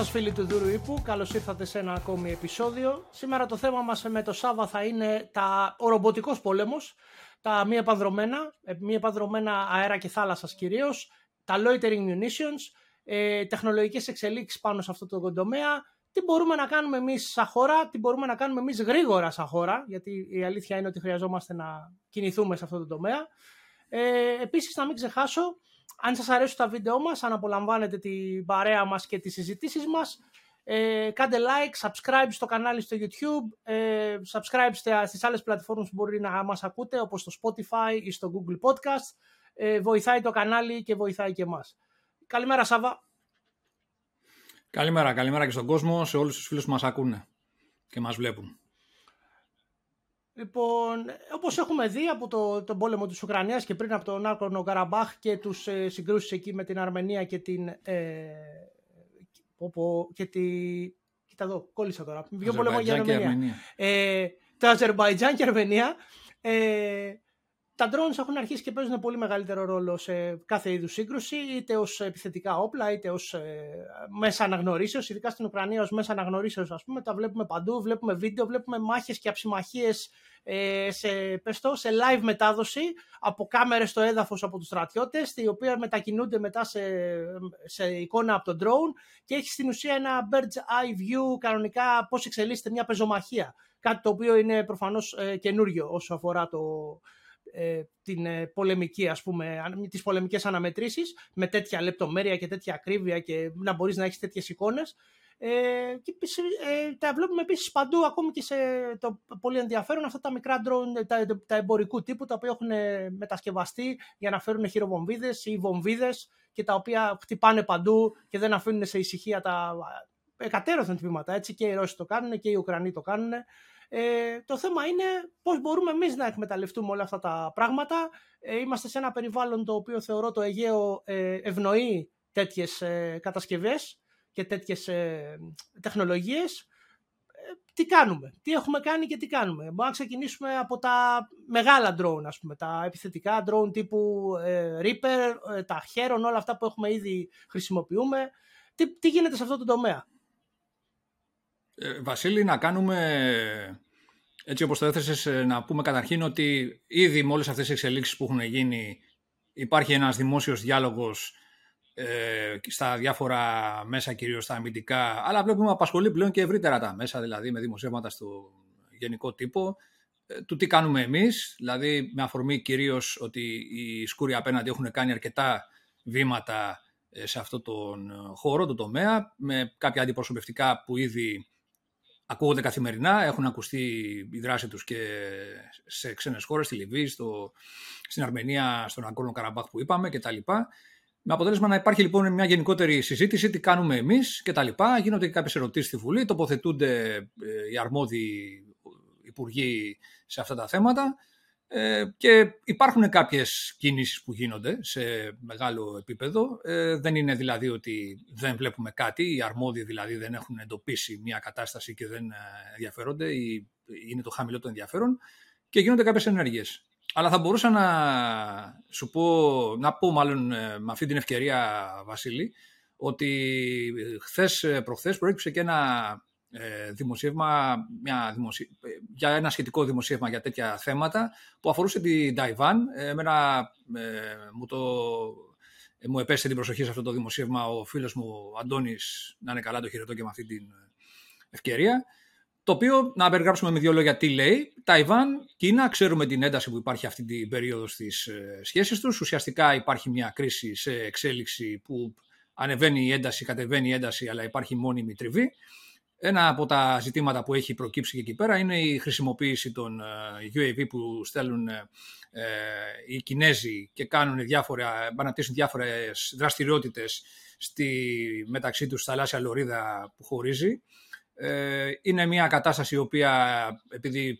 Γεια σας φίλοι του Δούρου Ήπου, καλώς ήρθατε σε ένα ακόμη επεισόδιο. Σήμερα το θέμα μας με το Σάβα θα είναι τα, ο ρομποτικός πόλεμος, τα μη επανδρομένα, ε, μη επανδρομένα αέρα και θάλασσας κυρίως, τα loitering munitions, ε, τεχνολογικές εξελίξεις πάνω σε αυτό το τομέα, τι μπορούμε να κάνουμε εμείς σαν χώρα, τι μπορούμε να κάνουμε εμείς γρήγορα σαν χώρα, γιατί η αλήθεια είναι ότι χρειαζόμαστε να κινηθούμε σε αυτό το τομέα. Ε, επίσης, να μην ξεχάσω, αν σας αρέσουν τα βίντεό μας, αν απολαμβάνετε την παρέα μας και τις συζητήσεις μας, ε, κάντε like, subscribe στο κανάλι στο YouTube, ε, subscribe στις άλλες πλατφόρμες που μπορεί να μας ακούτε, όπως στο Spotify ή στο Google Podcast. Ε, βοηθάει το κανάλι και βοηθάει και εμάς. Καλημέρα Σάβα. Καλημέρα, καλημέρα και στον κόσμο, σε όλους τους φίλους που μας ακούνε και μας βλέπουν. Λοιπόν, όπως έχουμε δει από το, τον πόλεμο της Ουκρανίας και πριν από τον Άρκονο Καραμπάχ και τους ε, συγκρούσεις εκεί με την Αρμενία και την... Ε, και τη... Κοίτα εδώ, κόλλησα τώρα. Ποιο πόλεμο για Αρμενία. Ε, το Αζερμπαϊτζάν και Αρμενία. Ε, τα drones έχουν αρχίσει και παίζουν πολύ μεγαλύτερο ρόλο σε κάθε είδους σύγκρουση, είτε ως επιθετικά όπλα, είτε ως ε, μέσα αναγνωρίσεως. Ειδικά στην Ουκρανία, ως μέσα αναγνωρίσεως, ας πούμε, τα βλέπουμε παντού. Βλέπουμε βίντεο, βλέπουμε μάχες και αψημαχίες ε, σε, πεστό, σε live μετάδοση από κάμερες στο έδαφος από τους στρατιώτες, οι οποίοι μετακινούνται μετά σε, σε εικόνα από τον drone και έχει στην ουσία ένα bird's eye view κανονικά πώς εξελίσσεται μια πεζομαχία. Κάτι το οποίο είναι προφανώς ε, καινούριο όσο αφορά το, ε, την ε, πολεμική, ας πούμε, τις πολεμικές αναμετρήσεις με τέτοια λεπτομέρεια και τέτοια ακρίβεια και να μπορείς να έχεις τέτοιες εικόνες. Ε, και ε, τα βλέπουμε επίσης παντού, ακόμη και σε το πολύ ενδιαφέρον, αυτά τα μικρά drone, τα, τα εμπορικού τύπου, τα οποία έχουν μετασκευαστεί για να φέρουν χειροβομβίδες ή βομβίδες και τα οποία χτυπάνε παντού και δεν αφήνουν σε ησυχία τα εκατέρωθεν τμήματα, έτσι, και οι Ρώσοι το κάνουν και οι Ουκρανοί το κάνουν. Ε, το θέμα είναι πώς μπορούμε εμείς να εκμεταλλευτούμε όλα αυτά τα πράγματα. Ε, είμαστε σε ένα περιβάλλον το οποίο θεωρώ το Αιγαίο ε, ευνοεί τέτοιες ε, κατασκευές και τέτοιες ε, τεχνολογίες. Ε, τι κάνουμε, τι έχουμε κάνει και τι κάνουμε. Μπορούμε να ξεκινήσουμε από τα μεγάλα drone, ας πούμε, τα επιθετικά drone τύπου Reaper, τα Heron, όλα αυτά που έχουμε ήδη χρησιμοποιούμε. Τι, τι γίνεται σε αυτό το τομέα; Ε, Βασίλη, να κάνουμε έτσι όπως το έθεσες ε, να πούμε καταρχήν ότι ήδη με όλες αυτές τις εξελίξεις που έχουν γίνει υπάρχει ένας δημόσιος διάλογος ε, στα διάφορα μέσα κυρίως στα αμυντικά αλλά βλέπουμε απασχολεί πλέον και ευρύτερα τα μέσα δηλαδή με δημοσιεύματα στο γενικό τύπο ε, του τι κάνουμε εμείς δηλαδή με αφορμή κυρίως ότι οι σκούροι απέναντι έχουν κάνει αρκετά βήματα σε αυτό τον χώρο, το τομέα με κάποια αντιπροσωπευτικά που ήδη ακούγονται καθημερινά, έχουν ακουστεί η δράση τους και σε ξένες χώρες, στη Λιβύη, στο, στην Αρμενία, στον Αγκόρνο Καραμπάχ που είπαμε κτλ. Με αποτέλεσμα να υπάρχει λοιπόν μια γενικότερη συζήτηση, τι κάνουμε εμείς κτλ. Γίνονται και κάποιες ερωτήσεις στη Βουλή, τοποθετούνται ε, οι αρμόδιοι υπουργοί σε αυτά τα θέματα ε, και υπάρχουν κάποιες κινήσεις που γίνονται σε μεγάλο επίπεδο. Ε, δεν είναι δηλαδή ότι δεν βλέπουμε κάτι, οι αρμόδιοι δηλαδή δεν έχουν εντοπίσει μια κατάσταση και δεν ε, ενδιαφέρονται ή είναι το χαμηλό το ενδιαφέρον και γίνονται κάποιες ενέργειες. Αλλά θα μπορούσα να σου πω, να πω μάλλον με αυτή την ευκαιρία Βασίλη, ότι χθες προχθές προέκυψε και ένα ε, δημοσίευμα, μια για ένα σχετικό δημοσίευμα για τέτοια θέματα που αφορούσε την Ταϊβάν. Εμένα ε, μου, το, ε, μου επέστησε την προσοχή σε αυτό το δημοσίευμα ο φίλος μου ο Αντώνης, να είναι καλά το χαιρετώ και με αυτή την ευκαιρία. Το οποίο, να περιγράψουμε με δύο λόγια τι λέει. Ταϊβάν, Κίνα, ξέρουμε την ένταση που υπάρχει αυτή την περίοδο στις σχέσεις τους. Ουσιαστικά υπάρχει μια κρίση σε εξέλιξη που ανεβαίνει η ένταση, κατεβαίνει η ένταση, αλλά υπάρχει μόνιμη τριβή. Ένα από τα ζητήματα που έχει προκύψει και εκεί πέρα είναι η χρησιμοποίηση των ε, UAV που στέλνουν ε, ε, οι Κινέζοι και κάνουν διάφορα, αναπτύσσουν διάφορες δραστηριότητες στη, μεταξύ τους θαλάσσια λωρίδα που χωρίζει. Είναι μια κατάσταση η οποία επειδή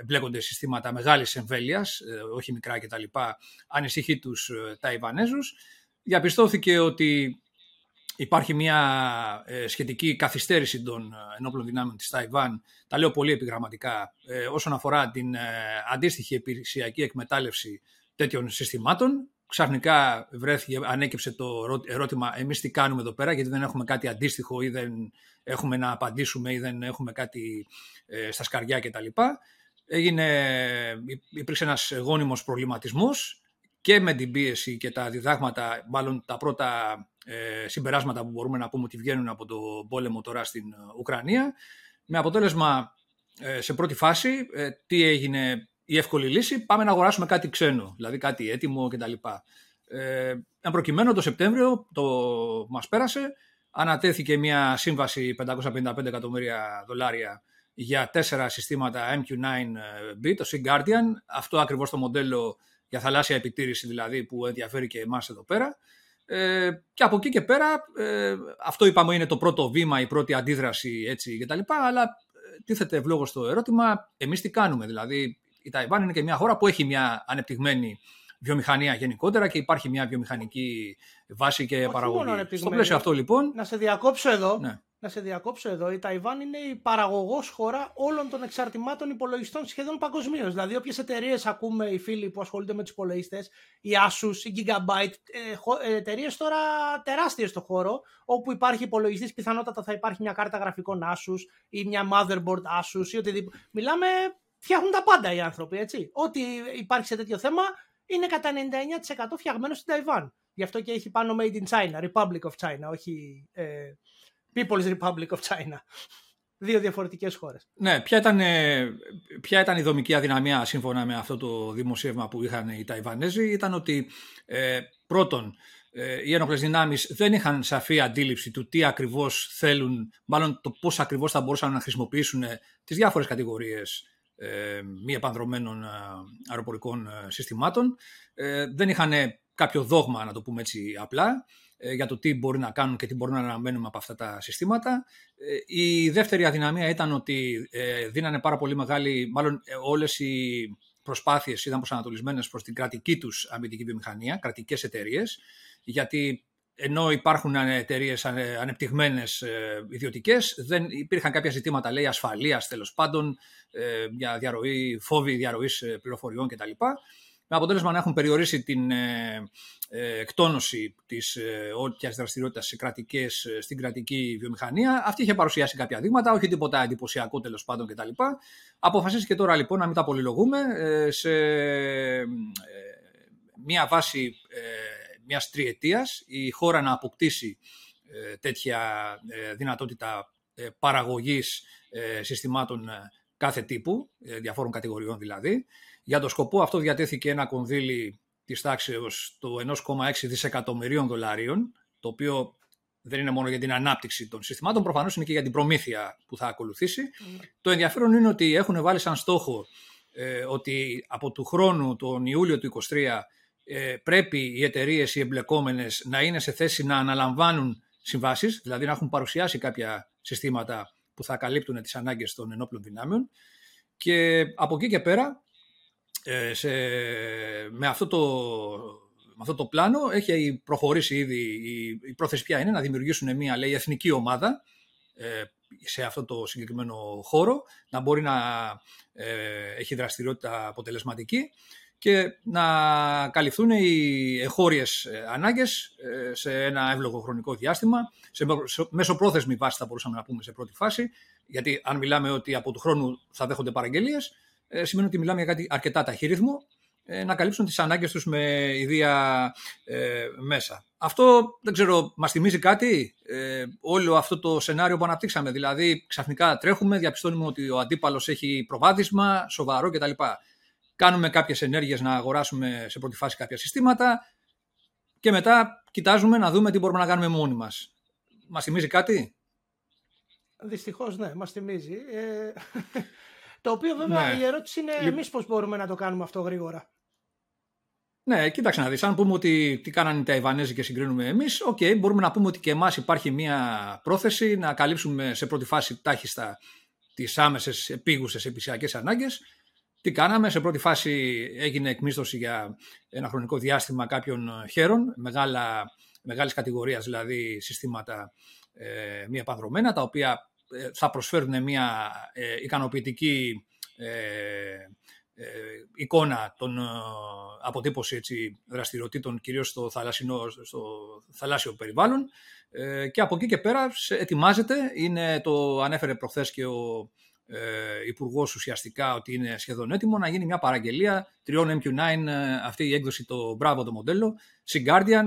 εμπλέκονται συστήματα μεγάλης εμβέλειας, όχι μικρά κτλ, ανησυχεί τους Ταϊβανέζους. Διαπιστώθηκε ότι Υπάρχει μια ε, σχετική καθυστέρηση των ε, ενόπλων δυνάμεων της Ταϊβάν, τα λέω πολύ επιγραμματικά, ε, όσον αφορά την αντίστοιχη επιρρησιακή εκμετάλλευση τέτοιων συστημάτων. ξαφνικά βρέθηκε, ανέκυψε το ερώτημα εμείς τι κάνουμε εδώ πέρα γιατί δεν έχουμε κάτι αντίστοιχο ή δεν έχουμε να απαντήσουμε ή δεν έχουμε κάτι ε, στα σκαριά κτλ. Έγινε, υπήρξε ένας γόνιμος προβληματισμός και με την πίεση και τα διδάγματα, μάλλον τα πρώτα ε, συμπεράσματα που μπορούμε να πούμε ότι βγαίνουν από το πόλεμο τώρα στην Ουκρανία, με αποτέλεσμα ε, σε πρώτη φάση ε, τι έγινε η εύκολη λύση, πάμε να αγοράσουμε κάτι ξένο, δηλαδή κάτι έτοιμο κτλ. Ε, εν προκειμένου το Σεπτέμβριο, το μας πέρασε, ανατέθηκε μια σύμβαση 555 εκατομμύρια δολάρια για τέσσερα συστήματα MQ9B, το Sea Guardian, αυτό ακριβώς το μοντέλο για θαλάσσια επιτήρηση δηλαδή που ενδιαφέρει και εμάς εδώ πέρα. Ε, και από εκεί και πέρα, ε, αυτό είπαμε είναι το πρώτο βήμα, η πρώτη αντίδραση έτσι κτλ. Αλλά ε, τίθεται ευλόγω στο ερώτημα, εμείς τι κάνουμε. Δηλαδή η Ταϊβάν είναι και μια χώρα που έχει μια ανεπτυγμένη βιομηχανία γενικότερα και υπάρχει μια βιομηχανική βάση και Όχι παραγωγή. Στο πλαίσιο αυτό λοιπόν... Να σε διακόψω εδώ. Ναι. Να σε διακόψω εδώ. Η Ταϊβάν είναι η παραγωγός χώρα όλων των εξαρτημάτων υπολογιστών σχεδόν παγκοσμίως. Δηλαδή, όποιες εταιρείες ακούμε οι φίλοι που ασχολούνται με τους υπολογιστές, η Asus, η Gigabyte, ε, εταιρείες τώρα τεράστιες στο χώρο, όπου υπάρχει υπολογιστής, πιθανότατα θα υπάρχει μια κάρτα γραφικών Asus ή μια motherboard Asus ή οτιδήποτε. Μιλάμε φτιάχνουν τα πάντα οι άνθρωποι, έτσι. Ό,τι υπάρχει σε τέτοιο θέμα είναι κατά 99% φτιαγμένο στην Ταϊβάν. Γι' αυτό και έχει πάνω Made in China, Republic of China, όχι ε, People's Republic of China. Δύο διαφορετικές χώρες. Ναι, ποια ήταν, ε, ποια ήταν η δομική αδυναμία σύμφωνα με αυτό το δημοσίευμα που είχαν οι Ταϊβανέζοι ήταν ότι ε, πρώτον ε, οι ένοπλες δυνάμεις δεν είχαν σαφή αντίληψη του τι ακριβώς θέλουν, μάλλον το πώς ακριβώς θα μπορούσαν να χρησιμοποιήσουν τις διάφορες κατηγορίες ε, μη επανδρομένων ε, αεροπορικών ε, συστημάτων. Δεν είχαν κάποιο δόγμα, να το πούμε έτσι απλά, για το τι μπορεί να κάνουν και τι μπορούν να αναμένουμε από αυτά τα συστήματα. Η δεύτερη αδυναμία ήταν ότι δίνανε πάρα πολύ μεγάλη, μάλλον όλες οι προσπάθειες ήταν προσανατολισμένες προς την κρατική τους αμυντική βιομηχανία, κρατικές εταιρείες, γιατί ενώ υπάρχουν εταιρείες ανεπτυγμένες ιδιωτικές, δεν υπήρχαν κάποια ζητήματα λέει ασφαλείας τέλος πάντων, ε, για διαρροή, φόβη διαρροής ε, πληροφοριών κτλ. Με αποτέλεσμα να έχουν περιορίσει την ε, εκτόνωση της ε, όποιας δραστηριότητας στην κρατική βιομηχανία. Αυτή είχε παρουσιάσει κάποια δείγματα, όχι τίποτα εντυπωσιακό τέλος πάντων κτλ. Αποφασίστηκε τώρα λοιπόν να μην τα πολυλογούμε σε μία βάση μιας τριετίας η χώρα να αποκτήσει ε, τέτοια ε, δυνατότητα ε, παραγωγής συστημάτων κάθε τύπου, διαφόρων κατηγοριών δηλαδή. Για το σκοπό αυτό διατέθηκε ένα κονδύλι της τάξης του 1,6 δισεκατομμυρίων δολαρίων, το οποίο δεν είναι μόνο για την ανάπτυξη των συστημάτων, προφανώς είναι και για την προμήθεια που θα ακολουθήσει. Mm. Το ενδιαφέρον είναι ότι έχουν βάλει σαν στόχο ότι από του χρόνου, τον Ιούλιο του 2023, ε, πρέπει οι εταιρείες, οι εμπλεκόμενες να είναι σε θέση να αναλαμβάνουν συμβάσεις, δηλαδή να έχουν παρουσιάσει κάποια συστήματα που θα καλύπτουν τις ανάγκες των ενόπλων δυνάμεων. Και από εκεί και πέρα, ε, σε, με, αυτό το, με αυτό το πλάνο έχει προχωρήσει ήδη η, η πρόθεση πια είναι να δημιουργήσουν μια λέει, εθνική ομάδα ε, σε αυτό το συγκεκριμένο χώρο, να μπορεί να έχει δραστηριότητα αποτελεσματική και να καλυφθούν οι εγχώριες ε, ανάγκες ε, σε ένα εύλογο χρονικό διάστημα, σε μεσοπρόθεσμη βάση θα μπορούσαμε να πούμε σε πρώτη φάση, γιατί αν μιλάμε ότι από του χρόνου θα δέχονται παραγγελίες, ε, σημαίνει ότι μιλάμε για κάτι αρκετά ταχύρυθμο, να καλύψουν τις ανάγκες τους με ιδία μέσα. Αυτό δεν ξέρω, μας θυμίζει κάτι όλο αυτό το σενάριο που αναπτύξαμε. Δηλαδή ξαφνικά τρέχουμε, διαπιστώνουμε ότι ο αντίπαλος έχει προβάδισμα, σοβαρό κτλ κάνουμε κάποιες ενέργειες να αγοράσουμε σε πρώτη φάση κάποια συστήματα και μετά κοιτάζουμε να δούμε τι μπορούμε να κάνουμε μόνοι μας. Μας θυμίζει κάτι; Δυστυχώς ναι, μας θυμίζει. Ε, το οποίο βέβαια ναι. η ερώτηση είναι εμεί εμείς πώς μπορούμε να το κάνουμε αυτό γρήγορα. Ναι, κοίταξε να δεις. Αν πούμε ότι τι κάνανε οι Ταϊβανέζοι και συγκρίνουμε εμείς, OK, okay, μπορούμε να πούμε ότι και εμάς υπάρχει μια πρόθεση να καλύψουμε σε πρώτη φάση τάχιστα τις άμεσες επείγουσες επιχειρησιακές ανάγκες τι κάναμε, σε πρώτη φάση έγινε εκμίσθωση για ένα χρονικό διάστημα κάποιων Heron, μεγάλα, μεγάλης κατηγορίας δηλαδή συστήματα ε, μη επανδρομένα, τα οποία ε, θα προσφέρουν μια ε, ικανοποιητική ε, εικόνα των αποτύπωση έτσι, δραστηριοτήτων κυρίως στο, στο θαλάσσιο περιβάλλον. Και από εκεί και πέρα ετοιμάζεται, είναι, το ανέφερε προχθές και ο ε, υπουργός ουσιαστικά ότι είναι σχεδόν έτοιμο να γίνει μια παραγγελία τριών MQ9, ε, αυτή η έκδοση το Bravo το μοντέλο, Guardian,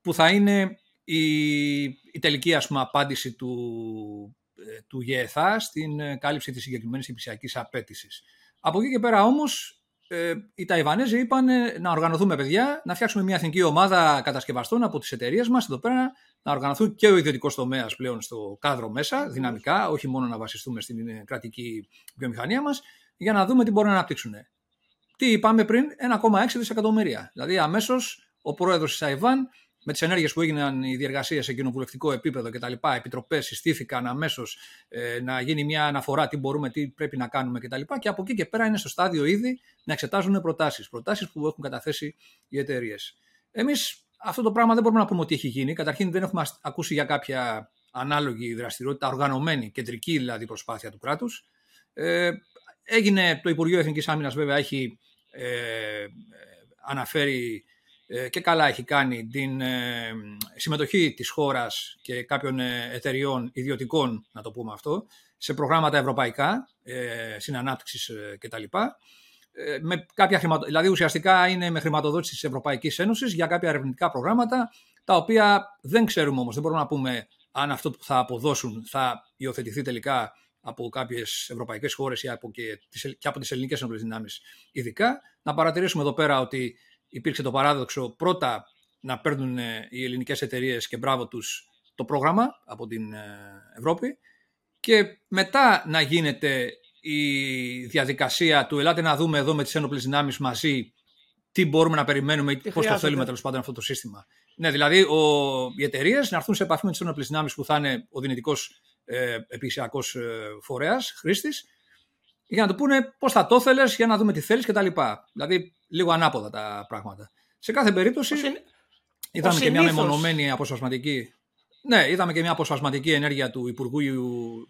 που θα είναι η, η τελική ας πούμε, απάντηση του, ε, του ΓΕΘΑ στην ε, κάλυψη της συγκεκριμένης υπησιακής απέτησης. Από εκεί και πέρα όμως ε, οι Ταϊβανέζοι είπαν να οργανωθούμε παιδιά, να φτιάξουμε μια εθνική ομάδα κατασκευαστών από τις εταιρείες μας εδώ πέρα, να οργανωθούν και ο ιδιωτικός τομέας πλέον στο κάδρο μέσα, δυναμικά, όχι μόνο να βασιστούμε στην κρατική βιομηχανία μας, για να δούμε τι μπορούν να αναπτύξουν. Τι είπαμε πριν, 1,6 δισεκατομμύρια. Δηλαδή αμέσως ο πρόεδρος της Ταϊβάν με τις ενέργειες που έγιναν οι διεργασίες σε κοινοβουλευτικό επίπεδο κτλ. Επιτροπές συστήθηκαν αμέσως ε, να γίνει μια αναφορά τι μπορούμε, τι πρέπει να κάνουμε κτλ. Και, και από εκεί και πέρα είναι στο στάδιο ήδη να εξετάζουν προτάσεις. Προτάσεις που έχουν καταθέσει οι εταιρείες. Εμείς αυτό το πράγμα δεν μπορούμε να πούμε ότι έχει γίνει. Καταρχήν δεν έχουμε ακούσει για κάποια ανάλογη δραστηριότητα, οργανωμένη, κεντρική δηλαδή προσπάθεια του κράτους. Ε, έγινε το Υπουργείο Εθνικής Άμυνας, βέβαια, έχει ε, αναφέρει ε, και καλά έχει κάνει την ε, συμμετοχή της χώρας και κάποιων ε, εταιριών ιδιωτικών, να το πούμε αυτό, σε προγράμματα ευρωπαϊκά, συνανάπτυξης κτλ. Με κάποια χρηματο... Δηλαδή ουσιαστικά είναι με χρηματοδότηση της Ευρωπαϊκής Ένωσης για κάποια ερευνητικά προγράμματα, τα οποία δεν ξέρουμε όμως, δεν μπορούμε να πούμε αν αυτό που θα αποδώσουν θα υιοθετηθεί τελικά από κάποιες ευρωπαϊκές χώρες ή από και, και από τις ελληνικές ενόπλες δυνάμεις ειδικά. Να παρατηρήσουμε εδώ πέρα ότι υπήρξε το παράδοξο πρώτα να παίρνουν ε, οι ελληνικές εταιρείες και μπράβο τους το πρόγραμμα από την ε, Ευρώπη και μετά να γίνεται η διαδικασία του ελάτε να δούμε εδώ με τις ένοπλες δυνάμεις μαζί τι μπορούμε να περιμένουμε, πώς πώς το θέλουμε τέλος πάντων αυτό το σύστημα. Ναι, δηλαδή ο, οι εταιρείες να έρθουν σε επαφή με τις ένοπλες δυνάμεις που θα είναι ο δυνητικός ε, επιχειρησιακός ε, φορέας, χρήστης, για να του πούνε πώς θα το ήθελε, για να δούμε τι θέλεις κτλ. Δηλαδή λίγο ανάποδα τα πράγματα. Σε κάθε περίπτωση είδαμε και μια μεμονωμένη αποσπασματική. Ναι, είδαμε και μια αποσπασματική ενέργεια του Υπουργού,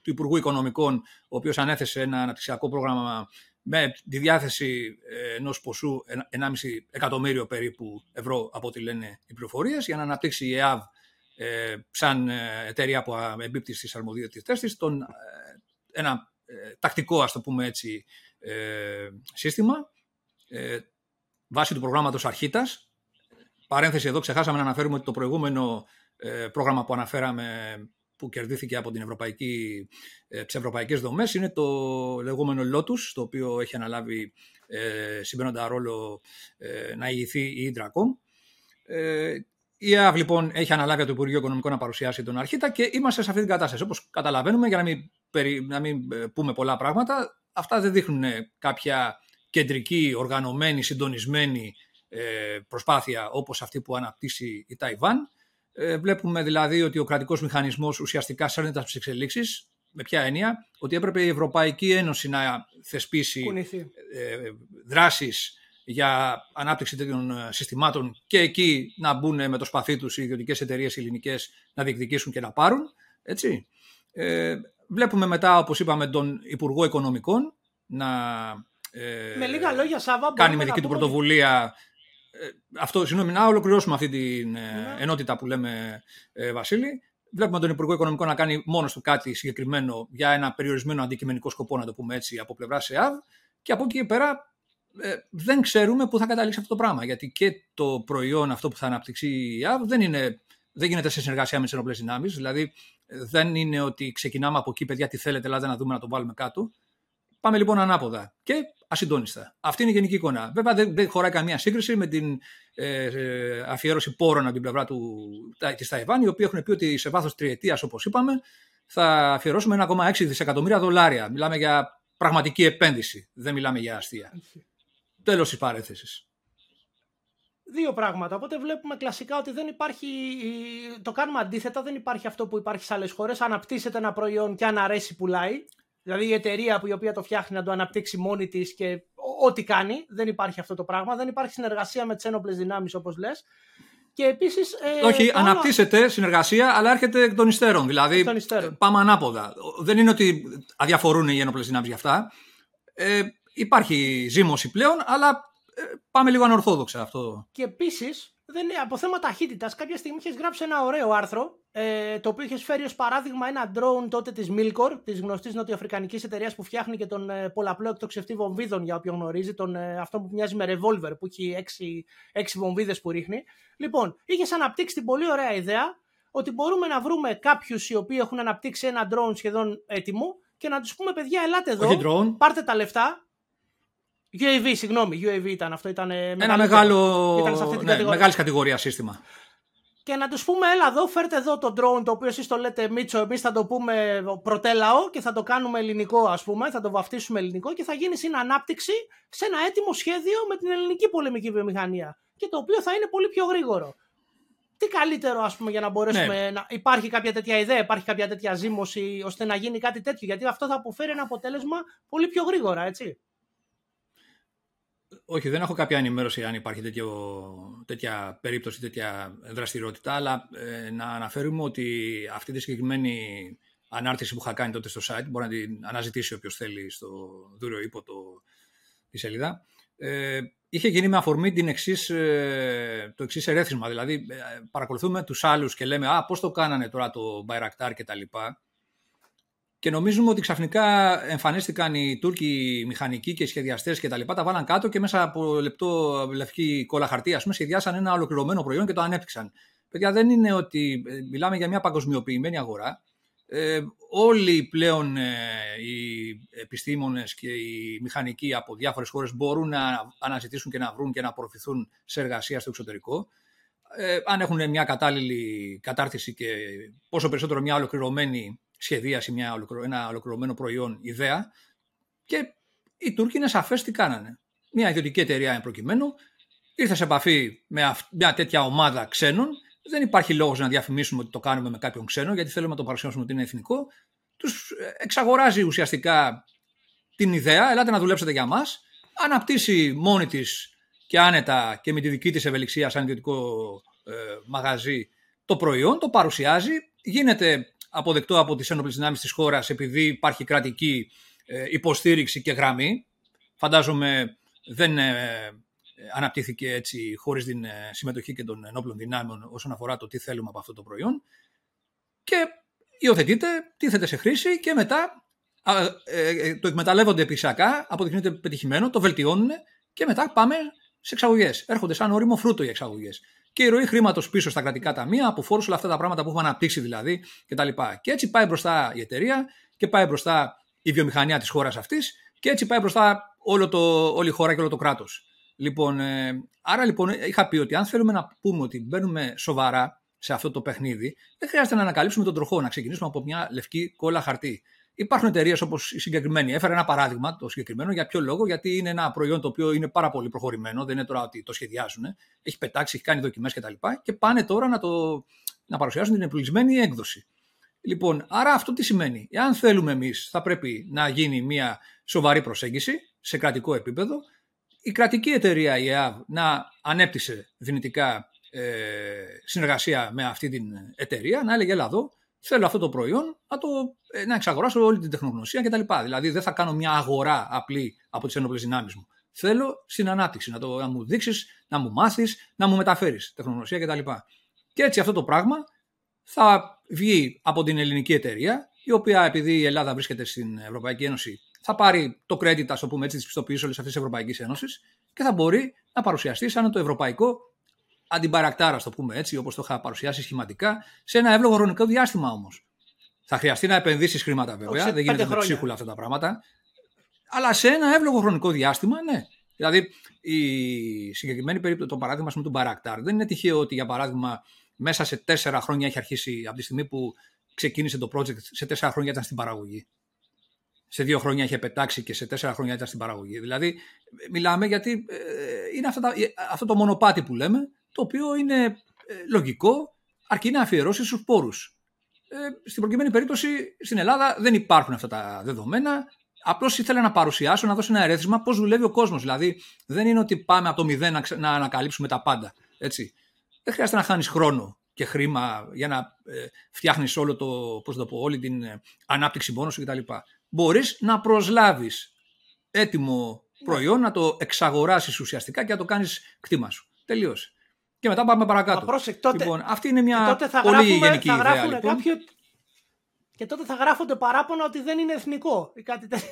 του Υπουργού Οικονομικών, ο οποίος ανέθεσε ένα αναπτυξιακό πρόγραμμα με τη διάθεση ε, ενός ποσού 1,5 εκατομμύριο περίπου ευρώ από ό,τι λένε οι πληροφορίες, για να αναπτύξει η ΕΑΒ ε, σαν ε, εταιρεία που εμπίπτει στις αρμοδιότητες της τον, ένα τακτικό ας το πούμε έτσι σύστημα βάσει του προγράμματος Αρχίτας. Παρένθεση εδώ, ξεχάσαμε να αναφέρουμε ότι το προηγούμενο ε, πρόγραμμα που αναφέραμε που κερδίθηκε από την ευρωπαϊκή, ε, τις ευρωπαϊκές δομές είναι το λεγόμενο Lotus, το οποίο έχει αναλάβει ε, συμπαίνοντα ρόλο ε, να ηγηθεί η Intracom. Ε, η ΕΑΒ λοιπόν έχει αναλάβει από το Υπουργείο Οικονομικών να παρουσιάσει τον Αρχίτα και είμαστε σε αυτή την κατάσταση. Όπως καταλαβαίνουμε, για να μην, να μην ε, πούμε πολλά πράγματα, αυτά δεν δείχνουν κάποια κεντρική, οργανωμένη, συντονισμένη ε, προσπάθεια όπως αυτή που αναπτύσσει η Ταϊβάν. Ε, βλέπουμε δηλαδή ότι ο κρατικός μηχανισμός ουσιαστικά σέρνεται στις εξελίξεις. Με ποια έννοια, ότι έπρεπε η Ευρωπαϊκή Ένωση να θεσπίσει ε, δράσεις για ανάπτυξη τέτοιων συστημάτων και εκεί να μπουν με το σπαθί τους οι ιδιωτικές εταιρείες ελληνικές να διεκδικήσουν και να πάρουν. Έτσι. Ε, βλέπουμε μετά, όπως είπαμε, τον Υπουργό Οικονομικών να ε, με λίγα λόγια, Σάβα, κάνει με δική του πρωτοβουλία. Ε, αυτό, συγγνώμη, να ολοκληρώσουμε αυτή την ε, ναι. ενότητα που λέμε, ε, Βασίλη. Βλέπουμε τον Υπουργό Οικονομικών να κάνει μόνος του κάτι συγκεκριμένο για ένα περιορισμένο αντικειμενικό σκοπό, να το πούμε έτσι, από πλευρά ΕΑΒ. Και από εκεί και πέρα ε, δεν ξέρουμε πού θα καταλήξει αυτό το πράγμα. Γιατί και το προϊόν αυτό που θα αναπτυξεί η ΕΑΒ δεν, είναι, δεν γίνεται σε συνεργασία με τις ενοπλέ δυνάμεις. Δηλαδή δεν είναι ότι ξεκινάμε από εκεί, παιδιά, τι θέλετε, ελάτε να δούμε να το βάλουμε κάτω. Πάμε λοιπόν ανάποδα. Και ασυντόνιστα. Αυτή είναι η γενική εικόνα. Βέβαια δεν, δεν χωράει καμία σύγκριση με την ε, ε αφιέρωση πόρων από την πλευρά της Ταϊβάν, οι οποίοι έχουν πει ότι σε βάθος τριετίας, όπως είπαμε, θα αφιερώσουμε 1,6 δισεκατομμύρια δολάρια. Μιλάμε για πραγματική επένδυση. Δεν μιλάμε για αστεία. Τέλος της παρέθεση. Δύο πράγματα. Οπότε βλέπουμε κλασικά ότι δεν υπάρχει. Το κάνουμε αντίθετα. Δεν υπάρχει αυτό που υπάρχει σε άλλες χώρες. Αναπτύσσεται ένα προϊόν και αν αρέσει, πουλάει. Δηλαδή η εταιρεία που η οποία το φτιάχνει να το αναπτύξει μόνη της και ό,τι κάνει. Δεν υπάρχει αυτό το πράγμα. Δεν υπάρχει συνεργασία με τις ένοπλες δυνάμεις όπως λες. Και επίσης. Ε, Όχι, αναπτύσσεται συνεργασία, αλλά έρχεται εκ των υστέρων. Δηλαδή πάμε ανάποδα. Δεν είναι ότι αδιαφορούν οι ένοπλες δυνάμεις για αυτά. Ε, υπάρχει ζήμωση πλέον, αλλά ε, πάμε λίγο ανορθόδοξα αυτό. Και επίσης, από θέμα ταχύτητας, κάποια στιγμή είχες γράψει ένα ωραίο άρθρο, ε, το οποίο είχες φέρει ως παράδειγμα ένα drone τότε της Milcor, της γνωστής νοτιοαφρικανικής εταιρείας που φτιάχνει και τον ε, πολλαπλό εκτοξευτή βομβίδων, για όποιον γνωρίζει, τον, ε, αυτό που μοιάζει με revolver, που έχει έξι, έξι βομβίδες που ρίχνει. Λοιπόν, είχες αναπτύξει την πολύ ωραία ιδέα ότι μπορούμε να βρούμε κάποιους οι οποίοι έχουν αναπτύξει ένα drone σχεδόν έτοιμο και να τους πούμε, παιδιά, ελάτε εδώ, πάρτε τα λεφτά, UAV, συγγνώμη, UAV ήταν αυτό. Ήταν Ένα μεγάλο, ήταν σε αυτή την ναι, κατηγορία. μεγάλη κατηγορία σύστημα. Και να τους πούμε, έλα εδώ, φέρτε εδώ το drone το οποίο εσείς το λέτε Μίτσο, εμείς θα το πούμε πρωτέλαο και θα το κάνουμε ελληνικό, ας πούμε, θα το βαφτίσουμε ελληνικό και θα γίνει στην ανάπτυξη σε ένα έτοιμο σχέδιο με την ελληνική πολεμική βιομηχανία. Και το οποίο θα είναι πολύ πιο γρήγορο. Τι καλύτερο, ας πούμε, για να μπορέσουμε ναι. να. Υπάρχει κάποια τέτοια ιδέα, υπάρχει κάποια τέτοια ζήμωση, ώστε να γίνει κάτι τέτοιο. Γιατί αυτό θα αποφέρει ένα αποτέλεσμα πολύ πιο γρήγορα, έτσι. Όχι, δεν έχω κάποια ενημέρωση αν υπάρχει τέτοιο, τέτοια περίπτωση, τέτοια δραστηριότητα, αλλά ε, να αναφέρουμε ότι αυτή τη συγκεκριμένη ανάρτηση που είχα κάνει τότε στο site, μπορεί να την αναζητήσει όποιος θέλει στο δούριο ύπο το, τη σελίδα, ε, είχε γίνει με αφορμή την εξής, ε, το εξής ερέθισμα. Δηλαδή, ε, παρακολουθούμε τους άλλους και λέμε «Α, πώς το κάνανε τώρα το Bayraktar» και τα λοιπά και νομίζουμε ότι ξαφνικά εμφανίστηκαν οι Τούρκοι μηχανικοί και σχεδιαστές και τα λοιπά, τα βάλαν κάτω και μέσα από λεπτό λευκή κόλλα χαρτί, ας πούμε, σχεδιάσαν ένα ολοκληρωμένο προϊόν και το ανέπτυξαν. Παιδιά, δεν είναι ότι ε, μιλάμε για μια παγκοσμιοποιημένη αγορά. Ε, όλοι πλέον ε, οι επιστήμονες και οι μηχανικοί από διάφορες χώρες μπορούν να αναζητήσουν και να βρουν και να απορροφηθούν σε εργασία στο εξωτερικό. Ε, αν έχουν μια κατάλληλη κατάρτιση και πόσο περισσότερο μια ολοκληρωμένη σχεδίαση μια, ένα ολοκληρωμένο προϊόν ιδέα και οι Τούρκοι είναι σαφές τι κάνανε. Μια ιδιωτική εταιρεία εν προκειμένου ήρθε σε επαφή με μια τέτοια ομάδα ξένων. Δεν υπάρχει λόγος να διαφημίσουμε ότι το κάνουμε με κάποιον ξένο, γιατί θέλουμε να το παρουσιάσουμε ότι είναι εθνικό. Τους ε, εξαγοράζει ουσιαστικά την ιδέα, ελάτε να δουλέψετε για μας. Αναπτύσσει μόνη της και άνετα και με τη δική της ευελιξία, σαν ιδιωτικό ε, μαγαζί, το προϊόν, το παρουσιάζει. Γίνεται αποδεκτό από τις ένοπλες δυνάμεις της χώρας επειδή υπάρχει κρατική ε, υποστήριξη και γραμμή. Φαντάζομαι δεν ε, αναπτύχθηκε έτσι χωρίς την ε, συμμετοχή και των ενόπλων δυνάμεων όσον αφορά το τι θέλουμε από αυτό το προϊόν. Και υιοθετείται, τίθεται σε χρήση και μετά το εκμεταλλεύονται επισακά, αποδεικνύεται πετυχημένο, το βελτιώνουν και μετά πάμε σε εξαγωγές. Έρχονται σαν όριμο φρούτο οι εξαγωγές και η ροή χρήματος πίσω στα κρατικά ταμεία, από φόρους, όλα αυτά τα πράγματα που έχουμε αναπτύξει δηλαδή κτλ. Και έτσι πάει μπροστά η εταιρεία και πάει μπροστά η βιομηχανία της χώρας αυτής και έτσι πάει μπροστά όλο το, όλη η χώρα και όλο το κράτος. Λοιπόν, ε, άρα λοιπόν είχα πει ότι αν θέλουμε να πούμε ότι μπαίνουμε σοβαρά σε αυτό το παιχνίδι, δεν χρειάζεται να ανακαλύψουμε τον τροχό, να ξεκινήσουμε από μια λευκή κόλλα χαρτί. Υπάρχουν εταιρείες όπως η συγκεκριμένη. Έφερα ένα παράδειγμα το συγκεκριμένο. Για ποιο λόγο, Γιατί είναι ένα προϊόν το οποίο είναι πάρα πολύ προχωρημένο. Δεν είναι τώρα ότι το σχεδιάζουν. Έχει πετάξει, έχει κάνει δοκιμές κτλ. Και, και πάνε τώρα να, το, να παρουσιάσουν την επιλυσμένη έκδοση. Λοιπόν, άρα αυτό τι σημαίνει; Εάν θέλουμε εμείς, θα πρέπει να γίνει μια σοβαρή προσέγγιση σε κρατικό επίπεδο. Η κρατική εταιρεία, η ΕΑΒ, να ανέπτυσε δυνητικά ε, συνεργασία με αυτή την εταιρεία, να έλεγε: Ελά, εδώ θέλω αυτό το προϊόν να, το, ε, να εξαγοράσω όλη την τεχνογνωσία κτλ. Δηλαδή δεν θα κάνω μια αγορά απλή από τις ενόπλες δυνάμεις μου. Θέλω στην ανάπτυξη να, το, να μου δείξεις, να μου μάθεις, να μου μεταφέρεις τεχνογνωσία κτλ. Και έτσι αυτό το πράγμα θα βγει από την ελληνική εταιρεία, η οποία επειδή η Ελλάδα βρίσκεται στην Ευρωπαϊκή Ένωση, θα πάρει το credit, ας το πούμε έτσι, τη πιστοποίηση όλη αυτή της Ευρωπαϊκής Ένωσης και θα μπορεί να παρουσιαστεί σαν το ευρωπαϊκό αντιμπαρακτάρα, το πούμε έτσι, όπως το είχα παρουσιάσει σχηματικά, σε ένα εύλογο χρονικό διάστημα όμως. Θα χρειαστεί να επενδύσεις χρήματα βέβαια, δεν γίνεται με ψίχουλα αυτά τα πράγματα. Αλλά σε ένα εύλογο χρονικό διάστημα, ναι. Δηλαδή, η συγκεκριμένη περίπτωση, το παράδειγμα με τον Μπαρακτάρ, δεν είναι τυχαίο ότι για παράδειγμα μέσα σε τέσσερα χρόνια έχει αρχίσει από τη στιγμή που ξεκίνησε το project, σε τέσσερα χρόνια ήταν στην παραγωγή. Σε δύο χρόνια είχε πετάξει και σε τέσσερα χρόνια ήταν στην παραγωγή. Δηλαδή, μιλάμε γιατί ε, είναι αυτό το μονοπάτι που λέμε, το οποίο είναι ε, λογικό αρκεί να αφιερώσει στους πόρους. Ε, στην προκειμένη περίπτωση στην Ελλάδα δεν υπάρχουν αυτά τα δεδομένα. Απλώς ήθελα να παρουσιάσω, να δώσω ένα ερέθισμα πώς δουλεύει ο κόσμος. Δηλαδή, δεν είναι ότι πάμε από το μηδέν να, να ανακαλύψουμε τα πάντα. Έτσι. Δεν χρειάζεται να χάνεις χρόνο και χρήμα για να ε, φτιάχνεις όλο το, πώς το πω, όλη την ε, ανάπτυξη μόνο σου κτλ. Μπορείς να προσλάβεις έτοιμο προϊόν, να το εξαγοράσεις ουσιαστικά και να το κάνεις κτήμα σου. Τελείωσε. Και μετά πάμε παρακάτω. Πρόσεκ, τότε, λοιπόν, αυτή είναι μια πολύ γενική θα ιδέα. Λοιπόν. Κάποιο... Και τότε θα γράφονται παράπονα ότι δεν είναι εθνικό ή κάτι τέτοιο.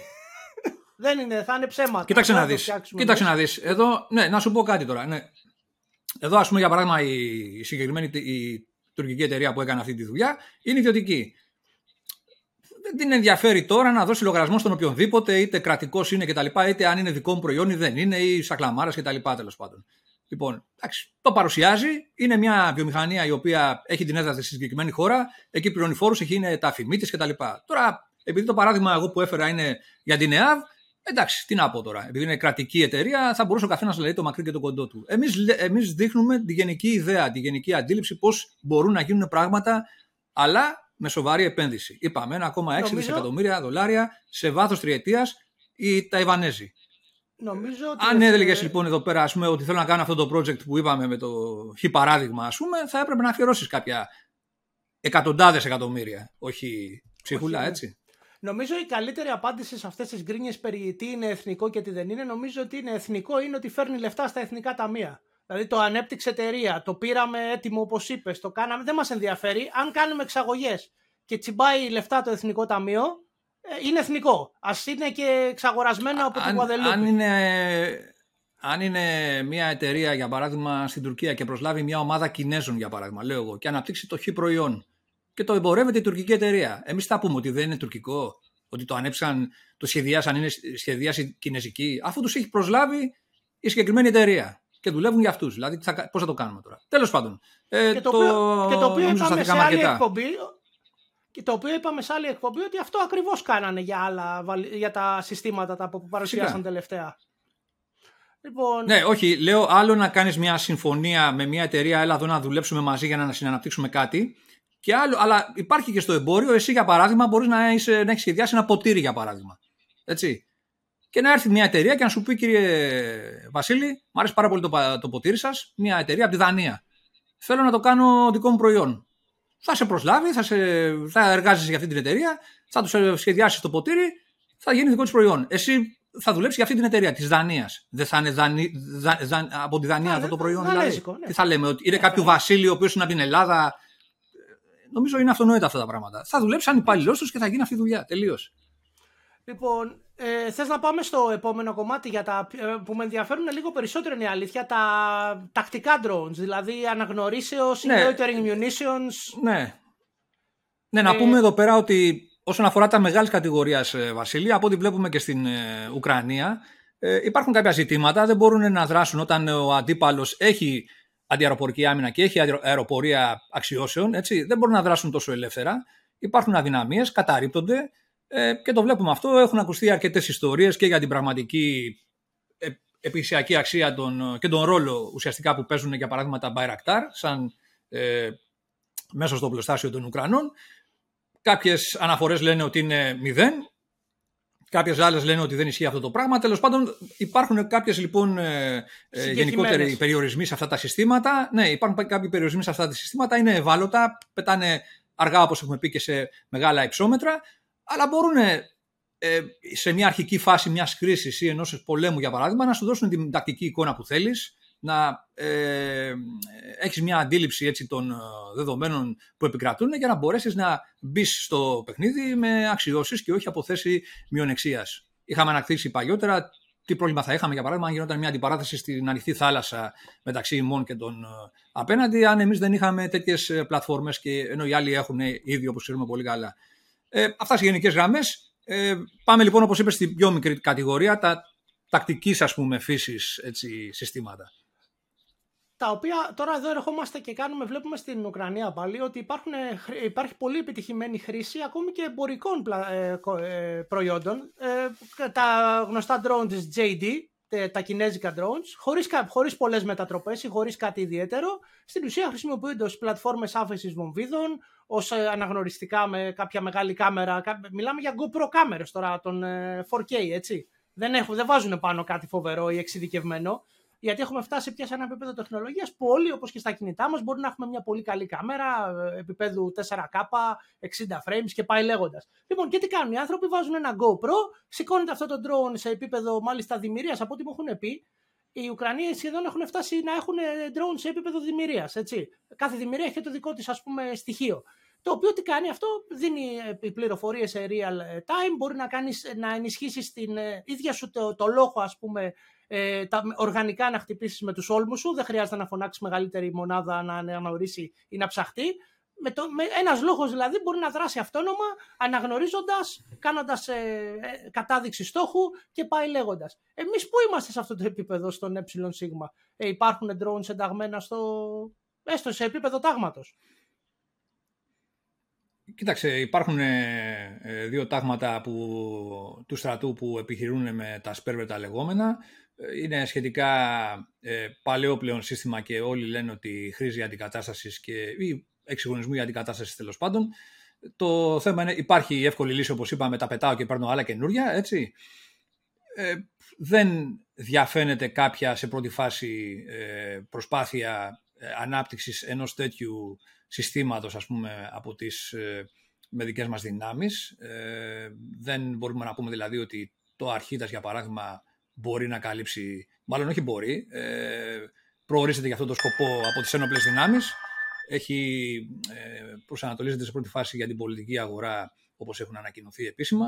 δεν είναι, θα είναι ψέματα. Κοίταξε να δεις. Κοίταξε να δεις. Εδώ, ναι, να σου πω κάτι τώρα. Ναι. Εδώ, ας πούμε, για παράδειγμα, η συγκεκριμένη η τουρκική εταιρεία που έκανε αυτή τη δουλειά είναι ιδιωτική. Δεν την ενδιαφέρει τώρα να δώσει λογαριασμό στον οποιονδήποτε, είτε κρατικός είναι κτλ., είτε αν είναι δικό μου προϊόν ή δεν είναι, ή σακλαμάρας κτλ. Τέλος πάντων. Λοιπόν, εντάξει, το παρουσιάζει. Είναι μια βιομηχανία η οποία έχει την έδρα στη συγκεκριμένη χώρα. Εκεί πληρώνει φόρους, εκεί είναι τα αφημίτες κτλ. Τώρα, επειδή το παράδειγμα εγώ που έφερα είναι για την ΕΑΒ, εντάξει, τι να πω τώρα. Επειδή είναι κρατική εταιρεία, θα μπορούσε ο καθένας να λέει το μακρύ και το κοντό του. Εμείς εμείς δείχνουμε τη γενική ιδέα, τη γενική αντίληψη πώς μπορούν να γίνουν πράγματα, αλλά με σοβαρή επένδυση. Είπαμε 1,6 Νομίζω... δισεκατομμύρια δολάρια σε βάθος τριετίας οι Ταϊβανέζοι. Νομίζω ότι Αν έλεγες λοιπόν εδώ πέρα ας πούμε, ότι θέλω να κάνω αυτό το project που είπαμε με το χ παράδειγμα, ας πούμε, θα έπρεπε να αφιερώσεις κάποια εκατοντάδες εκατομμύρια. Όχι ψυχούλα, ναι. έτσι. Νομίζω η καλύτερη απάντηση σε αυτές τις γκρίνιες περί τι είναι εθνικό και τι δεν είναι, νομίζω ότι είναι εθνικό είναι ότι φέρνει λεφτά στα εθνικά ταμεία. Δηλαδή το ανέπτυξε εταιρεία, το πήραμε έτοιμο όπως είπες, το κάναμε, δεν μας ενδιαφέρει. Αν κάνουμε εξαγωγές και τσιμπάει λεφτά το εθνικό ταμείο, ε, είναι εθνικό. Α είναι και εξαγορασμένο από την Γουαδελούπη. Αν είναι, αν είναι μια εταιρεία, για παράδειγμα, στην Τουρκία και προσλάβει μια ομάδα Κινέζων, για παράδειγμα, λέω εγώ, και αναπτύξει το χ προϊόν και το εμπορεύεται η τουρκική εταιρεία. Εμείς θα πούμε ότι δεν είναι τουρκικό, ότι το ανέψαν, το σχεδιάσαν, είναι σχεδίαση κινέζικη, αφού τους έχει προσλάβει η συγκεκριμένη εταιρεία. Και δουλεύουν για αυτούς. Δηλαδή, πώς θα το κάνουμε τώρα. Τέλος πάντων. Ε, και το, το, οποίο, και το οποίο είπαμε σε άλλη εκπομπή, και το οποίο είπαμε σε άλλη εκπομπή ότι αυτό ακριβώς κάνανε για, άλλα, για τα συστήματα τα που παρουσιάσαν τελευταία. Λοιπόν... Ναι, όχι. Λέω άλλο να κάνεις μια συμφωνία με μια εταιρεία, έλα εδώ να δουλέψουμε μαζί για να συναναπτύξουμε κάτι. Και άλλο, αλλά υπάρχει και στο εμπόριο, εσύ για παράδειγμα μπορείς να, να έχεις σχεδιάσει ένα ποτήρι για παράδειγμα. Έτσι. Και να έρθει μια εταιρεία και να σου πει, κύριε Βασίλη, μου αρέσει πάρα πολύ το, το ποτήρι σας, μια εταιρεία από τη Δανία. Θέλω να το κάνω δικό μου προϊόν θα σε προσλάβει, θα, σε, θα εργάζεσαι για αυτή την εταιρεία, θα τους σχεδιάσεις το ποτήρι, θα γίνει δικό της προϊόν. Εσύ θα δουλέψεις για αυτή την εταιρεία της Δανίας. Δεν θα είναι δανει, δα, δα, από τη Δανία αυτό το προϊόν. Δηλαδή; Ναι. Τι θα λέμε, ότι είναι ναι, κάποιο βασίλειο ο οποίος είναι από την Ελλάδα; Νομίζω είναι αυτονόητα αυτά τα πράγματα. Θα δουλέψει σαν υπάλληλός τους και θα γίνει αυτή η δουλειά. Τελείως. Λοιπόν, ε, θες να πάμε στο επόμενο κομμάτι για τα, ε, που με ενδιαφέρουν λίγο περισσότερο είναι η αλήθεια, τα τακτικά drones, δηλαδή αναγνωρίσεως, ναι. loitering munitions. Ναι. Ναι, να ε, πούμε εδώ πέρα ότι όσον αφορά τα μεγάλης κατηγορίας, ε, Βασίλη, από ό,τι βλέπουμε και στην Ουκρανία, υπάρχουν κάποια ζητήματα, δεν μπορούν να δράσουν όταν ο αντίπαλος έχει αντιαεροπορική άμυνα και έχει αεροπορία αξιώσεων, έτσι, δεν μπορούν να δράσουν τόσο ελεύθερα. Υπάρχουν αδυναμίες, καταρρύπτονται ε, και το βλέπουμε αυτό. Έχουν ακουστεί αρκετές ιστορίες και για την πραγματική ε, επιχειρησιακή αξία των, και τον ρόλο ουσιαστικά που παίζουν για παράδειγμα τα Bayraktar σαν ε, μέσα στο πλωστάσιο των Ουκρανών. Κάποιες αναφορές λένε ότι είναι μηδέν, Κάποιες άλλες λένε ότι δεν ισχύει αυτό το πράγμα. Τέλος πάντων, υπάρχουν κάποιες λοιπόν ε, ε γενικότεροι περιορισμοί σε αυτά τα συστήματα. Ναι, υπάρχουν κάποιοι περιορισμοί σε αυτά τα συστήματα. Είναι ευάλωτα, πετάνε αργά όπως έχουμε πει και σε μεγάλα υψόμετρα αλλά μπορούν ε, σε μια αρχική φάση μιας κρίσης ή ενός πολέμου, για παράδειγμα, να σου δώσουν την τακτική εικόνα που θέλεις, να ε, έχεις μια αντίληψη έτσι, των ε, δεδομένων που επικρατούν για να μπορέσεις να μπεις στο παιχνίδι με αξιώσεις και όχι από θέση μειονεξίας. Είχαμε ανακτήσει παλιότερα τι πρόβλημα θα είχαμε, για παράδειγμα, αν γινόταν μια αντιπαράθεση στην ανοιχτή θάλασσα μεταξύ ημών και των ε, απέναντι, αν εμείς δεν είχαμε τέτοιες πλατφόρμες και ενώ οι άλλοι έχουν ήδη, όπως ξέρουμε πολύ καλά. Ε, αυτάς σε γενικές γραμμές. Ε, πάμε λοιπόν, όπως είπες, στην πιο μικρή κατηγορία, τα τακτικής ας πούμε φύσης συστήματα. Τα οποία τώρα εδώ ερχόμαστε και κάνουμε, βλέπουμε στην Ουκρανία πάλι ότι υπάρχουν, υπάρχει πολύ επιτυχημένη χρήση ακόμη και εμπορικών ε, ε, προϊόντων. Ε, τα γνωστά drone της JD, τα κινέζικα drones, χωρίς, χωρίς πολλές μετατροπές ή χωρίς κάτι ιδιαίτερο, στην ουσία χρησιμοποιούνται ως πλατφόρμες άφεσης βομβίδων, ως ε, αναγνωριστικά με κάποια μεγάλη κάμερα. Μιλάμε για GoPro κάμερες τώρα, των 4K, ε, έτσι. Δεν, έχουν, δεν βάζουν πάνω κάτι φοβερό ή εξειδικευμένο. Γιατί έχουμε φτάσει πια σε ένα επίπεδο τεχνολογίας που όλοι, όπως και στα κινητά μας, μπορεί να έχουμε μια πολύ καλή κάμερα ε, επίπεδου 4K, 60 frames και πάει λέγοντας. Λοιπόν, και τι κάνουν οι άνθρωποι, βάζουν ένα GoPro, σηκώνεται αυτό το drone σε επίπεδο μάλιστα δημιουργίας από ό,τι μου έχουν πει. Οι Ουκρανοί σχεδόν έχουν φτάσει να έχουν drone σε επίπεδο δημιουργίας. Κάθε δημιουργία έχει το δικό της στοιχείο. Το οποίο τι κάνει αυτό, δίνει πληροφορίες σε real time, μπορεί να, κάνεις, να ενισχύσεις την ε, ίδια σου το, το λόγο, ας πούμε, ε, τα οργανικά να χτυπήσεις με τους όλμου σου. Δεν χρειάζεται να φωνάξεις μεγαλύτερη μονάδα να αναγνωρίσει ή να ψαχτεί. Με το, με ένας λόγος δηλαδή μπορεί να δράσει αυτόνομα αναγνωρίζοντας, κάνοντας ε, ε, κατάδειξη στόχου και πάει λέγοντας. Εμείς πού είμαστε σε αυτό το επίπεδο στον ε ε, υπάρχουν drones ενταγμένα στο, έστω σε επίπεδο τάγματος. Κοίταξε, υπάρχουν ε, ε, δύο τάγματα που, του στρατού που επιχειρούν με τα σπέρβετα λεγόμενα. Ε, είναι σχετικά ε, παλαιό πλέον σύστημα και όλοι λένε ότι χρήζει αντικατάστασης και, ή εξυγχρονισμού για αντικατάστασης τέλος πάντων. Το θέμα είναι, υπάρχει η εύκολη λύση όπως είπαμε, τα πετάω και παίρνω άλλα καινούρια, έτσι. Ε, δεν διαφαίνεται κάποια σε πρώτη φάση ε, προσπάθεια ανάπτυξης ενός τέτοιου συστήματος ας πούμε από τις ε, με δικές μας δυνάμεις. Ε, δεν μπορούμε να πούμε δηλαδή ότι το Αρχίτας για παράδειγμα μπορεί να καλύψει, μάλλον όχι μπορεί, ε, προορίζεται για αυτό το σκοπό από τις ένοπλες δυνάμεις. Έχει, ε, προσανατολίζεται σε πρώτη φάση για την πολιτική αγορά όπως έχουν ανακοινωθεί επίσημα.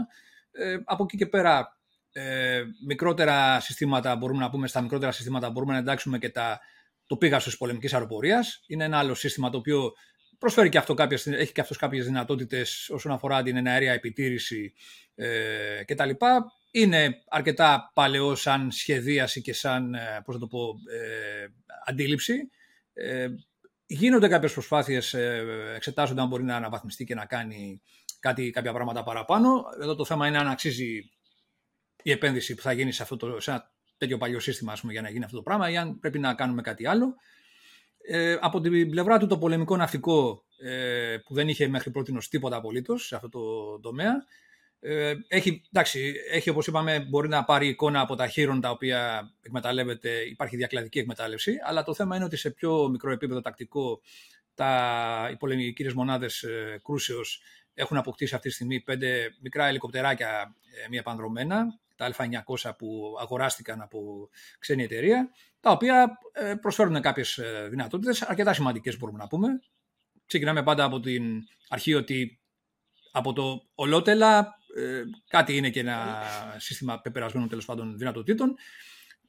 Ε, από εκεί και πέρα ε, μικρότερα συστήματα, μπορούμε να πούμε στα μικρότερα συστήματα μπορούμε να εντάξουμε και τα, το πήγαστο της πολεμικής αεροπορίας. Είναι ένα άλλο σύστημα το οποίο προσφέρει και αυτό κάποιες, έχει και αυτός κάποιες δυνατότητες όσον αφορά την εναέρια επιτήρηση ε, κτλ. Είναι αρκετά παλαιό σαν σχεδίαση και σαν ε, πώς το πω, ε, αντίληψη. Ε, γίνονται κάποιες προσπάθειες, ε, εξετάζονται αν μπορεί να αναβαθμιστεί και να κάνει κάτι, κάποια πράγματα παραπάνω. Εδώ το θέμα είναι αν αξίζει η επένδυση που θα γίνει σε, αυτό το, σε ένα τέτοιο παλιό σύστημα πούμε, για να γίνει αυτό το πράγμα ή αν πρέπει να κάνουμε κάτι άλλο. Ε, από την πλευρά του το πολεμικό ναυτικό ε, που δεν είχε μέχρι πρώτη τίποτα απολύτως σε αυτό το τομέα. Ε, έχει, εντάξει, έχει, όπως είπαμε, μπορεί να πάρει εικόνα από τα χείρων τα οποία εκμεταλλεύεται, υπάρχει διακλαδική εκμετάλλευση, αλλά το θέμα είναι ότι σε πιο μικρό επίπεδο τακτικό τα, οι πολεμικοί μονάδες ε, κρούσεως έχουν αποκτήσει αυτή τη στιγμή πέντε μικρά ελικοπτεράκια ε, μία πανδρομένα, τα Α900 που αγοράστηκαν από ξένη εταιρεία, τα οποία ε, προσφέρουν κάποιες ε, δυνατότητες, αρκετά σημαντικές μπορούμε να πούμε. Ξεκινάμε πάντα από την αρχή ότι από το ολότελα ε, κάτι είναι και ένα σύστημα πεπερασμένων τέλος πάντων δυνατοτήτων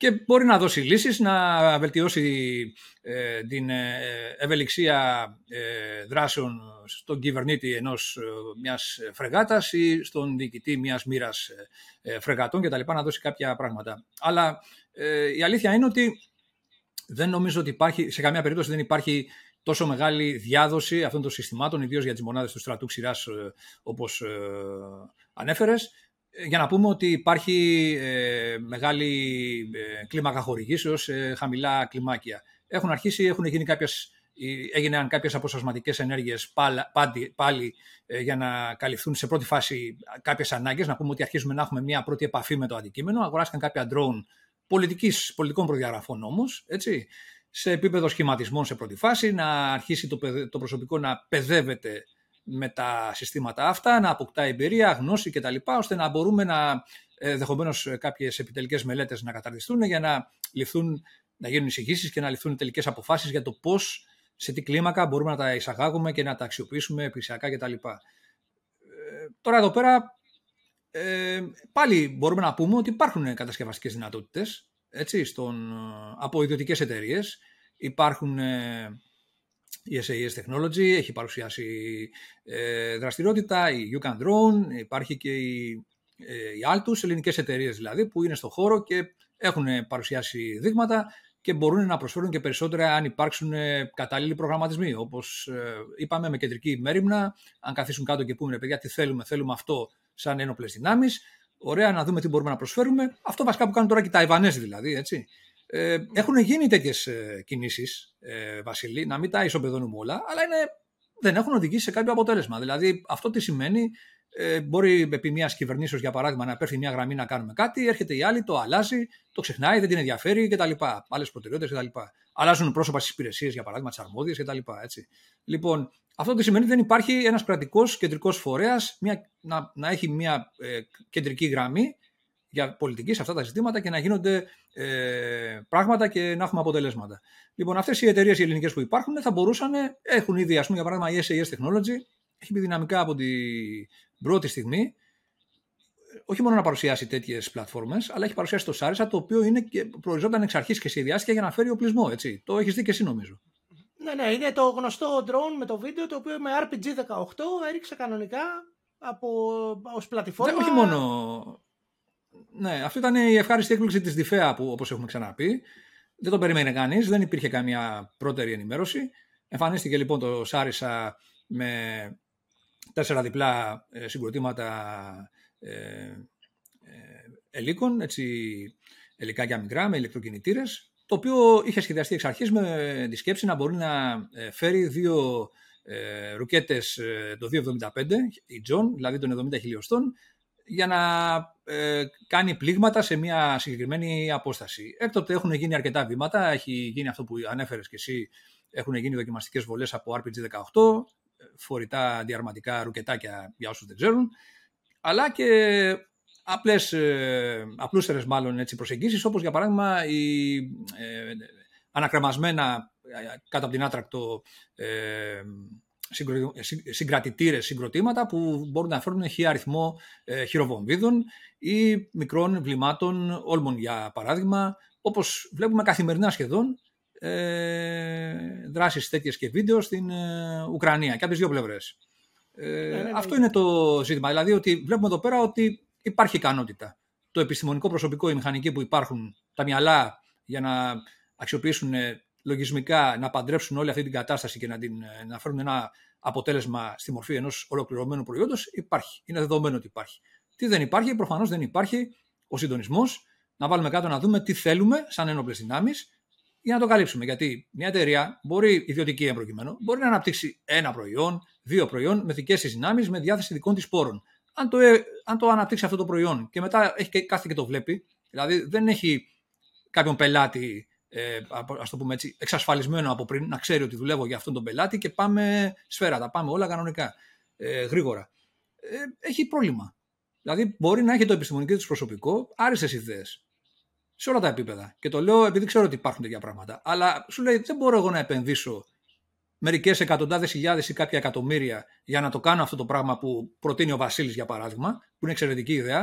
και μπορεί να δώσει λύσεις, να βελτιώσει ε, την ε, ευελιξία ε, δράσεων στον κυβερνήτη ενός μιας φρεγάτας ή στον διοικητή μιας μοίρας φρεγατών κτλ. να δώσει κάποια πράγματα. Αλλά η αλήθεια είναι ότι δεν νομίζω ότι υπάρχει, σε καμία περίπτωση δεν υπάρχει τόσο μεγάλη διάδοση αυτών των συστημάτων, ιδίως για τις μονάδες του στρατού ξηράς όπως ανέφερες, για να πούμε ότι υπάρχει ε, μεγάλη ε, κλίμακα χορηγήσεως σε χαμηλά κλιμάκια. Έχουν αρχίσει, έχουν γίνει κάποιες, έγιναν κάποιες αποσπασματικές ενέργειες πάλι, πάλι ε, για να καλυφθούν σε πρώτη φάση κάποιες ανάγκες. Να πούμε ότι αρχίζουμε να έχουμε μια πρώτη επαφή με το αντικείμενο. Αγοράστηκαν κάποια drone πολιτικής, πολιτικών προδιαγραφών όμως, έτσι, σε επίπεδο σχηματισμών σε πρώτη φάση, να αρχίσει το, το προσωπικό να παιδεύεται με τα συστήματα αυτά, να αποκτά εμπειρία, γνώση κτλ. ώστε να μπορούμε να ενδεχομένως κάποιες επιτελικές μελέτες να καταρτιστούν για να, ληφθούν, να γίνουν εισηγήσεις και να ληφθούν τελικές αποφάσεις για το πώς, σε τι κλίμακα μπορούμε να τα εισαγάγουμε και να τα αξιοποιήσουμε επισιακά κτλ. Ε, τώρα εδώ πέρα ε, πάλι μπορούμε να πούμε ότι υπάρχουν κατασκευαστικές δυνατότητες έτσι, στον, από ιδιωτικές εταιρείες. Υπάρχουν ε, η SAS Technology έχει παρουσιάσει ε, δραστηριότητα, η You Can Drone, υπάρχει και η, ε, η Altus, ελληνικές εταιρείες δηλαδή, που είναι στο χώρο και έχουν παρουσιάσει δείγματα και μπορούν να προσφέρουν και περισσότερα αν υπάρξουν ε, κατάλληλοι προγραμματισμοί. Όπως ε, είπαμε με κεντρική μέρημνα, αν καθίσουν κάτω και πούμε παιδιά τι θέλουμε, θέλουμε αυτό σαν ένοπλες δυνάμεις, ωραία να δούμε τι μπορούμε να προσφέρουμε. Αυτό βασικά που κάνουν τώρα και τα Ιβανέζοι δηλαδή, έτσι. Ε, έχουν γίνει τέτοιες κινήσεις, ε, Βασίλη, να μην τα ισοπεδώνουμε όλα, αλλά είναι, δεν έχουν οδηγήσει σε κάποιο αποτέλεσμα. Δηλαδή, αυτό τι σημαίνει, ε, μπορεί επί μιας κυβερνήσεως, για παράδειγμα, να πέφτει μια γραμμή να κάνουμε κάτι, έρχεται η άλλη, το αλλάζει, το ξεχνάει, δεν την ενδιαφέρει κτλ. Άλλες προτεραιότητες κτλ. Αλλάζουν πρόσωπα στις υπηρεσίες, για παράδειγμα, τις αρμόδιες κτλ. Λοιπόν, αυτό τι σημαίνει ότι δεν υπάρχει ένας κρατικός κεντρικός φορέας να, να έχει μια ε, κεντρική γραμμή για πολιτική σε αυτά τα ζητήματα και να γίνονται ε, πράγματα και να έχουμε αποτελέσματα. Λοιπόν, αυτές οι εταιρείες οι ελληνικές που υπάρχουν θα μπορούσαν, έχουν ήδη, ας πούμε, για παράδειγμα, η SAS Technology, έχει μπει δυναμικά από την πρώτη στιγμή, όχι μόνο να παρουσιάσει τέτοιες πλατφόρμες, αλλά έχει παρουσιάσει το Σάρισα, το οποίο είναι και προοριζόταν εξ αρχής και σχεδιάστηκε για να φέρει οπλισμό. Έτσι. Το έχεις δει και εσύ, νομίζω. Ναι, ναι, είναι το γνωστό drone με το βίντεο, το οποίο με RPG-18 έριξε κανονικά από, ως πλατφόρμα. Ναι, όχι μόνο. Ναι, αυτό ήταν η ευχάριστη έκπληξη της ΔΙΦΕΑ που όπως έχουμε ξαναπεί. Δεν το περίμενε κανείς, δεν υπήρχε καμία πρώτερη ενημέρωση. Εμφανίστηκε λοιπόν το Σάρισα με τέσσερα διπλά ε, συγκροτήματα ε, ε, ελίκων, έτσι, ελικάκια μικρά με ηλεκτροκινητήρες, το οποίο είχε σχεδιαστεί εξ αρχής με τη σκέψη να μπορεί να ε, φέρει δύο ε, ρουκέτες το 2,75, η John, δηλαδή των 70 χιλιοστών, για να ε, κάνει πλήγματα σε μια συγκεκριμένη απόσταση. Έκτοτε έχουν γίνει αρκετά βήματα, έχει γίνει αυτό που ανέφερες και εσύ, έχουν γίνει δοκιμαστικές βολές από RPG-18, φορητά αντιαρματικά ρουκετάκια για όσους δεν ξέρουν, αλλά και απλές, ε, απλούστερες μάλλον έτσι, προσεγγίσεις, όπως για παράδειγμα οι ε, ανακρεμασμένα ε, κάτω από την άτρακτο ε, συγκρατητήρες συγκροτήματα που μπορούν να φέρουν χι αριθμό ε, χειροβομβίδων ή μικρών βλημάτων όλμων για παράδειγμα, όπως βλέπουμε καθημερινά σχεδόν ε, δράσεις τέτοιες και βίντεο στην ε, Ουκρανία και από τις δύο πλευρές. Ε, ναι, ναι, ναι. αυτό είναι το ζήτημα. Δηλαδή ότι βλέπουμε εδώ πέρα ότι υπάρχει ικανότητα. Το επιστημονικό προσωπικό, οι μηχανικοί που υπάρχουν, τα μυαλά για να αξιοποιήσουν ε, λογισμικά, να παντρέψουν όλη αυτή την κατάσταση και να, την, ε, να φέρουν ένα αποτέλεσμα στη μορφή ενός ολοκληρωμένου προϊόντος, υπάρχει. Είναι δεδομένο ότι υπάρχει. Τι δεν υπάρχει, προφανώς δεν υπάρχει ο συντονισμός, να βάλουμε κάτω να δούμε τι θέλουμε σαν ένοπλες δυνάμεις για να το καλύψουμε. Γιατί μια εταιρεία μπορεί, ιδιωτική εμπροκειμένο, μπορεί να αναπτύξει ένα προϊόν, δύο προϊόν με δικές της δυνάμεις, με διάθεση δικών της πόρων. Αν το, ε, αν το αναπτύξει αυτό το προϊόν και μετά έχει και, κάθε και το βλέπει, δηλαδή δεν έχει κάποιον πελάτη, ε, ας το πούμε έτσι, εξασφαλισμένο από πριν, να ξέρει ότι δουλεύω για αυτόν τον πελάτη και πάμε σφαίρα, τα πάμε όλα κανονικά, ε, γρήγορα. Ε, έχει πρόβλημα. Δηλαδή μπορεί να έχει το επιστημονικό του προσωπικό άριστες ιδέες σε όλα τα επίπεδα. Και το λέω επειδή ξέρω ότι υπάρχουν τέτοια πράγματα. Αλλά σου λέει δεν μπορώ εγώ να επενδύσω μερικές εκατοντάδες χιλιάδες ή κάποια εκατομμύρια για να το κάνω αυτό το πράγμα που προτείνει ο Βασίλης, για παράδειγμα, που είναι εξαιρετική ιδέα,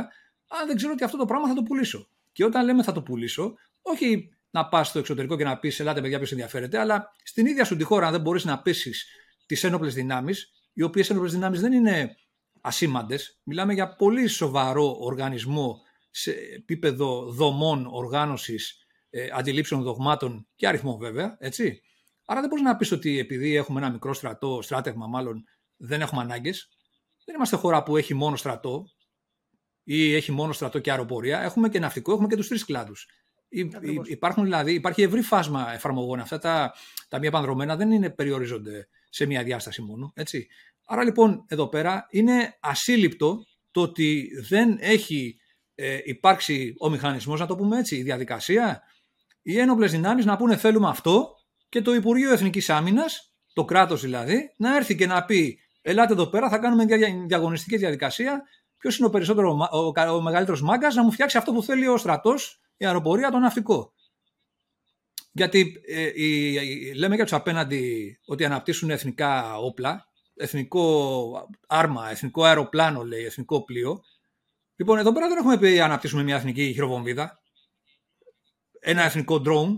αν δεν ξέρω ότι αυτό το πράγμα θα το πουλήσω. Και όταν λέμε θα το πουλήσω, όχι να πας στο εξωτερικό και να πεις Ελάτε, παιδιά, ποιος ενδιαφέρεται, αλλά στην ίδια σου τη χώρα, αν δεν μπορείς να πείσεις τις ένοπλες δυνάμεις, οι οποίες ένοπλες δυνάμεις δεν είναι ασήμαντες, μιλάμε για πολύ σοβαρό οργανισμό σε επίπεδο δομών, οργάνωσης, ε, αντιλήψεων, δογμάτων και αριθμών βέβαια, έτσι. Άρα δεν μπορείς να πεις ότι επειδή έχουμε ένα μικρό στρατό, στράτευμα μάλλον, δεν έχουμε ανάγκες. Δεν είμαστε χώρα που έχει μόνο στρατό ή έχει μόνο στρατό και αεροπορία. Έχουμε και ναυτικό, έχουμε και τους τρεις κλάδους. Υπάρχουν δηλαδή, υπάρχει ευρύ φάσμα εφαρμογών. Αυτά τα, τα μία πανδρομένα δεν είναι, περιορίζονται σε μία διάσταση μόνο. Έτσι. Άρα λοιπόν εδώ πέρα είναι ασύλληπτο το ότι δεν έχει ε, υπάρξει ο μηχανισμός, να το πούμε έτσι, η διαδικασία, οι ένοπλες δυνάμεις να πούνε θέλουμε αυτό και το Υπουργείο Εθνικής Άμυνας, το κράτος δηλαδή, να έρθει και να πει ελάτε εδώ πέρα, θα κάνουμε διαγωνιστική διαδικασία, ποιος είναι ο, περισσότερο, ο, ο μεγαλύτερος μάγκας να μου φτιάξει αυτό που θέλει ο στρατός, η αεροπορία, το ναυτικό. Γιατί ε, η, λέμε για τους απέναντι ότι αναπτύσσουν εθνικά όπλα, εθνικό άρμα, εθνικό αεροπλάνο λέει, εθνικό πλοίο, Λοιπόν, εδώ πέρα δεν έχουμε πει αναπτύσσουμε μια εθνική χειροβομβίδα. Ένα εθνικό drone.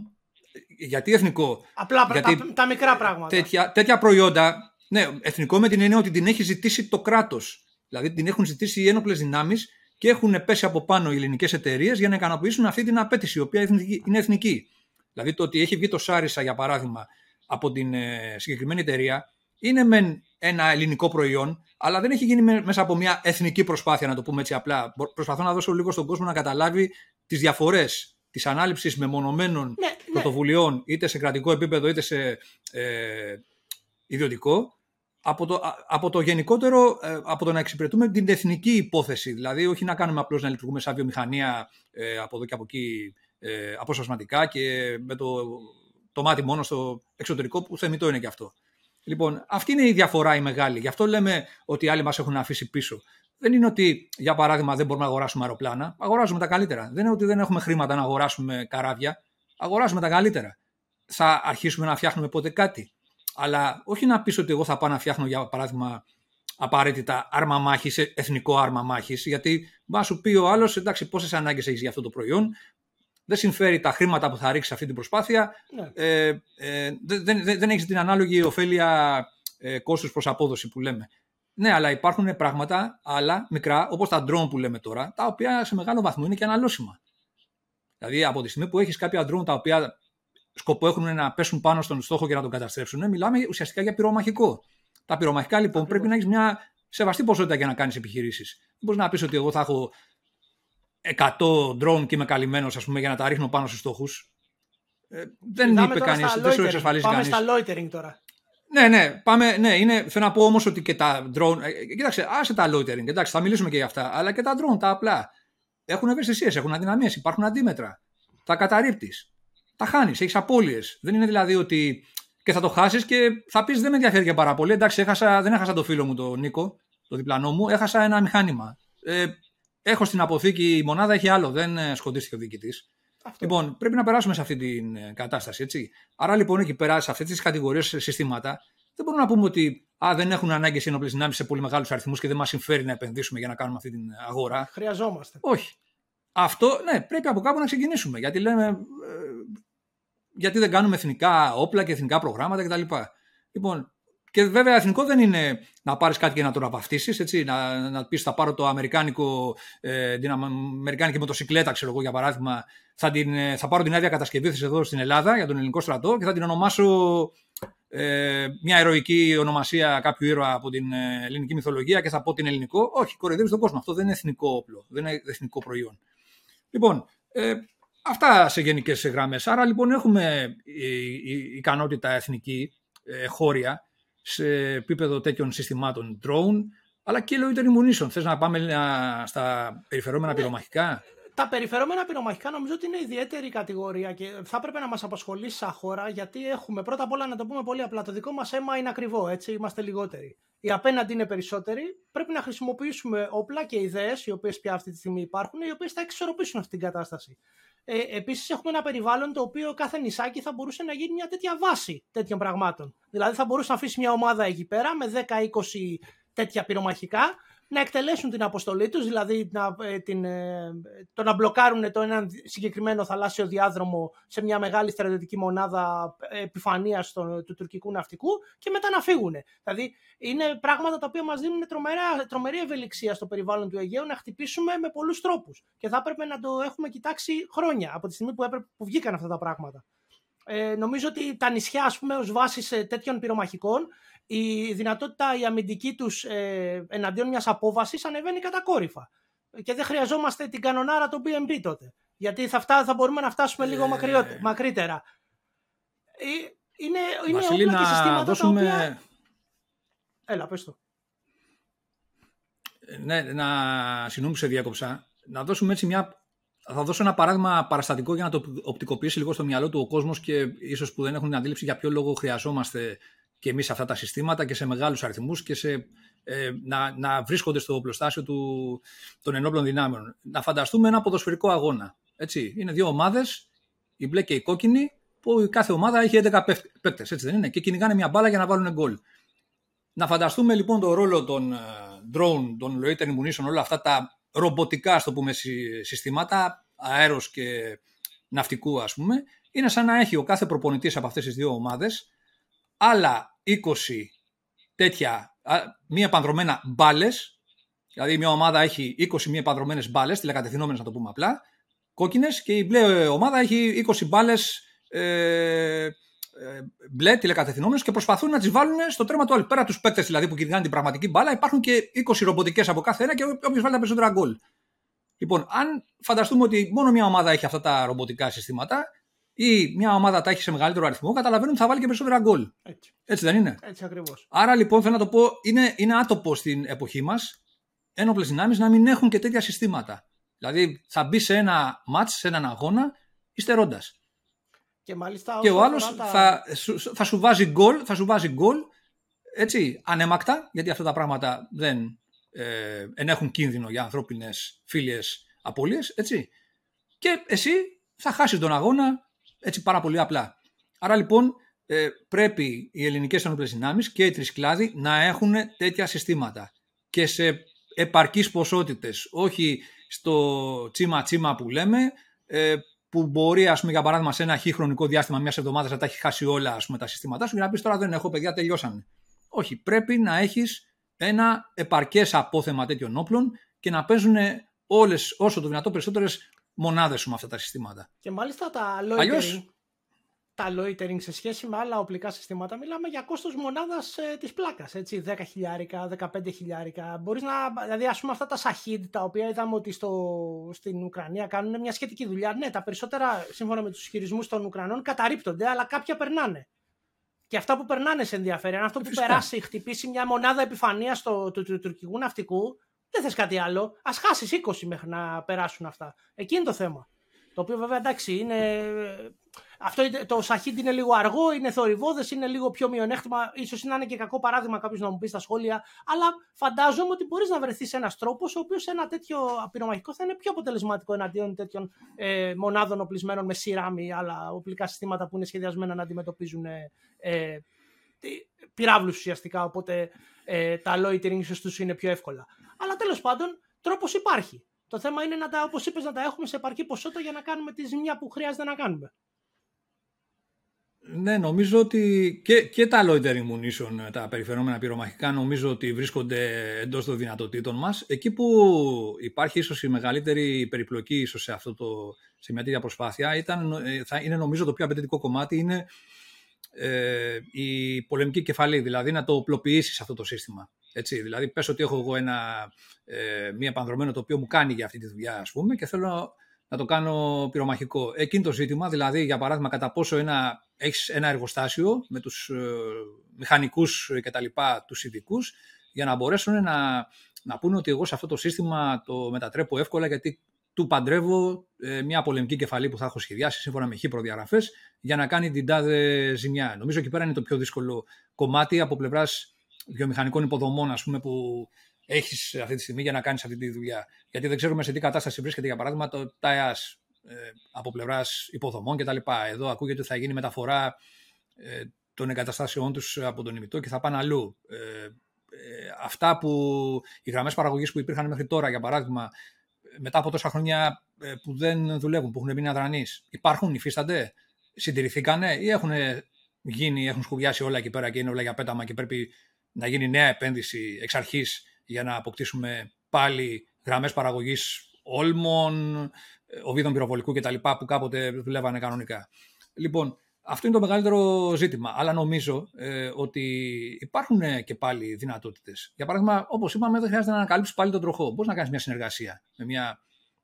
Γιατί εθνικό; Απλά γιατί τα, μικρά πράγματα. Τέτοια, τέτοια προϊόντα. Ναι, εθνικό με την έννοια ότι την έχει ζητήσει το κράτος. Δηλαδή την έχουν ζητήσει οι ένοπλες δυνάμεις και έχουν πέσει από πάνω οι ελληνικές εταιρείες για να ικανοποιήσουν αυτή την απέτηση, η οποία είναι εθνική. Δηλαδή το ότι έχει βγει το Σάρισα, για παράδειγμα, από την ε, συγκεκριμένη εταιρεία, είναι μεν ένα ελληνικό προϊόν, αλλά δεν έχει γίνει μέσα από μια εθνική προσπάθεια, να το πούμε έτσι απλά. Προσπαθώ να δώσω λίγο στον κόσμο να καταλάβει τις διαφορές της ανάληψης μεμονωμένων ναι, ναι, πρωτοβουλειών, είτε σε κρατικό επίπεδο είτε σε ε, ιδιωτικό, από το, από το γενικότερο, ε, από το να εξυπηρετούμε την εθνική υπόθεση. Δηλαδή, όχι να κάνουμε απλώς να λειτουργούμε σαν βιομηχανία ε, από εδώ και από εκεί ε, αποσπασματικά και με το, το μάτι μόνο στο εξωτερικό, που θεμητό είναι και αυτό. Λοιπόν, αυτή είναι η διαφορά η μεγάλη. Γι' αυτό λέμε ότι οι άλλοι μας έχουν αφήσει πίσω. Δεν είναι ότι, για παράδειγμα, δεν μπορούμε να αγοράσουμε αεροπλάνα. Αγοράζουμε τα καλύτερα. Δεν είναι ότι δεν έχουμε χρήματα να αγοράσουμε καράβια. Αγοράζουμε τα καλύτερα. Θα αρχίσουμε να φτιάχνουμε πότε κάτι. Αλλά όχι να πεις ότι εγώ θα πάω να φτιάχνω, για παράδειγμα, απαραίτητα άρμα μάχης, εθνικό άρμα μάχης, γιατί μπα σου πει ο άλλος, εντάξει, πόσες ανάγκες έχεις για αυτό το προϊόν, δεν συμφέρει τα χρήματα που θα ρίξει αυτή την προσπάθεια, ναι. ε, ε, δεν, δεν, δεν έχει την ανάλογη ωφέλεια ε, κόστου προς απόδοση που λέμε. Ναι, αλλά υπάρχουν πράγματα άλλα, μικρά, όπως τα drone που λέμε τώρα, τα οποία σε μεγάλο βαθμό είναι και αναλώσιμα. Δηλαδή, από τη στιγμή που έχεις κάποια drone τα οποία σκοπό έχουν να πέσουν πάνω στον στόχο και να τον καταστρέψουν, μιλάμε ουσιαστικά για πυρομαχικό. Τα πυρομαχικά λοιπόν πρέπει να έχεις μια σεβαστή ποσότητα για να κάνεις επιχειρήσεις. Δεν μπορείς να πεις ότι εγώ θα έχω 100 drone και είμαι καλυμμένος για να τα ρίχνω πάνω στους στόχους. Ε, δεν είπε κανείς, δεν σου εξασφαλίζει κανείς. Πάμε στα loitering τώρα. Ναι, ναι, πάμε, ναι, είναι, θέλω να πω όμως ότι και τα drone. Ε, κοίταξε, άσε τα loitering, εντάξει, θα μιλήσουμε και για αυτά. Αλλά και τα drone, τα απλά. Έχουν ευαισθησίες, έχουν αδυναμίες, υπάρχουν αντίμετρα. Τα καταρρύπτεις τα χάνεις, έχεις απώλειες. Δεν είναι δηλαδή ότι και θα το χάσεις και θα πεις δεν με ενδιαφέρει και πάρα πολύ. Εντάξει, έχασα, δεν έχασα το φίλο μου τον Νίκο, το διπλανό μου, έχασα ένα μηχάνημα. Ε, έχω στην αποθήκη η μονάδα, έχει άλλο, δεν ε, σκοτίστηκε ο διοικητής. Λοιπόν, πρέπει να περάσουμε σε αυτή την ε, κατάσταση. Έτσι. Άρα λοιπόν εκεί πέρα, σε αυτές τις κατηγορίες συστήματα, δεν μπορούμε να πούμε ότι α, δεν έχουν ανάγκε οι ενόπλε δυνάμει σε πολύ μεγάλους αριθμούς και δεν μας συμφέρει να επενδύσουμε για να κάνουμε αυτή την αγορά. Χρειαζόμαστε. Όχι. Αυτό, ναι, πρέπει από κάπου να ξεκινήσουμε. Γιατί λέμε, ε, γιατί δεν κάνουμε εθνικά όπλα και εθνικά προγράμματα κτλ. Λοιπόν, και βέβαια εθνικό δεν είναι να πάρεις κάτι και να το αναπαυτίσει, να, να πεις θα πάρω το αμερικάνικο, ε, την αμερικάνικη μοτοσυκλέτα, ξέρω εγώ για παράδειγμα, θα, την, ε, θα πάρω την άδεια κατασκευής εδώ στην Ελλάδα για τον ελληνικό στρατό και θα την ονομάσω ε, μια ηρωική ονομασία κάποιου ήρωα από την ε, ελληνική μυθολογία και θα πω την ελληνικό. Όχι, κοροϊδεύεις τον κόσμο. Αυτό δεν είναι εθνικό όπλο, δεν είναι εθνικό προϊόν. Λοιπόν, ε, Αυτά σε γενικές γραμμές. Άρα λοιπόν έχουμε ικανότητα εθνική, ε, χώρια, σε επίπεδο τέτοιων συστημάτων drone, αλλά και loitering munition. Θες να πάμε στα περιφερόμενα ναι. πυρομαχικά; Τα περιφερόμενα πυρομαχικά νομίζω ότι είναι ιδιαίτερη κατηγορία και θα έπρεπε να μας απασχολήσει σαν χώρα γιατί έχουμε πρώτα απ' όλα να το πούμε πολύ απλά. Το δικό μας αίμα είναι ακριβό, έτσι είμαστε λιγότεροι. Οι απέναντι είναι περισσότεροι. Πρέπει να χρησιμοποιήσουμε όπλα και ιδέες, οι οποίες πια αυτή τη στιγμή υπάρχουν, οι οποίες θα εξορροπήσουν αυτή την κατάσταση. Ε, Επίσης, έχουμε ένα περιβάλλον το οποίο κάθε νησάκι θα μπορούσε να γίνει μια τέτοια βάση τέτοιων πραγμάτων. Δηλαδή, θα μπορούσε να αφήσει μια ομάδα εκεί πέρα με 10-20 τέτοια πυρομαχικά να εκτελέσουν την αποστολή τους, δηλαδή να, ε, την, ε, το να μπλοκάρουν το έναν συγκεκριμένο θαλάσσιο διάδρομο σε μια μεγάλη στρατιωτική μονάδα επιφανείας του τουρκικού ναυτικού και μετά να φύγουν. Δηλαδή είναι πράγματα τα οποία μας δίνουν τρομερά, τρομερή ευελιξία στο περιβάλλον του Αιγαίου να χτυπήσουμε με πολλούς τρόπους και θα έπρεπε να το έχουμε κοιτάξει χρόνια από τη στιγμή που, έπρεπε, που βγήκαν αυτά τα πράγματα. Ε, νομίζω ότι τα νησιά, ας πούμε, ως βάση τέτοιων πυρομαχικών η δυνατότητα η αμυντική τους ε, εναντίον μιας απόβασης ανεβαίνει κατακόρυφα. Και δεν χρειαζόμαστε την κανονάρα του BNB τότε. Γιατί θα, φτά, θα μπορούμε να φτάσουμε λίγο ε... μακρύτερα. Ε, είναι, είναι Βασίλη, όπλα και συστήματα δώσουμε... τα οποία... Έλα, πες το. Ε, ναι, να συγγνώμη σε διάκοψα. Να δώσουμε έτσι μια... Θα δώσω ένα παράδειγμα παραστατικό για να το οπτικοποιήσει λίγο στο μυαλό του ο κόσμος και ίσως που δεν έχουν την αντίληψη για ποιο λόγο χρειαζόμαστε και εμείς αυτά τα συστήματα και σε μεγάλους αριθμούς και σε, ε, να, να βρίσκονται στο οπλοστάσιο του, των ενόπλων δυνάμεων. Να φανταστούμε ένα ποδοσφαιρικό αγώνα. Έτσι. Είναι δύο ομάδες, η μπλε και η κόκκινη, που η κάθε ομάδα έχει 11 παίκτες, έτσι δεν είναι, και κυνηγάνε μια μπάλα για να βάλουν γκολ. Να φανταστούμε λοιπόν τον ρόλο των ε, drone, των loitering munition, όλα αυτά τα ρομποτικά, στο πούμε, συστήματα, αέρος και ναυτικού ας πούμε, είναι σαν να έχει ο κάθε προπονητής από αυτές τις δύο ομάδες άλλα 20 τέτοια μία πανδρομένα μπάλες. Δηλαδή, μια ομάδα έχει 20 μία πανδρομένες μπάλες, τηλεκατευθυνόμενες να το πούμε απλά, κόκκινες, και η μπλε ομάδα έχει 20 μπάλες ε, ε, μπλε τηλεκατευθυνόμενες και προσπαθούν να τις βάλουν στο τρέμα του άλλου. Πέρα τους παίκτες δηλαδή που κυνηγάνε την πραγματική μπάλα, υπάρχουν και 20 ρομποτικές από κάθε ένα και όποιο βάλει τα περισσότερα γκολ. Λοιπόν, αν φανταστούμε ότι μόνο μια ομάδα έχει αυτά τα ρομποτικά συστήματα, ή μια ομάδα τα έχει σε μεγαλύτερο αριθμό, καταλαβαίνουν ότι θα βάλει και περισσότερα γκολ. Έτσι. Έτσι δεν είναι; Έτσι ακριβώς. Άρα λοιπόν θέλω να το πω, είναι, είναι άτοπο στην εποχή μας ένοπλες δυνάμεις να μην έχουν και τέτοια συστήματα. Δηλαδή θα μπει σε ένα μάτς, σε έναν αγώνα, υστερώντα. Και, μάλιστα, και ο άλλος τα... θα, θα σου βάζει γκολ, θα σου βάζει γκολ έτσι, ανέμακτα, γιατί αυτά τα πράγματα δεν ε, ενέχουν κίνδυνο για ανθρώπινες φίλες απώλειες, έτσι. Και εσύ θα χάσεις τον αγώνα έτσι πάρα πολύ απλά. Άρα λοιπόν ε, πρέπει οι ελληνικές ενόπλες δυνάμεις και οι τρισκλάδοι να έχουν τέτοια συστήματα και σε επαρκείς ποσότητες, όχι στο τσίμα τσίμα που λέμε, ε, που μπορεί, ας πούμε, για παράδειγμα, σε ένα χι χρονικό διάστημα μιας εβδομάδας να τα έχει χάσει όλα ας πούμε, τα συστήματά σου και να πεις τώρα δεν έχω παιδιά, τελειώσανε. Όχι, πρέπει να έχεις ένα επαρκές απόθεμα τέτοιων όπλων και να παίζουν όλες, όσο το δυνατό περισσότερες μονάδες σου με αυτά τα συστήματα. Και μάλιστα τα loitering, τα loitering σε σχέση με άλλα οπλικά συστήματα μιλάμε για κόστος μονάδας ε, της πλάκας, έτσι, 10 χιλιάρικα, 15 χιλιάρικα. Μπορείς να, δηλαδή ας πούμε αυτά τα Shahid τα οποία είδαμε ότι στο, στην Ουκρανία κάνουν μια σχετική δουλειά. Ναι, τα περισσότερα σύμφωνα με τους χειρισμούς των Ουκρανών καταρρύπτονται, αλλά κάποια περνάνε. Και αυτά που περνάνε σε ενδιαφέρει. Αν αυτό που Φυσικά. περάσει, χτυπήσει μια μονάδα επιφανείας του, του, του, τουρκικού ναυτικού, δεν θες κάτι άλλο. Α χάσεις 20 μέχρι να περάσουν αυτά. Εκεί είναι το θέμα. Το οποίο βέβαια εντάξει είναι. Αυτό το Σαχίντ είναι λίγο αργό, είναι θορυβόδε, είναι λίγο πιο μειονέκτημα. σω να είναι και κακό παράδειγμα κάποιος να μου πει στα σχόλια. Αλλά φαντάζομαι ότι μπορείς να βρεθείς ένας τρόπος ο οποίος ένα τέτοιο πυρομαχικό θα είναι πιο αποτελεσματικό εναντίον τέτοιων ε, μονάδων οπλισμένων με σειράμι ή άλλα οπλικά συστήματα που είναι σχεδιασμένα να αντιμετωπίζουν ε, ε, πυράβλους ουσιαστικά. Οπότε ε, τα loitering ίσως τους είναι πιο εύκολα. Αλλά τέλος πάντων τρόπος υπάρχει. Το θέμα είναι να τα, όπως είπες, να τα έχουμε σε επαρκή ποσότητα για να κάνουμε τη ζημιά που χρειάζεται να κάνουμε. Ναι, νομίζω ότι και, και τα loitering munition, τα περιφερόμενα πυρομαχικά, νομίζω ότι βρίσκονται εντός των δυνατοτήτων μας. Εκεί που υπάρχει ίσως η μεγαλύτερη περιπλοκή ίσως σε, αυτό το, σε μια τέτοια προσπάθεια, ήταν, ε, θα είναι νομίζω το πιο απαιτητικό κομμάτι είναι ε, η πολεμική κεφαλή, δηλαδή να το οπλοποιήσεις αυτό το σύστημα. Έτσι, δηλαδή, πες ότι έχω εγώ ένα, ε, μία επανδρομένο το οποίο μου κάνει για αυτή τη δουλειά, ας πούμε, και θέλω να το κάνω πυρομαχικό. Εκείνο το ζήτημα, δηλαδή, για παράδειγμα, κατά πόσο ένα, έχεις ένα εργοστάσιο με τους ε, μηχανικούς και τα λοιπά, τους ειδικούς, για να μπορέσουν να, να πούνε ότι εγώ σε αυτό το σύστημα το μετατρέπω εύκολα γιατί του παντρεύω ε, μια πολεμική κεφαλή που θα έχω σχεδιάσει σύμφωνα με χι προδιαγραφέ για να κάνει την τάδε ζημιά. Νομίζω εκεί πέρα είναι το πιο δύσκολο κομμάτι από πλευράς βιομηχανικών υποδομών ας πούμε, που έχεις αυτή τη στιγμή για να κάνεις αυτή τη δουλειά. Γιατί δεν ξέρουμε σε τι κατάσταση βρίσκεται, για παράδειγμα, το ΤΑΕΑΣ ε, από πλευράς υποδομών κτλ. Εδώ ακούγεται ότι θα γίνει μεταφορά ε, των εγκαταστάσεών τους από τον ημιτό και θα πάνε αλλού. Ε, ε, αυτά που οι γραμμές παραγωγής που υπήρχαν μέχρι τώρα, για παράδειγμα, μετά από τόσα χρόνια ε, που δεν δουλεύουν, που έχουν μείνει αδρανείς, υπάρχουν, υφίστανται, συντηρηθήκανε ή έχουν γίνει, έχουν σκουβιάσει όλα εκεί πέρα και είναι όλα για πέταμα και πρέπει να γίνει νέα επένδυση εξ αρχής για να αποκτήσουμε πάλι γραμμές παραγωγής όλμων, ε, οβίδων πυροβολικού κτλ. που κάποτε δουλεύανε κανονικά. Λοιπόν, αυτό είναι το μεγαλύτερο ζήτημα. Αλλά νομίζω ε, ότι υπάρχουν και πάλι δυνατότητες. Για παράδειγμα, όπως είπαμε, δεν χρειάζεται να ανακαλύψεις πάλι τον τροχό. Μπορείς να κάνεις μια συνεργασία με μια,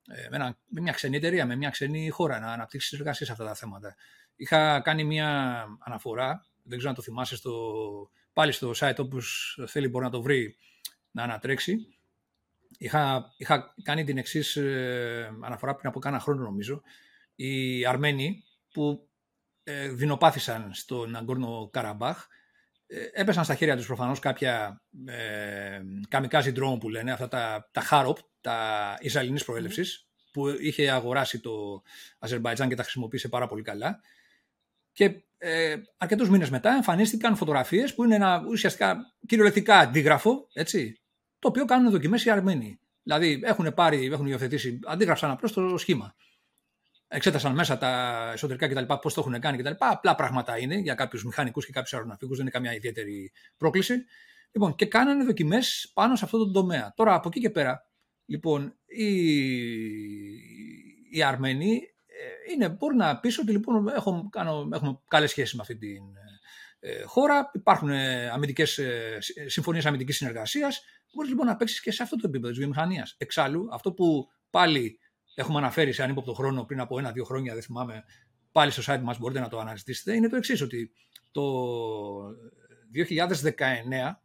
ε, με, ένα, με μια ξενή εταιρεία, με μια ξενή χώρα, να αναπτύξεις συνεργασία σε αυτά τα θέματα. Είχα κάνει μια αναφορά, δεν ξέρω αν το θυμάσαι, στο, πάλι στο site όπως θέλει μπορεί να το βρει να ανατρέξει. Είχα, είχα κάνει την εξής ε, αναφορά πριν από κάνα χρόνο νομίζω. Οι Αρμένοι που ε, δεινοπάθησαν στον Αγκόρνο Καραμπάχ ε, έπεσαν στα χέρια τους προφανώς κάποια ε, καμικάζι drone που λένε, αυτά τα, τα Harop, τα Ισραηλινής προέλευσης, που είχε αγοράσει το Αζερμπαϊτζάν και τα χρησιμοποίησε πάρα πολύ καλά. Και ε, αρκετούς μήνες μετά εμφανίστηκαν φωτογραφίες που είναι ένα ουσιαστικά κυριολεκτικά αντίγραφο, έτσι, το οποίο κάνουν δοκιμές οι Αρμένοι. Δηλαδή έχουν πάρει, έχουν υιοθετήσει, αντίγραψαν απλώς το σχήμα. Εξέτασαν μέσα τα εσωτερικά κτλ. Πώς το έχουν κάνει κτλ. Απλά πράγματα είναι για κάποιους μηχανικούς και κάποιους αεροναυτικού, δεν είναι καμιά ιδιαίτερη πρόκληση. Λοιπόν, και κάνανε δοκιμές πάνω σε αυτό το τομέα. Τώρα από εκεί και πέρα, λοιπόν, οι, οι Αρμένοι ε, είναι, μπορεί να πει ότι λοιπόν έχω, κάνω, έχουμε καλές σχέσεις με αυτή τη ε, χώρα, υπάρχουν ε, αμυντικές, ε, συμφωνίες αμυντικής συνεργασίας, μπορείς λοιπόν να παίξεις και σε αυτό το επίπεδο της βιομηχανίας. Εξάλλου, αυτό που πάλι έχουμε αναφέρει σε ανύποπτο χρόνο πριν από ένα-δύο χρόνια, δεν θυμάμαι, πάλι στο site μας μπορείτε να το αναζητήσετε, είναι το εξής, ότι το 2019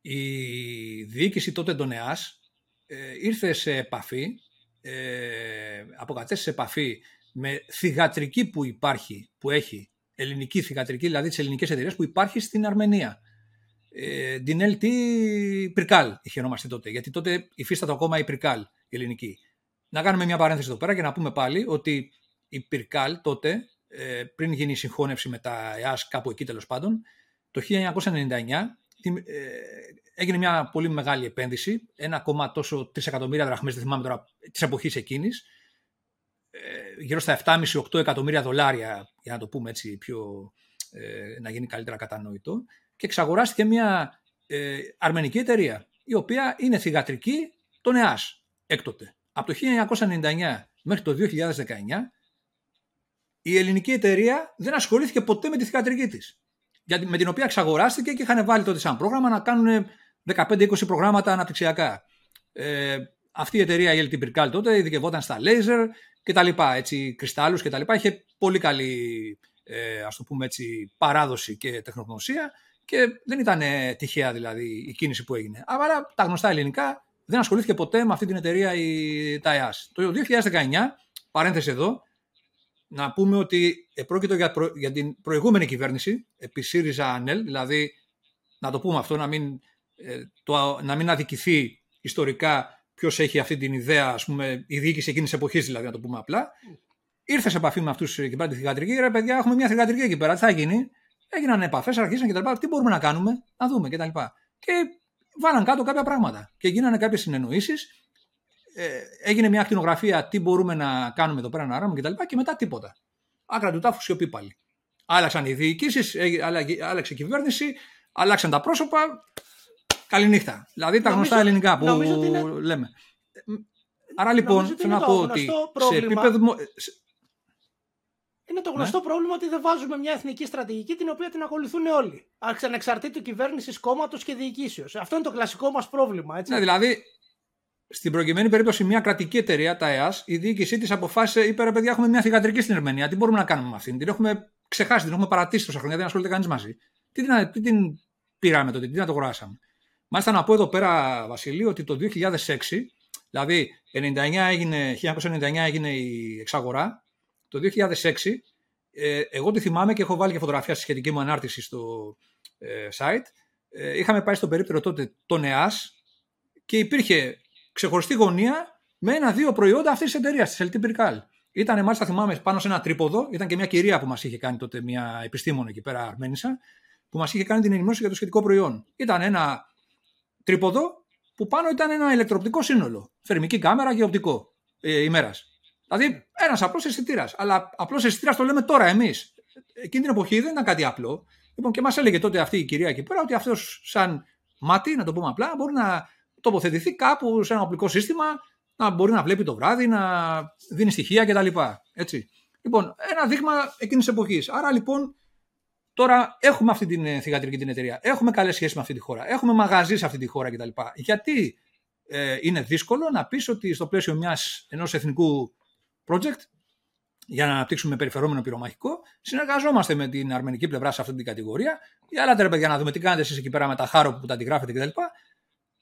η διοίκηση τότε των ΕΑΣ ε, ήρθε σε επαφή, ε, αποκατέστησε σε επαφή με θηγατρική που υπάρχει, που έχει ελληνική θηγατρική, δηλαδή τις ελληνικές εταιρείες που υπάρχει στην Αρμενία. Ε, την LT Πρικάλ είχε ονομαστεί τότε, γιατί τότε υφίσταται ακόμα η Πρικάλ, η ελληνική. Να κάνουμε μια παρένθεση εδώ πέρα και να πούμε πάλι ότι η Πυρκάλ τότε, ε, πριν γίνει η συγχώνευση με τα ΕΑΣ κάπου εκεί τέλος πάντων, το 1999 ε, έγινε μια πολύ μεγάλη επένδυση, ένα ακόμα τόσο τρισεκατομμύρια δραχμές, δεν θυμάμαι τώρα, της εποχής εκείνης, ε, γύρω στα 7,5-8 εκατομμύρια δολάρια, για να το πούμε έτσι πιο, ε, να γίνει καλύτερα κατανοητό, και εξαγοράστηκε μια ε, αρμενική εταιρεία, η οποία είναι θηγατρική των ΕΑΣ έκτοτε. Από το 1999 μέχρι το 2019, η ελληνική εταιρεία δεν ασχολήθηκε ποτέ με τη θηγατρική της με την οποία εξαγοράστηκε και είχαν βάλει τότε σαν πρόγραμμα να κάνουν 15-20 προγράμματα αναπτυξιακά. Ε, αυτή η εταιρεία, η LT Birkal τότε, ειδικευόταν στα λέιζερ και τα λοιπά, έτσι, κρυστάλλους και τα λοιπά. Είχε πολύ καλή, ε, ας το πούμε έτσι, παράδοση και τεχνογνωσία και δεν ήταν τυχαία δηλαδή η κίνηση που έγινε. Αλλά τα γνωστά ελληνικά δεν ασχολήθηκε ποτέ με αυτή την εταιρεία η ΤΑΕΑΣ. Το 2019, παρένθεση εδώ, να πούμε ότι πρόκειται για, για την προηγούμενη κυβέρνηση επί ΣΥΡΙΖΑ ΑΝΕΛ, δηλαδή να το πούμε αυτό, να μην, ε, το, να μην αδικηθεί ιστορικά ποιος έχει αυτή την ιδέα, ας πούμε, η διοίκηση εκείνης της εποχής, δηλαδή, να το πούμε απλά. Ήρθε σε επαφή με αυτούς εκεί πέρα τη θηγατρική. Ρε, παιδιά, έχουμε μια θηγατρική εκεί πέρα. Τι θα γίνει. Έγιναν επαφές, αρχίσαν κτλ. Τι μπορούμε να κάνουμε, να δούμε κτλ. Και, και βάλαν κάτω κάποια πράγματα και γίνανε κάποιες συνεννοήσεις ε, έγινε μια ακτινογραφία τι μπορούμε να κάνουμε εδώ πέρα να ράμε και και μετά τίποτα. Άκρα του τάφου σιωπή πάλι. Άλλαξαν οι διοικήσεις, άλλαξε η κυβέρνηση, άλλαξαν τα πρόσωπα. Καληνύχτα. Δηλαδή τα γνωστά ελληνικά που είναι... λέμε. Άρα λοιπόν θέλω να πω ότι σε επίπεδο. Είναι το γνωστό ναι. πρόβλημα ότι δεν βάζουμε μια εθνική στρατηγική την οποία την ακολουθούν όλοι. Ανεξαρτήτου κυβέρνηση, κόμματος και διοικήσεως. Αυτό είναι το κλασικό μας πρόβλημα. Έτσι. Ναι, δηλαδή στην προκειμένη περίπτωση, μια κρατική εταιρεία, τα ΕΑΣ, η διοίκησή της αποφάσισε, είπε ρε παιδιά, έχουμε μια θηγατρική στην Ερμενία. Τι μπορούμε να κάνουμε με αυτήν; Την έχουμε ξεχάσει, την έχουμε παρατήσει τόσα χρόνια, δεν ασχολείται κανείς μαζί. Τι την, τι την πήραμε τότε, τι να το γουράσαμε. Μάλιστα να πω εδώ πέρα, Βασιλή, ότι το 2006, δηλαδή 99 έγινε, 1999 έγινε η εξαγορά, το 2006, ε, εγώ τη θυμάμαι και έχω βάλει και φωτογραφία στη σχετική μου ανάρτηση στο ε, site. Ε, είχαμε πάει στον περίπτερο τότε τον ΕΑΣ και υπήρχε ξεχωριστή γωνία με ένα-δύο προϊόντα αυτής της εταιρείας, της LT Brical. Ήταν, μάλιστα θυμάμαι, πάνω σε ένα τρίποδο. Ήταν και μια κυρία που μας είχε κάνει τότε, μια επιστήμονα εκεί πέρα, Αρμένισσα, που μας είχε κάνει την ενημέρωση για το σχετικό προϊόν. Ήταν ένα τρίποδο που πάνω ήταν ένα ηλεκτροπτικό σύνολο. Θερμική κάμερα και οπτικό ε, ημέρας. Δηλαδή ένας απλός αισθητήρας. Αλλά απλός αισθητήρας το λέμε τώρα εμείς. Εκείνη την εποχή δεν ήταν κάτι απλό. Λοιπόν, και μας έλεγε τότε αυτή η κυρία εκεί πέρα ότι αυτός σαν μάτι, να το πούμε απλά, μπορεί να τοποθετηθεί κάπου σε ένα οπλικό σύστημα, να μπορεί να βλέπει το βράδυ, να δίνει στοιχεία κτλ. Έτσι. Λοιπόν, ένα δείγμα εκείνης της εποχής. Άρα λοιπόν, τώρα έχουμε αυτή την ε, θηγατρική την εταιρεία. Έχουμε καλές σχέσεις με αυτή τη χώρα. Έχουμε μαγαζί σε αυτή τη χώρα κτλ. Γιατί ε, είναι δύσκολο να πεις ότι στο πλαίσιο μιας, ενός εθνικού project για να αναπτύξουμε περιφερόμενο πυρομαχικό, συνεργαζόμαστε με την αρμενική πλευρά σε αυτή την κατηγορία. Για άλλα τρέπε για να δούμε τι κάνετε εσείς εκεί πέρα με τα χάρο που τα αντιγράφετε κτλ.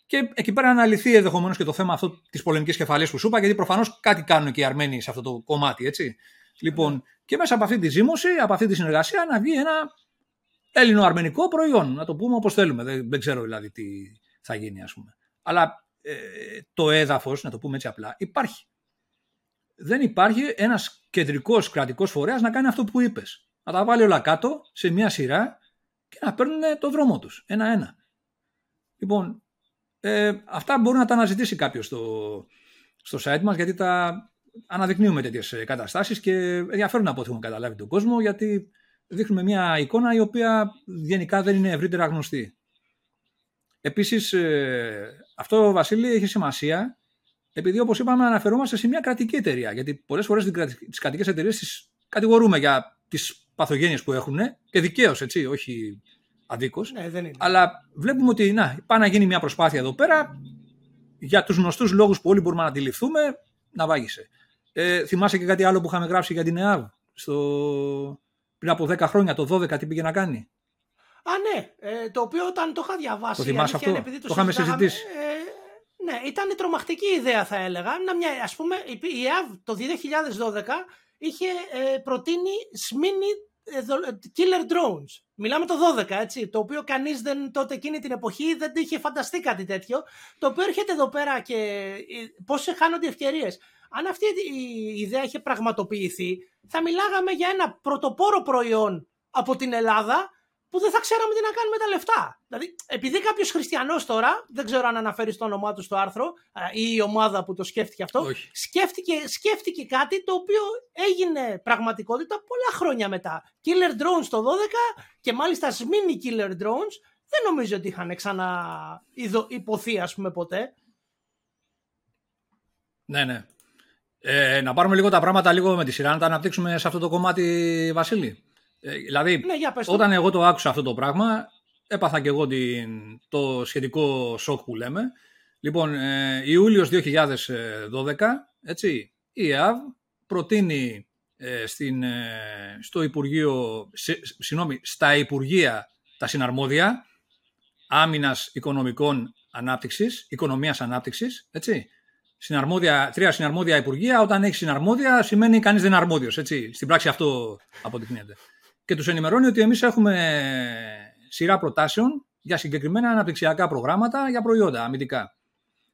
Και εκεί πέρα να λυθεί ενδεχομένως και το θέμα αυτό της πολεμικής κεφαλής που σου είπα, γιατί προφανώς κάτι κάνουν και οι Αρμένοι σε αυτό το κομμάτι, έτσι. Λοιπόν, και μέσα από αυτή τη ζήμωση, από αυτή τη συνεργασία, να βγει ένα ελληνοαρμενικό προϊόν. Να το πούμε όπως θέλουμε. Δεν, δεν ξέρω δηλαδή τι θα γίνει, ας πούμε. Αλλά ε, το έδαφος, να το πούμε έτσι απλά, υπάρχει. Δεν υπάρχει ένας κεντρικός κρατικός φορέας να κάνει αυτό που είπες. Να τα βάλει όλα κάτω σε μια σειρά και να παίρνουν το δρόμο τους. Ένα-ένα. Λοιπόν, ε, αυτά μπορεί να τα αναζητήσει κάποιος στο, στο site μας γιατί τα αναδεικνύουμε τέτοιες καταστάσεις και ενδιαφέρουν από ό,τι έχουμε καταλάβει τον κόσμο γιατί δείχνουμε μια εικόνα η οποία γενικά δεν είναι ευρύτερα γνωστή. Επίσης ε, αυτό Βασίλη έχει σημασία επειδή όπως είπαμε αναφερόμαστε σε μια κρατική εταιρεία γιατί πολλές φορές τις κρατικές εταιρείες τις κατηγορούμε για τις παθογένειες που έχουν και δικαίως, έτσι, όχι αδίκως. Ναι, αλλά βλέπουμε ότι να, πάει να γίνει μια προσπάθεια εδώ πέρα για τους γνωστούς λόγους που όλοι μπορούμε να αντιληφθούμε να βάγισε. Ε, θυμάσαι και κάτι άλλο που είχαμε γράψει για την ΕΑΒ στο... πριν από 10 χρόνια, το 12, τι πήγε να κάνει; Α, ναι, ε, το οποίο όταν το είχα διαβάσει. Το θυμάσαι αυτό, το, το είχαμε συζητήσει. Ε, ναι, ήταν τρομακτική ιδέα θα έλεγα. Να μια, ας πούμε, η ΕΑΒ το 2012 είχε ε, προτείνει σμήνη ε, killer drones. Μιλάμε το 12, έτσι, το οποίο κανείς δεν, τότε εκείνη την εποχή δεν είχε φανταστεί κάτι τέτοιο, το οποίο έρχεται εδώ πέρα και ε, πώς χάνονται οι ευκαιρίες. Αν αυτή η ιδέα είχε πραγματοποιηθεί, θα μιλάγαμε για ένα πρωτοπόρο προϊόν από την Ελλάδα που δεν θα ξέραμε τι να κάνουμε τα λεφτά. Δηλαδή, επειδή κάποιος χριστιανός τώρα, δεν ξέρω αν αναφέρεις το όνομά του στο άρθρο ή η ομάδα που το σκέφτηκε αυτό, σκέφτηκε, σκέφτηκε κάτι το οποίο έγινε πραγματικότητα πολλά χρόνια μετά. Killer drones το 12 και μάλιστα mini killer drones δεν νομίζω ότι είχαν ξανά υποθεί, ας πούμε, ποτέ. Ναι, ναι. Ε, να πάρουμε λίγο τα πράγματα λίγο με τη σειρά, να τα αναπτύξουμε σε αυτό το κομμάτι, Βασίλη. Ε, δηλαδή, ναι, για όταν εγώ το άκουσα αυτό το πράγμα, έπαθα και εγώ την, το σχετικό σοκ που λέμε. Λοιπόν, ε, Ιούλιος 2012, έτσι, η ΕΑΒ προτείνει ε, στην, ε, στο Υπουργείο, σε, συγνώμη, στα Υπουργεία τα συναρμόδια άμυνας οικονομικών ανάπτυξης, οικονομίας ανάπτυξης, έτσι, συναρμόδια, τρία συναρμόδια υπουργεία. Όταν έχει συναρμόδια, σημαίνει κανείς δεν είναι αρμόδιος. Στην πράξη αυτό αποδεικνύεται και τους ενημερώνει ότι εμείς έχουμε σειρά προτάσεων για συγκεκριμένα αναπτυξιακά προγράμματα για προϊόντα αμυντικά.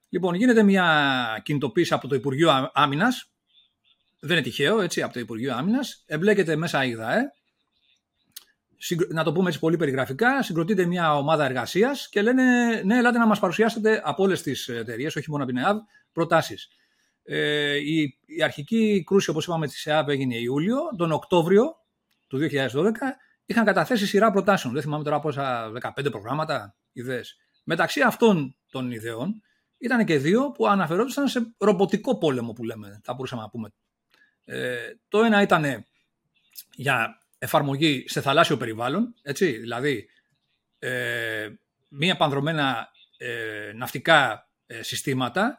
Λοιπόν, γίνεται μια κινητοποίηση από το Υπουργείο Άμυνας. Δεν είναι τυχαίο, έτσι, από το Υπουργείο Άμυνας. Εμπλέκεται μέσα η ΔΑΕ. Να το πούμε έτσι πολύ περιγραφικά. Συγκροτείται μια ομάδα εργασίας και λένε: Ναι, ελάτε να μας παρουσιάσετε από όλες τις εταιρείες, όχι μόνο από την ΕΑΒ, προτάσεις. Ε, η, η αρχική κρούση, όπως είπαμε, της ΕΑΒ έγινε Ιούλιο. Τον Οκτώβριο του 2012 είχαν καταθέσει σειρά προτάσεων. Δεν θυμάμαι τώρα πόσα 15 προγράμματα, ιδέες. Μεταξύ αυτών των ιδεών ήταν και δύο που αναφερόντουσαν σε ρομποτικό πόλεμο που λέμε, θα μπορούσαμε να πούμε. Ε, το ένα ήταν για εφαρμογή σε θαλάσσιο περιβάλλον, έτσι, δηλαδή ε, μία πανδρομένα ε, ναυτικά ε, συστήματα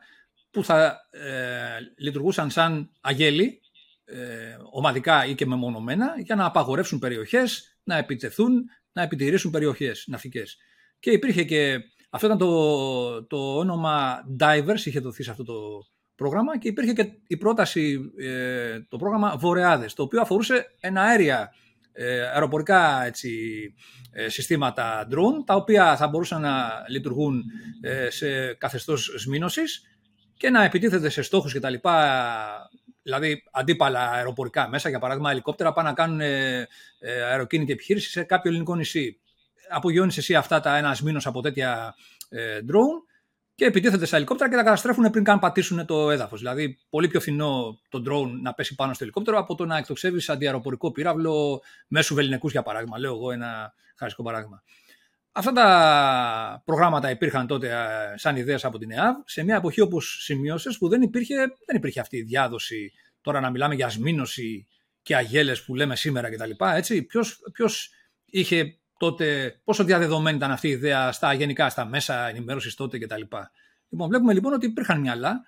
που θα ε, λειτουργούσαν σαν αγέλη ε, ομαδικά ή και μεμονωμένα για να απαγορεύσουν περιοχές, να επιτεθούν, να επιτηρήσουν περιοχές ναυτικές. Και υπήρχε και, αυτό ήταν το, το όνομα Divers, είχε δοθεί σε αυτό το πρόγραμμα και υπήρχε και η πρόταση, ε, το πρόγραμμα Βορεάδες, το οποίο αφορούσε ένα αέρια ε, αεροπορικά έτσι, ε, συστήματα drone, τα οποία θα μπορούσαν να λειτουργούν σε καθεστώς σμήνωσης και να επιτίθεται σε στόχους κτλ δηλαδή αντίπαλα αεροπορικά μέσα, για παράδειγμα ελικόπτερα, πάνε να κάνουν ε, ε, αεροκίνητη επιχείρηση σε κάποιο ελληνικό νησί. Απογειώνεις εσύ αυτά τα ένας μήνος από τέτοια ε, drone και επιτίθεται στα ελικόπτερα και τα καταστρέφουν πριν καν πατήσουν το έδαφος. Δηλαδή, πολύ πιο φθηνό το drone να πέσει πάνω στο ελικόπτερο από το να εκτοξεύεις αντιαεροπορικό πύραυλο μέσω βεληνικού, για παράδειγμα. Λέω εγώ ένα χαριστικό παράδειγμα. Αυτά τα προγράμματα υπήρχαν τότε ε, σαν ιδέες από την ΕΑΒ σε μια εποχή όπως σημείωσες που δεν υπήρχε, δεν υπήρχε αυτή η διάδοση τώρα να μιλάμε για ασμήνωση και αγέλες που λέμε σήμερα κτλ. Ποιος είχε τότε, πόσο διαδεδομένη ήταν αυτή η ιδέα στα γενικά, στα μέσα ενημέρωσης τότε κτλ. Λοιπόν, βλέπουμε λοιπόν ότι υπήρχαν μυαλά,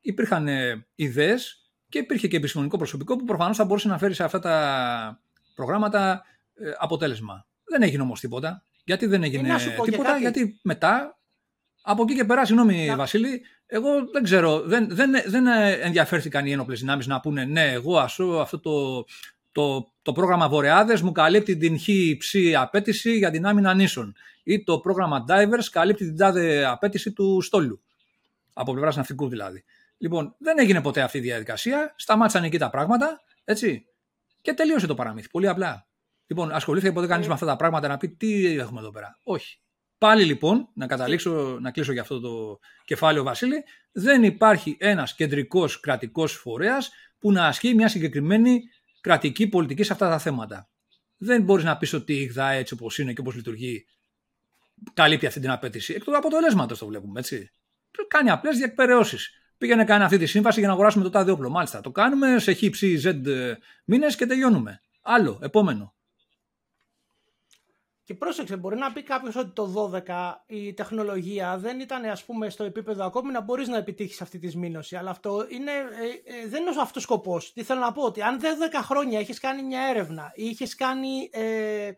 υπήρχαν ε, ιδέες και υπήρχε και επιστημονικό προσωπικό που προφανώς θα μπορούσε να φέρει σε αυτά τα προγράμματα ε, αποτέλεσμα. Δεν έγινε όμως τίποτα. Γιατί δεν έγινε ε, τίποτα, γιατί μετά, από εκεί και πέρα, συγγνώμη να... Βασίλη, εγώ δεν ξέρω, δεν, δεν, δεν ενδιαφέρθηκαν οι ένοπλες δυνάμεις να πούνε ναι, εγώ ασώ αυτό το, το, το πρόγραμμα Βορειάδες μου καλύπτει την χ ψ απέτηση για την άμυνα νήσων ή το πρόγραμμα Divers καλύπτει την τάδε απέτηση του στόλου, από πλευράς ναυτικού δηλαδή. Λοιπόν, δεν έγινε ποτέ αυτή η διαδικασία, σταμάτησαν εκεί τα πράγματα, έτσι, και τελείωσε το παραμύθι, πολύ απλά. Λοιπόν, ασχολήθηκε ποτέ κανείς ε. με αυτά τα πράγματα να πει τι έχουμε εδώ πέρα. Όχι. Πάλι λοιπόν, να καταλήξω, να κλείσω για αυτό το κεφάλαιο Βασίλη, δεν υπάρχει ένας κεντρικός κρατικός φορέας που να ασκεί μια συγκεκριμένη κρατική πολιτική σε αυτά τα θέματα. Δεν μπορείς να πεις ότι η ΓΔΑ έτσι όπως είναι και όπως λειτουργεί καλύπτει αυτή την απέτηση. Εκ του αποτελέσματος το βλέπουμε, έτσι. Κάνει απλές διεκπαιρεώσεις. Πήγαινε κάνει αυτή τη σύμβαση για να αγοράσουμε το τάδε όπλο. Μάλιστα. Το κάνουμε σε χ, ψ, z μήνες και τελειώνουμε. Άλλο, επόμενο. Και πρόσεξε, μπορεί να πει κάποιος ότι το 12 η τεχνολογία δεν ήταν ας πούμε στο επίπεδο ακόμη να μπορείς να επιτύχεις αυτή τη μήνωση. Αλλά αυτό είναι, ε, ε, δεν είναι αυτός ο σκοπός. Τι θέλω να πω, ότι αν δεν 10 χρόνια έχει κάνει μια έρευνα ή είχες κάνει ε,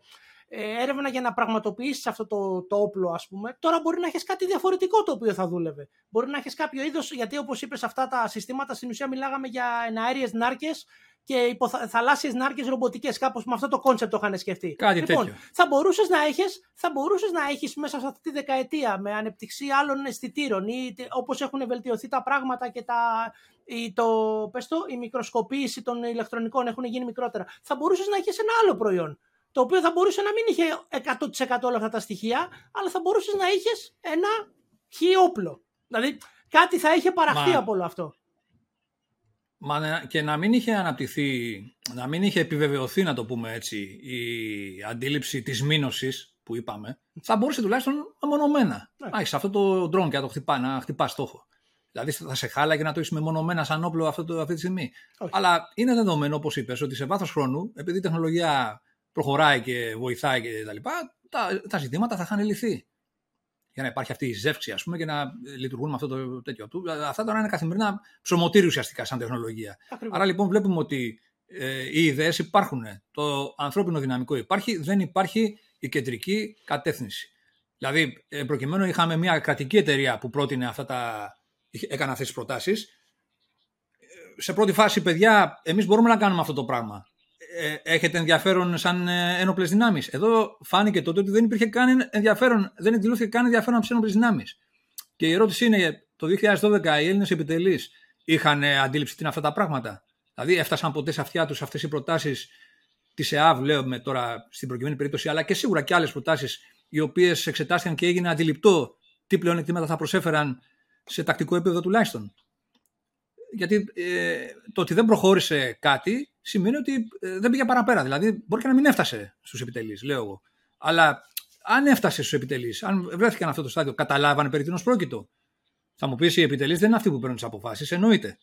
ε, έρευνα για να πραγματοποιήσεις αυτό το, το όπλο, ας πούμε, τώρα μπορεί να έχεις κάτι διαφορετικό το οποίο θα δούλευε. Μπορεί να έχεις κάποιο είδος, γιατί όπως είπες, αυτά τα συστήματα στην ουσία μιλάγαμε για εναέριες νάρκες και υποθαλάσσιες νάρκες ρομποτικές, κάπως με αυτό το concept το είχαν σκεφτεί. Κάτι λοιπόν, τέτοιο. θα μπορούσες να έχεις, θα μπορούσες να έχεις μέσα σε αυτή τη δεκαετία με ανάπτυξη άλλων αισθητήρων ή όπως έχουν βελτιωθεί τα πράγματα και τα, η, το, πες το, η μικροσκοποίηση των ηλεκτρονικών έχουν γίνει μικρότερα. Θα μπορούσες να έχεις ένα άλλο προϊόν το οποίο θα μπορούσε να μην είχε 100% όλα αυτά τα στοιχεία, αλλά θα μπορούσες να είχες ένα χι όπλο. Δηλαδή κάτι θα είχε παραχθεί από όλο αυτό. Μα και να μην είχε αναπτυχθεί, να μην είχε επιβεβαιωθεί, να το πούμε έτσι, η αντίληψη της μήνωσης που είπαμε, θα μπορούσε τουλάχιστον μεμονωμένα. Ναι. Να έχει αυτό το drone και να το χτυπά, να χτυπά στόχο. Δηλαδή θα σε χάλαγε να το έχεις μεμονωμένα σαν όπλο αυτό το, αυτή τη στιγμή. Αλλά είναι δεδομένο, όπως είπες, ότι σε βάθος χρόνου, επειδή η τεχνολογία προχωράει και βοηθάει και τα τα, τα ζητήματα θα είχαν λυθεί για να υπάρχει αυτή η ζεύξη, ας πούμε, και να λειτουργούν με αυτό το τέτοιο του. Αυτά τώρα είναι καθημερινά ψωμοτήρι ουσιαστικά σαν τεχνολογία. Άρα λοιπόν βλέπουμε ότι ε, οι ιδέες υπάρχουν. Το ανθρώπινο δυναμικό υπάρχει, δεν υπάρχει η κεντρική κατεύθυνση. Δηλαδή, ε, προκειμένου είχαμε μια κρατική εταιρεία που πρότεινε αυτά τα. έκανε αυτές τις προτάσεις. Ε, σε πρώτη φάση, παιδιά, εμείς μπορούμε να κάνουμε αυτό το πράγμα. Ε, έχετε ενδιαφέρον σαν ε, ένοπλες δυνάμεις. Εδώ φάνηκε τότε ότι δεν υπήρχε καν ενδιαφέρον, δεν εκδηλώθηκε καν ενδιαφέρον από τις ένοπλες δυνάμεις. Και η ερώτηση είναι, το 2012 οι Έλληνες επιτελείς είχαν ε, αντίληψη τι είναι αυτά τα πράγματα; Δηλαδή, έφτασαν ποτέ σε αυτιά τους αυτές οι προτάσεις της ΕΑΒ, λέμε τώρα στην προκειμένη περίπτωση, αλλά και σίγουρα και άλλες προτάσεις, οι οποίες εξετάστηκαν και έγινε αντιληπτό τι πλέον εκτίματα θα προσέφεραν σε τακτικό επίπεδο τουλάχιστον; Γιατί ε, το ότι δεν προχώρησε κάτι σημαίνει ότι ε, δεν πήγε παραπέρα. Δηλαδή, μπορεί και να μην έφτασε στους επιτελείς, λέω εγώ. Αλλά αν έφτασε στους επιτελείς, αν βρέθηκαν αυτό το στάδιο, καταλάβανε περί τίνος πρόκειτο. Θα μου πεις οι επιτελείς δεν είναι αυτοί που παίρνουν τις αποφάσεις. Εννοείται.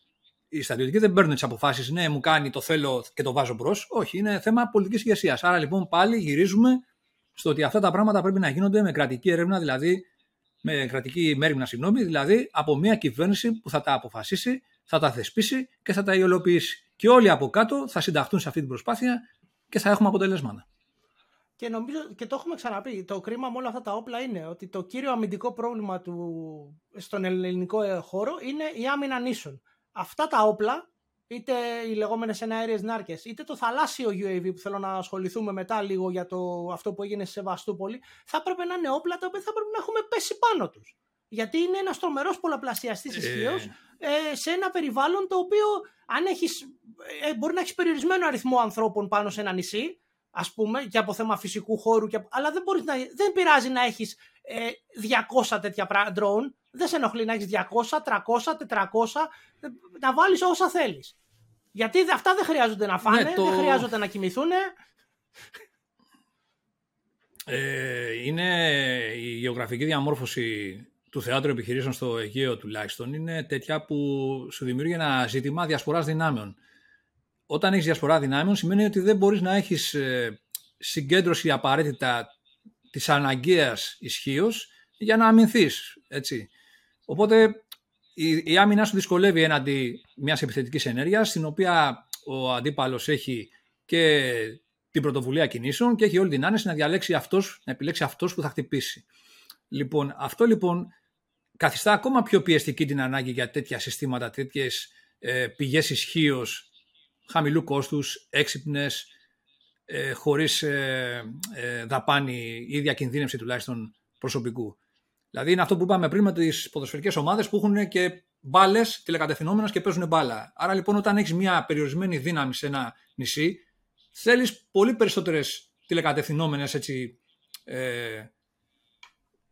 Οι στρατιωτικοί δεν παίρνουν τις αποφάσεις. Ναι, μου κάνει το θέλω και το βάζω μπρος. Όχι, είναι θέμα πολιτικής ηγεσίας. Άρα λοιπόν πάλι γυρίζουμε στο ότι αυτά τα πράγματα πρέπει να γίνονται με κρατική έρευνα, δηλαδή με κρατική μέρημνα, συγγνώμη, δηλαδή από μια κυβέρνηση που θα τα αποφασίσει, θα τα θεσπίσει και θα τα υλοποιήσει. Και όλοι από κάτω θα συνταχθούν σε αυτή την προσπάθεια και θα έχουμε αποτελέσματα. Και νομίζω και το έχουμε ξαναπεί. Το κρίμα με όλα αυτά τα όπλα είναι ότι το κύριο αμυντικό πρόβλημα του, στον ελληνικό χώρο είναι η άμυνα νήσων. Αυτά τα όπλα, είτε οι λεγόμενες εναέριες νάρκες, είτε το θαλάσσιο UAV που θέλω να ασχοληθούμε μετά λίγο για το, αυτό που έγινε σε Σεβαστούπολη, θα έπρεπε να είναι όπλα τα οποία θα πρέπει να έχουμε πέσει πάνω τους. Γιατί είναι ένας τρομερός πολλαπλασιαστής ε... ισχύως ε, σε ένα περιβάλλον το οποίο αν έχεις, ε, μπορεί να έχεις περιορισμένο αριθμό ανθρώπων πάνω σε ένα νησί, ας πούμε, και από θέμα φυσικού χώρου, και, αλλά δεν, μπορείς να, δεν πειράζει να έχεις ε, 200 τέτοια drone. Δεν σε ενοχλεί να έχεις 200, 300, 400, να βάλεις όσα θέλεις. Γιατί αυτά δεν χρειάζονται να φάνε, ναι, το... δεν χρειάζονται να κοιμηθούν. Ε, είναι η γεωγραφική διαμόρφωση του θεάτρου επιχειρήσεων στο Αιγαίο τουλάχιστον είναι τέτοια που σου δημιουργεί ένα ζήτημα διασποράς δυνάμεων. Όταν έχεις διασπορά δυνάμεων, σημαίνει ότι δεν μπορείς να έχεις ε, συγκέντρωση απαραίτητα της αναγκαίας ισχύως για να αμυνθείς. Οπότε η, η άμυνα σου δυσκολεύει έναντι μιας επιθετικής ενέργειας, στην οποία ο αντίπαλος έχει και την πρωτοβουλία κινήσεων και έχει όλη την άνεση να διαλέξει αυτός, να επιλέξει αυτός που θα χτυπήσει. Λοιπόν, αυτό λοιπόν καθιστά ακόμα πιο πιεστική την ανάγκη για τέτοια συστήματα, τέτοιες ε, πηγές ισχύως χαμηλού κόστους, έξυπνες, ε, χωρίς ε, ε, δαπάνη ή διακινδύνευση τουλάχιστον προσωπικού. Δηλαδή είναι αυτό που είπαμε πριν με τις ποδοσφαιρικές ομάδες που έχουν και μπάλες τηλεκατευθυνόμενες και παίζουν μπάλα. Άρα λοιπόν όταν έχεις μια περιορισμένη δύναμη σε ένα νησί, θέλεις πολύ περισσότερες τηλεκατευθυνόμενες έτσι, ε,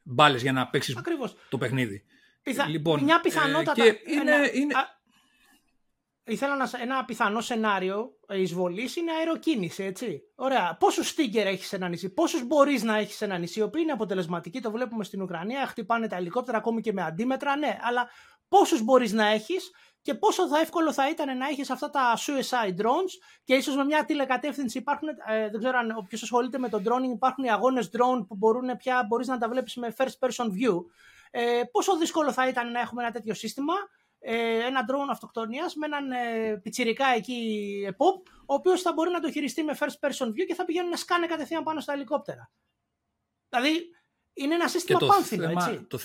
μπάλες για να παίξεις το παιχνίδι. Πιθα... Λοιπόν, Μια πιθανότατα. Ε, είναι, ένα... είναι... Ήθελα να... ένα πιθανό σενάριο εισβολής είναι αεροκίνηση, έτσι. Ωραία. Πόσους στίγκερ έχεις σε ένα νησί, πόσους μπορείς να έχεις σε ένα νησί, οι οποίοι είναι αποτελεσματικοί, το βλέπουμε στην Ουκρανία, χτυπάνε τα ελικόπτερα ακόμη και με αντίμετρα, ναι, αλλά πόσους μπορείς να έχεις και πόσο θα εύκολο θα ήταν να έχεις αυτά τα suicide drones και ίσως με μια τηλεκατεύθυνση υπάρχουν, ε, δεν ξέρω αν όποιος ασχολείται με τον droning, υπάρχουν οι αγώνες drone που μπορούν πια μπορείς να τα βλέπεις με first person view. Ε, πόσο δύσκολο θα ήταν να έχουμε ένα τέτοιο σύστημα, ε, ένα drone αυτοκτονίας με έναν ε, πιτσιρικά εκεί pop, ο οποίος θα μπορεί να το χειριστεί με first person view και θα πηγαίνουν να σκάνε κατευθείαν πάνω στα ελικόπτερα. Δηλαδή είναι ένα σύστημα πάνθυνο, έτσι. Το...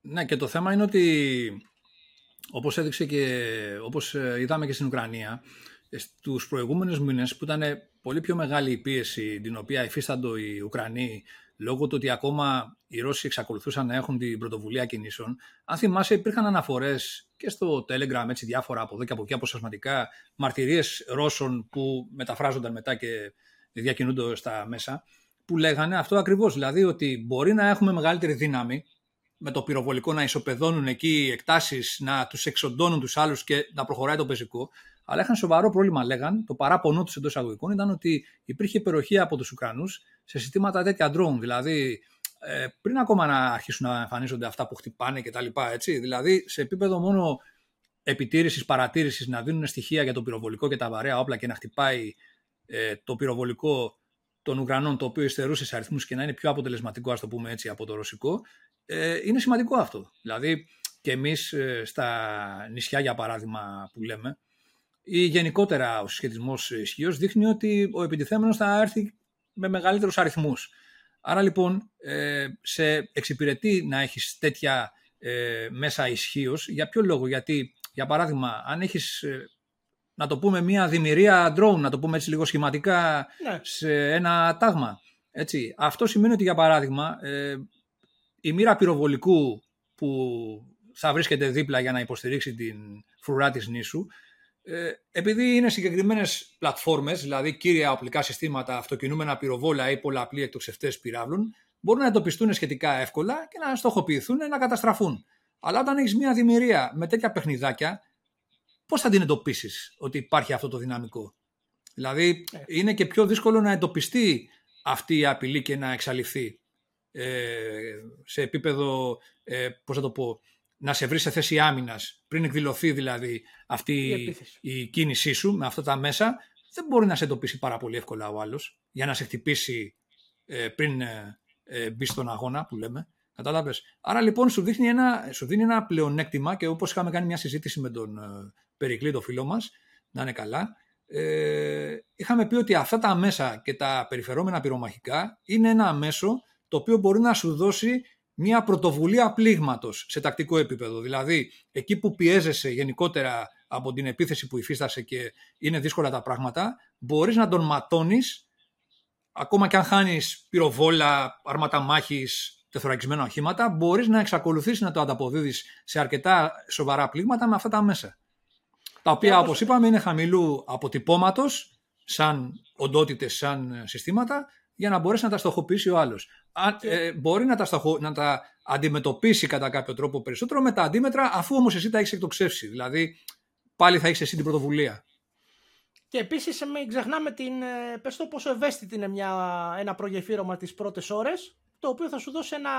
Ναι, και το θέμα είναι ότι όπως έδειξε και όπως ε, είδαμε και στην Ουκρανία, ε, στους προηγούμενους μήνες που ήταν πολύ πιο μεγάλη η πίεση την οποία υφίσταντο οι Ουκρανοί λόγω του ότι ακόμα οι Ρώσοι εξακολουθούσαν να έχουν την πρωτοβουλία κινήσεων. Αν θυμάσαι, υπήρχαν αναφορές και στο Telegram, έτσι διάφορα από εδώ και από εκεί αποσπασματικά, μαρτυρίες Ρώσων που μεταφράζονταν μετά και διακινούνται στα μέσα, που λέγανε αυτό ακριβώς. Δηλαδή ότι μπορεί να έχουμε μεγαλύτερη δύναμη με το πυροβολικό να ισοπεδώνουν εκεί εκτάσεις, να τους εξοντώνουν τους άλλους και να προχωράει το πεζικό. Αλλά είχαν σοβαρό πρόβλημα, λέγαν. Το παράπονό τους εντός αγωγικών ήταν ότι υπήρχε υπεροχή από τους Ουκρανούς σε συστήματα τέτοια drone. Δηλαδή, ε, πριν ακόμα να αρχίσουν να εμφανίζονται αυτά που χτυπάνε κτλ. Δηλαδή, σε επίπεδο μόνο επιτήρησης, παρατήρησης, να δίνουν στοιχεία για το πυροβολικό και τα βαρέα όπλα και να χτυπάει ε, το πυροβολικό των Ουκρανών, το οποίο υστερούσε σε αριθμούς και να είναι πιο αποτελεσματικό, ας το πούμε έτσι, από το ρωσικό, ε, είναι σημαντικό αυτό. Δηλαδή, και εμείς ε, στα νησιά, για παράδειγμα, που λέμε, ή γενικότερα ο συσχετισμός ισχύως δείχνει ότι ο επιτιθέμενος θα έρθει με μεγαλύτερους αριθμούς. Άρα λοιπόν, ε, σε εξυπηρετεί να έχεις τέτοια ε, μέσα ισχύως. Για ποιο λόγο, γιατί, για παράδειγμα, αν έχεις ε, να το πούμε μια δημιουργία drone, να το πούμε έτσι λίγο σχηματικά ναι. σε ένα τάγμα. Έτσι. Αυτό σημαίνει ότι για παράδειγμα ε, η μοίρα πυροβολικού που θα βρίσκεται δίπλα για να υποστηρίξει την φρουρά της νήσου ε, επειδή είναι συγκεκριμένες πλατφόρμες, δηλαδή κύρια οπλικά συστήματα, αυτοκινούμενα πυροβόλα ή πολλαπλοί εκτοξευτές πυράβλων, μπορούν να εντοπιστούν σχετικά εύκολα και να στοχοποιηθούν να καταστραφούν. Αλλά όταν έχεις μια δημιουργία με τέτοια παιχνιδάκια, πώς θα την εντοπίσεις ότι υπάρχει αυτό το δυναμικό; Δηλαδή, ε. είναι και πιο δύσκολο να εντοπιστεί αυτή η απειλή και να εξαλειφθεί ε, σε επίπεδο, ε, πώς θα το πω, να σε βρει σε θέση άμυνας, πριν εκδηλωθεί δηλαδή αυτή η, η, κίνησή σου με αυτά τα μέσα, δεν μπορεί να σε εντοπίσει πάρα πολύ εύκολα ο άλλος για να σε χτυπήσει ε, πριν ε, ε, μπει στον αγώνα που λέμε. Κατάλαβες. Άρα λοιπόν σου, δείχνει ένα, σου δίνει ένα πλεονέκτημα και όπως είχαμε κάνει μια συζήτηση με τον ε, Περικλή, το φίλο μας, να είναι καλά, ε, είχαμε πει ότι αυτά τα μέσα και τα περιφερόμενα πυρομαχικά είναι ένα μέσο το οποίο μπορεί να σου δώσει μια πρωτοβουλία πλήγματος σε τακτικό επίπεδο. Δηλαδή, εκεί που πιέζεσαι γενικότερα από την επίθεση που υφίστασε και είναι δύσκολα τα πράγματα, μπορείς να τον ματώνεις ακόμα και αν χάνεις πυροβόλα, αρμάτα μάχης, τεθωρακισμένα οχήματα, μπορείς να εξακολουθήσεις να το ανταποδίδεις σε αρκετά σοβαρά πλήγματα με αυτά τα μέσα. Τα οποία, όπως είπαμε, είναι χαμηλού αποτυπώματος, σαν οντότητες, σαν συστήματα, για να μπορέσει να τα στοχοποιήσει ο άλλος ε, μπορεί να τα, στοχο, να τα αντιμετωπίσει κατά κάποιο τρόπο περισσότερο με τα αντίμετρα, αφού όμως εσύ τα έχεις εκτοξεύσει. Δηλαδή, πάλι θα έχεις εσύ την πρωτοβουλία. Και επίσης, μην ξεχνάμε την. Ε, πες το πόσο ευαίσθητη είναι μια, ένα προγεφύρωμα τις πρώτες ώρες, το οποίο θα σου δώσει ένα,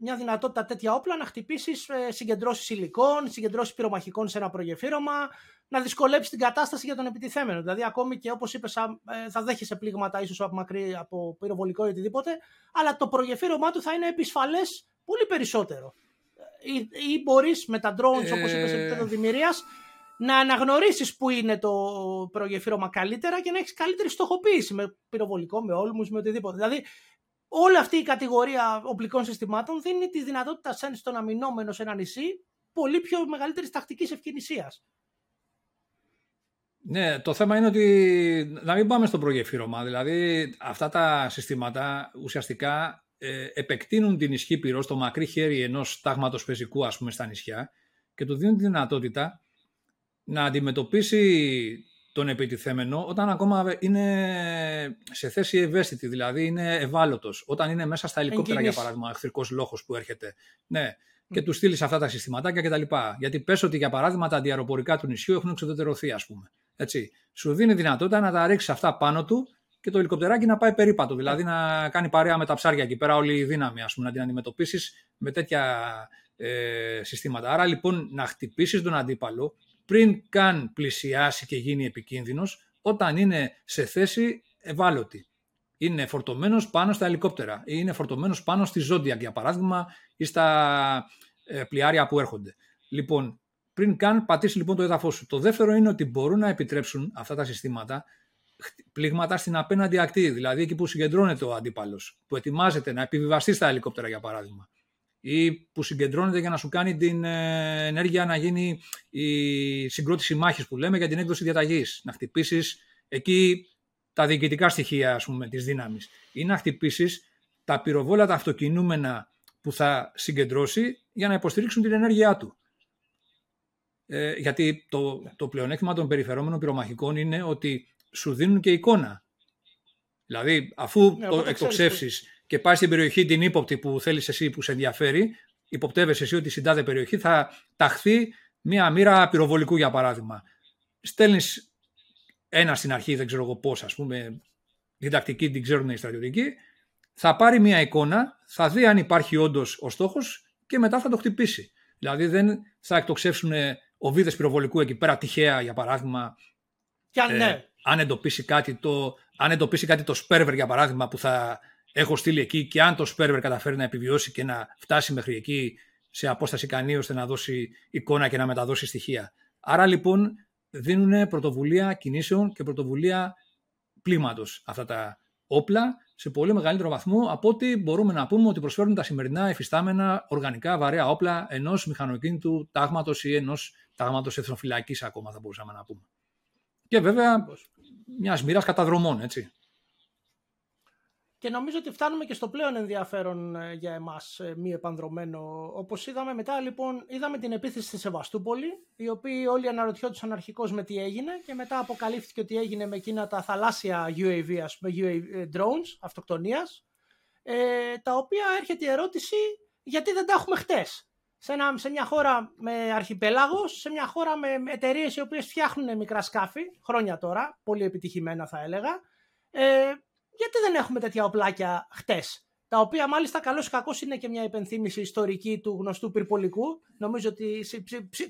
μια δυνατότητα τέτοια όπλα να χτυπήσεις ε, συγκεντρώσεις υλικών, συγκεντρώσεις πυρομαχικών σε ένα προγεφύρωμα, να δυσκολέψει την κατάσταση για τον επιτιθέμενο. Δηλαδή, ακόμη και όπως είπες, ε, θα δέχεσαι πλήγματα ίσως από μακρύ, από πυροβολικό ή οτιδήποτε, αλλά το προγεφύρωμά του θα είναι επισφαλές πολύ περισσότερο. Ε, ή, ή μπορείς με τα drones, όπως είπες, σε επίπεδο δημιουργίας, να αναγνωρίσεις που είναι το προγεφύρωμα καλύτερα και να έχεις καλύτερη στοχοποίηση με πυροβολικό, με όλμους, με οτιδήποτε. Δηλαδή, όλη αυτή η κατηγορία οπλικών συστημάτων δίνει τη δυνατότητα στον αμυνόμενο σε ένα νησί πολύ πιο μεγαλύτερης τακτικής ευκαινησίας. Ναι, το θέμα είναι ότι να μην πάμε στο προγεφύρωμα. Δηλαδή, αυτά τα συστήματα ουσιαστικά ε, επεκτείνουν την ισχύ πυρός στο μακρύ χέρι ενός τάγματο πεζικού, ας πούμε, στα νησιά και του δίνουν τη δυνατότητα να αντιμετωπίσει τον επιτιθέμενο όταν ακόμα είναι σε θέση ευαίσθητη, δηλαδή είναι ευάλωτος. Όταν είναι μέσα στα ελικόπτερα, για παράδειγμα, εχθρικός λόγο που έρχεται. Ναι, και τους στείλεις αυτά τα συστηματάκια κτλ. Γιατί πες ότι για παράδειγμα τα αντιαεροπορικά του νησιού έχουν εξοδετερωθεί, ας πούμε. Έτσι. Σου δίνει δυνατότητα να τα ρίξεις αυτά πάνω του και το ελικοπτεράκι να πάει περίπατο. Δηλαδή να κάνει παρέα με τα ψάρια εκεί πέρα, όλη η δύναμη, ας πούμε, να την αντιμετωπίσεις με τέτοια ε, συστήματα. Άρα λοιπόν να χτυπήσεις τον αντίπαλο πριν καν πλησιάσει και γίνει επικίνδυνος, όταν είναι σε θέση ευάλωτη. Είναι φορτωμένος πάνω στα ελικόπτερα ή είναι φορτωμένος πάνω στη ζώντια, για παράδειγμα, ή στα ε, πλοιάρια που έρχονται. Λοιπόν, πριν καν πατήσει λοιπόν το έδαφος σου. Το δεύτερο είναι ότι μπορούν να επιτρέψουν αυτά τα συστήματα πλήγματα στην απέναντι ακτή, δηλαδή εκεί που συγκεντρώνεται ο αντίπαλος, που ετοιμάζεται να επιβιβαστεί στα ελικόπτερα για παράδειγμα ή που συγκεντρώνεται για να σου κάνει την ε, ενέργεια να γίνει η συγκρότηση μάχης που λέμε για την έκδοση διαταγής. Να χτυπήσεις εκεί τα διοικητικά στοιχεία ας πούμε, της δύναμης ή να χτυπήσεις τα πυροβόλατα αυτοκινούμενα που θα συγκεντρώσει για να υποστηρίξουν την ενέργειά του. Ε, γιατί το, το πλεονέκτημα των περιφερόμενων πυρομαχικών είναι ότι σου δίνουν και εικόνα. Δηλαδή, αφού ναι, το εκτοξεύσεις και πάει στην περιοχή την ύποπτη που θέλεις εσύ που σε ενδιαφέρει, υποπτεύεσαι εσύ ότι στην τάδε περιοχή θα ταχθεί μία μοίρα πυροβολικού για παράδειγμα. Στέλνεις ένα στην αρχή, δεν ξέρω εγώ πώς, ας πούμε, την τακτική την ξέρουν οι στρατιωτικοί, θα πάρει μία εικόνα, θα δει αν υπάρχει όντως ο στόχος και μετά θα το χτυπήσει. Δηλαδή δεν θα εκτοξεύσουν οβίδε πυροβολικού εκεί πέρα τυχαία, για παράδειγμα. Και αν, ε, ναι. αν εντοπίσει κάτι το, αν εντοπίσει κάτι το σπέρβερ, για παράδειγμα, που θα έχω στείλει εκεί και αν το σπέρβερ καταφέρει να επιβιώσει και να φτάσει μέχρι εκεί σε απόσταση ικανή ώστε να δώσει εικόνα και να μεταδώσει στοιχεία. Άρα λοιπόν δίνουν πρωτοβουλία κινήσεων και πρωτοβουλία πλήματος αυτά τα όπλα σε πολύ μεγαλύτερο βαθμό από ότι μπορούμε να πούμε ότι προσφέρουν τα σημερινά εφιστάμενα οργανικά βαρέα όπλα ενός μηχανοκίνητου τάγματος ή ενός τάγματος εθνοφυλακής, ακόμα θα μπορούσαμε να πούμε. Και βέβαια μιας μοίρας καταδρομών, έτσι. Και νομίζω ότι φτάνουμε και στο πλέον ενδιαφέρον ε, για εμάς ε, μη επανδρομένο. Όπως είδαμε μετά λοιπόν, είδαμε την επίθεση στη Σεβαστούπολη, οι οποίοι όλοι αναρωτιόντουσαν αρχικώς με τι έγινε και μετά αποκαλύφθηκε ότι έγινε με εκείνα τα θαλάσσια UAV, ας πούμε, UAV ε, drones αυτοκτονίας, ε, τα οποία έρχεται η ερώτηση γιατί δεν τα έχουμε χτες; Σε, ένα, σε μια χώρα με αρχιπέλαγος, σε μια χώρα με εταιρείες οι οποίες φτιάχνουν μικρά σκάφη, χρόνια τώρα, πολύ επιτυχημένα θα έλεγα, ε, γιατί δεν έχουμε τέτοια οπλάκια χτες. Τα οποία μάλιστα καλώς ή κακό είναι και μια υπενθύμηση ιστορική του γνωστού πυρπολικού. Νομίζω ότι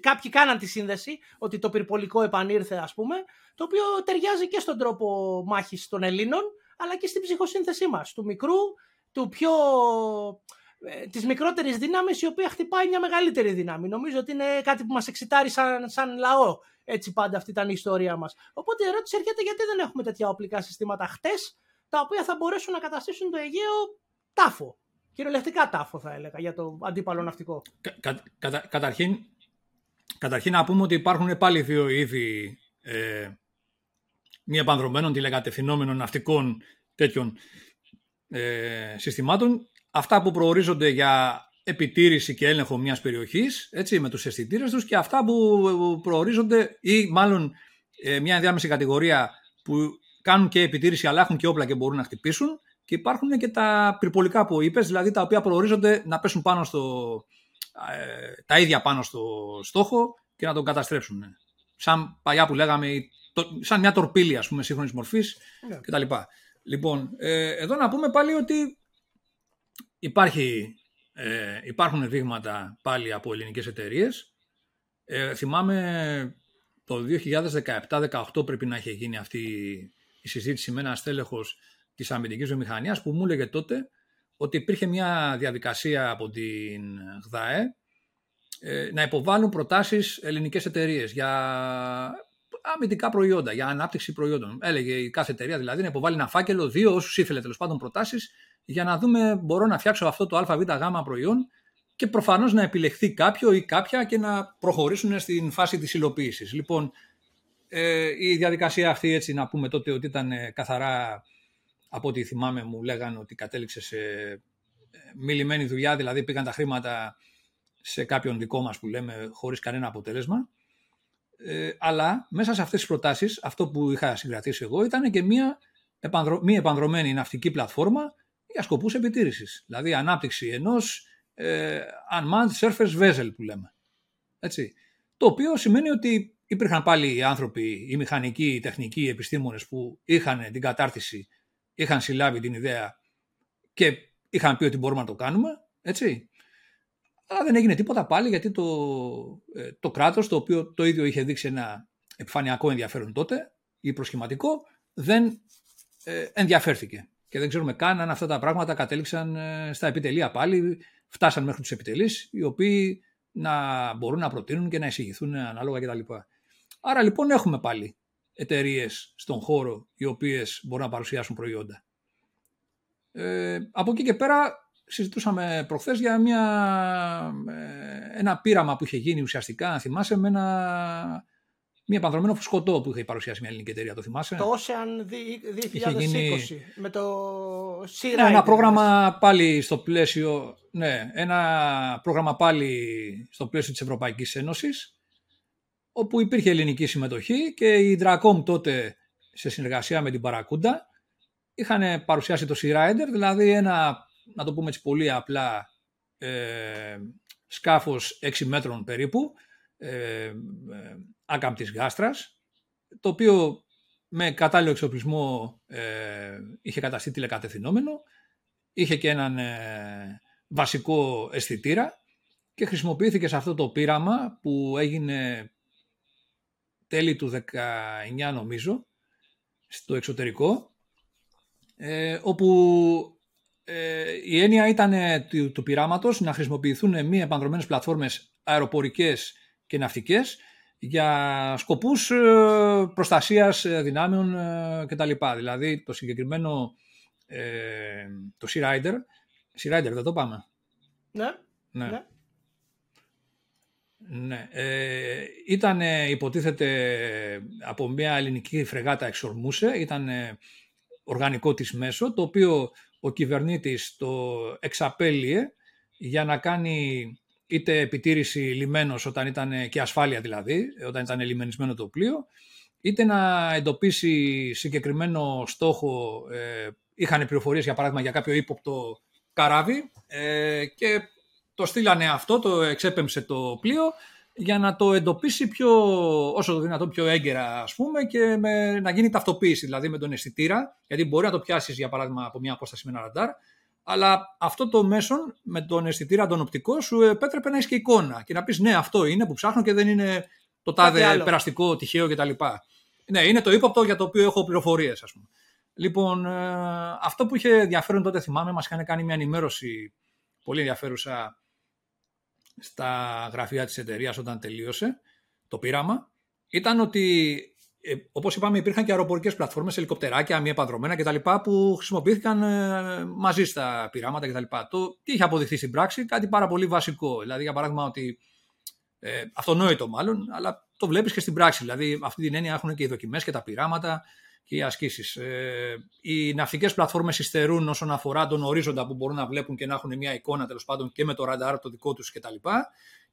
κάποιοι κάναν τη σύνδεση ότι το πυρπολικό επανήρθε, ας πούμε, το οποίο ταιριάζει και στον τρόπο μάχης των Ελλήνων, αλλά και στην ψυχοσύνθεσή μας. Του μικρού, του πιο ε, τη μικρότερη δύναμη, η οποία χτυπάει μια μεγαλύτερη δύναμη. Νομίζω ότι είναι κάτι που μας εξητάρει σαν, σαν λαό. Έτσι πάντα αυτή ήταν η ιστορία μας. Οπότε η ερώτηση έρχεται γιατί δεν έχουμε τέτοια οπλικά συστήματα χτες, τα οποία θα μπορέσουν να καταστήσουν το Αιγαίο τάφο. Κυριολεκτικά τάφο θα έλεγα για το αντίπαλο ναυτικό. Κα, κα, καταρχήν, καταρχήν να πούμε ότι υπάρχουν πάλι δύο είδη ε, μη επανδρομένων τηλεκατευθυνόμενων ναυτικών τέτοιων ε, συστημάτων. Αυτά που προορίζονται για επιτήρηση και έλεγχο μιας περιοχής, έτσι, με τους αισθητήρες τους και αυτά που προορίζονται ή μάλλον ε, μια ενδιάμεση κατηγορία που κάνουν και επιτήρηση, αλλά έχουν και όπλα και μπορούν να χτυπήσουν. Και υπάρχουν και τα πυρπολικά που είπες, δηλαδή τα οποία προορίζονται να πέσουν πάνω στο, ε, τα ίδια πάνω στο στόχο και να τον καταστρέψουν. Σαν παλιά που λέγαμε, σαν μια τορπίλη ας πούμε σύγχρονης μορφής yeah. Ναι. κτλ. Λοιπόν, ε, εδώ να πούμε πάλι ότι υπάρχει, ε, υπάρχουν δείγματα πάλι από ελληνικές εταιρείες. Ε, θυμάμαι το 2017-2018 πρέπει να έχει γίνει αυτή η συζήτηση με ένα στέλεχος της αμυντικής βιομηχανίας που μου έλεγε τότε ότι υπήρχε μια διαδικασία από την ΓΔΑΕ ε, να υποβάλουν προτάσεις ελληνικές εταιρείες για αμυντικά προϊόντα, για ανάπτυξη προϊόντων. Έλεγε η κάθε εταιρεία δηλαδή να υποβάλει ένα φάκελο, δύο όσους ήθελε τέλος πάντων προτάσεις, για να δούμε, μπορώ να φτιάξω αυτό το ΑΒΓ προϊόν και προφανώς να επιλεχθεί κάποιο ή κάποια και να προχωρήσουν στην φάση της υλοποίησης. Λοιπόν, ε, η διαδικασία αυτή έτσι να πούμε τότε ότι ήταν ε, καθαρά από ό,τι θυμάμαι μου λέγανε ότι κατέληξε σε ε, μιλημένη δουλειά, δηλαδή πήγαν τα χρήματα σε κάποιον δικό μας που λέμε χωρίς κανένα αποτέλεσμα. Ε, αλλά μέσα σε αυτές τις προτάσεις αυτό που είχα συγκρατήσει εγώ ήταν και μια επανδρο... μη επανδρομένη ναυτική πλατφόρμα για σκοπούς επιτήρησης. Δηλαδή ανάπτυξη ενός ε, unmanned surface vessel που λέμε. Έτσι. Το οποίο σημαίνει ότι υπήρχαν πάλι οι άνθρωποι, οι μηχανικοί, οι τεχνικοί, οι επιστήμονες που είχαν την κατάρτιση είχαν συλλάβει την ιδέα και είχαν πει ότι μπορούμε να το κάνουμε, έτσι. Αλλά δεν έγινε τίποτα πάλι γιατί το, ε, το κράτος, το οποίο το ίδιο είχε δείξει ένα επιφανειακό ενδιαφέρον τότε ή προσχηματικό, δεν ε, ενδιαφέρθηκε. Και δεν ξέρουμε καν αν αυτά τα πράγματα κατέληξαν ε, στα επιτελεία πάλι, φτάσαν μέχρι τους επιτελείς, οι οποίοι να μπορούν να προτείνουν και να εισηγηθούν ανάλογα κτλ. Άρα λοιπόν έχουμε πάλι εταιρείες στον χώρο οι οποίες μπορούν να παρουσιάσουν προϊόντα. Ε, από εκεί και πέρα συζητούσαμε προχθές για μια, ε, ένα πείραμα που είχε γίνει ουσιαστικά, αν θυμάσαι, με ένα, μια πανδρομένο φουσκωτό που είχε παρουσιάσει μια ελληνική εταιρεία, το θυμάσαι; Το Ocean 2020, γίνει... με το Sea ναι, Ένα πρόγραμμα πάλι στο πλαίσιο, ναι, ένα πρόγραμμα πάλι στο πλαίσιο της Ευρωπαϊκής Ένωσης, όπου υπήρχε ελληνική συμμετοχή και η Dracom τότε σε συνεργασία με την Παρακούντα είχαν παρουσιάσει το Sea Rider, δηλαδή ένα, να το πούμε έτσι πολύ απλά, ε, σκάφος 6 μέτρων περίπου, ε, ε, άκαμπτης γάστρας, το οποίο με κατάλληλο εξοπλισμό ε, είχε καταστεί τηλεκατευθυνόμενο, είχε και έναν ε, βασικό αισθητήρα και χρησιμοποιήθηκε σε αυτό το πείραμα που έγινε τέλη του 19 νομίζω, στο εξωτερικό, ε, όπου ε, η έννοια ήταν ε, του, του πειράματος να χρησιμοποιηθούν μη επανδρομένες πλατφόρμες αεροπορικές και ναυτικές για σκοπούς ε, προστασίας δυνάμεων κτλ. Δηλαδή το συγκεκριμένο το Sea Rider, Sea Rider δεν το πάμε. Ναι. ναι. ναι. Ναι. Ε, ήταν υποτίθεται από μια ελληνική φρεγάτα εξορμούσε, ήταν οργανικό της μέσο, το οποίο ο κυβερνήτης το εξαπέλυε για να κάνει είτε επιτήρηση λιμένος όταν ήταν και ασφάλεια δηλαδή, όταν ήταν λιμενισμένο το πλοίο, είτε να εντοπίσει συγκεκριμένο στόχο, ε, είχαν πληροφορίες για παράδειγμα για κάποιο ύποπτο καράβι ε, και το στείλανε αυτό, το εξέπεμψε το πλοίο για να το εντοπίσει πιο, όσο το δυνατόν πιο έγκαιρα ας πούμε και με, να γίνει ταυτοποίηση δηλαδή με τον αισθητήρα γιατί μπορεί να το πιάσεις για παράδειγμα από μια απόσταση με ένα ραντάρ αλλά αυτό το μέσον με τον αισθητήρα τον οπτικό σου επέτρεπε να έχει και εικόνα και να πεις ναι αυτό είναι που ψάχνω και δεν είναι το τάδε περαστικό, τυχαίο κτλ. Ναι, είναι το ύποπτο για το οποίο έχω πληροφορίες, ας πούμε. Λοιπόν, ε, αυτό που είχε ενδιαφέρον τότε θυμάμαι, μας είχαν κάνει μια ενημέρωση πολύ ενδιαφέρουσα στα γραφεία της εταιρείας όταν τελείωσε το πείραμα ήταν ότι ε, όπως είπαμε υπήρχαν και αεροπορικές πλατφόρμες, ελικοπτεράκια, μη επανδρομένα κτλ. που χρησιμοποιήθηκαν ε, μαζί στα πειράματα κτλ. Το τι είχε αποδειχθεί στην πράξη, κάτι πάρα πολύ βασικό. Δηλαδή για παράδειγμα ότι ε, αυτονόητο μάλλον, αλλά το βλέπεις και στην πράξη. Δηλαδή αυτή την έννοια έχουν και οι δοκιμές και τα πειράματα και οι ασκήσεις. Ε, οι ναυτικές πλατφόρμες υστερούν όσον αφορά τον ορίζοντα που μπορούν να βλέπουν και να έχουν μια εικόνα τέλος πάντων και με το ραντάρ το δικό τους κτλ.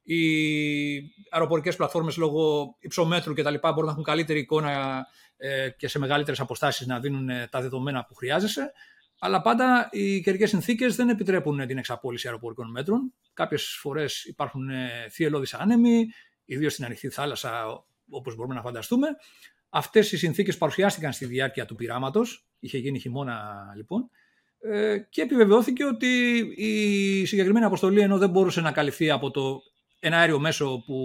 Οι αεροπορικές πλατφόρμες λόγω υψομέτρου κτλ. μπορούν να έχουν καλύτερη εικόνα ε, και σε μεγαλύτερες αποστάσεις να δίνουν ε, τα δεδομένα που χρειάζεσαι. Αλλά πάντα οι καιρικές συνθήκες δεν επιτρέπουν την εξαπόλυση αεροπορικών μέτρων. Κάποιες φορές υπάρχουν ε, θύελώδει άνεμοι, ιδίως στην ανοιχτή θάλασσα, όπως μπορούμε να φανταστούμε. Αυτές οι συνθήκες παρουσιάστηκαν στη διάρκεια του πειράματος. Είχε γίνει χειμώνα λοιπόν. Ε, και επιβεβαιώθηκε ότι η συγκεκριμένη αποστολή ενώ δεν μπορούσε να καλυφθεί από το ένα αέριο μέσο που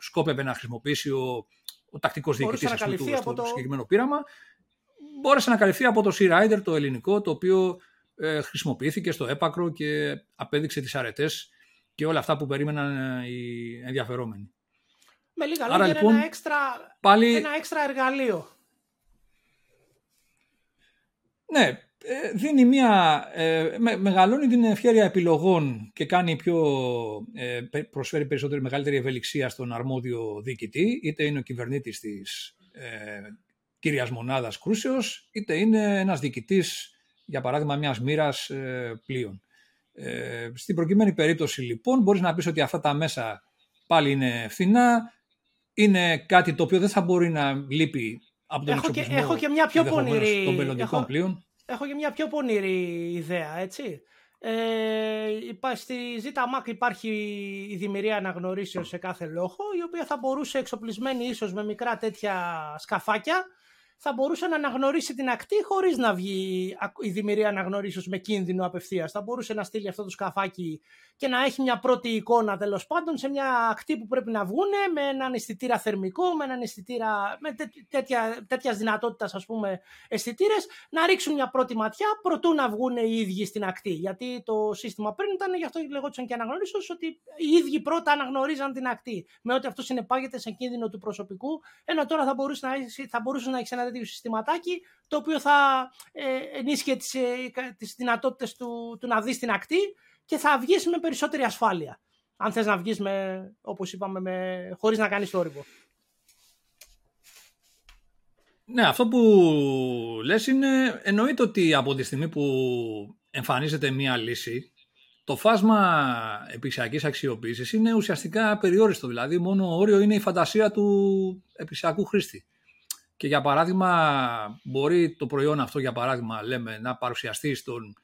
σκόπευε να χρησιμοποιήσει ο, ο τακτικός διοικητής στο το... συγκεκριμένο πείραμα, μπόρεσε να καλυφθεί από το Sea Rider, το ελληνικό, το οποίο ε, χρησιμοποιήθηκε στο έπακρο και απέδειξε τις αρετές και όλα αυτά που περίμεναν ε, οι ενδιαφερόμενοι. Με λίγα λόγια λοιπόν, ένα, έξτρα, πάλι... ένα έξτρα εργαλείο. Ναι, ε, δίνει μια, ε, μεγαλώνει την ευχαίρεια επιλογών και κάνει πιο, ε, προσφέρει περισσότερη μεγαλύτερη ευελιξία στον αρμόδιο διοικητή, είτε είναι ο κυβερνήτης της ε, κύριας μονάδας κρούσεως, είτε είναι ένας διοικητής, για παράδειγμα, μιας μοίρας ε, πλοίων. Ε, στην προκειμένη περίπτωση, λοιπόν, μπορείς να πεις ότι αυτά τα μέσα πάλι είναι φθηνά, είναι κάτι το οποίο δεν θα μπορεί να λείπει από τον έχω και, έχω και μια πιο πονηρή... των μελλοντικών έχω, πλοίων. Έχω και μια πιο πονηρή ιδέα, έτσι. Ε, στη ZMAC υπάρχει η δημιουργία αναγνωρίσεως σε κάθε λόγο, η οποία θα μπορούσε εξοπλισμένη ίσως με μικρά τέτοια σκαφάκια θα μπορούσε να αναγνωρίσει την ακτή χωρίς να βγει η δημιουργία αναγνωρίσεως με κίνδυνο απευθείας. Θα μπορούσε να στείλει αυτό το σκαφάκι και να έχει μια πρώτη εικόνα τέλος πάντων σε μια ακτή που πρέπει να βγουν με έναν αισθητήρα θερμικό, με έναν αισθητήρα. με τέτοια, τέτοιας δυνατότητας, ας πούμε, αισθητήρες, να ρίξουν μια πρώτη ματιά προτού να βγουν οι ίδιοι στην ακτή. Γιατί το σύστημα πριν ήταν, γι' αυτό λεγόταν και αναγνωρίσεως, ότι οι ίδιοι πρώτα αναγνωρίζαν την ακτή. Με ότι αυτό συνεπάγεται σε κίνδυνο του προσωπικού, ενώ τώρα θα μπορούσε να, θα μπορούσες να έχεις ένα τέτοιο συστηματάκι το οποίο θα ε, ενίσχυε τις, ε, τις δυνατότητες του, του να δεις την ακτή και θα βγεις με περισσότερη ασφάλεια. Αν θες να βγεις, με, όπως είπαμε, με, χωρίς να κάνεις θόρυβο. Ναι, αυτό που λες είναι εννοείται ότι από τη στιγμή που εμφανίζεται μία λύση το φάσμα επισιακής αξιοποίησης είναι ουσιαστικά περιόριστο. Δηλαδή μόνο όριο είναι η φαντασία του επισιακού χρήστη. Και για παράδειγμα, μπορεί το προϊόν αυτό, για παράδειγμα, λέμε, να παρουσιαστεί στον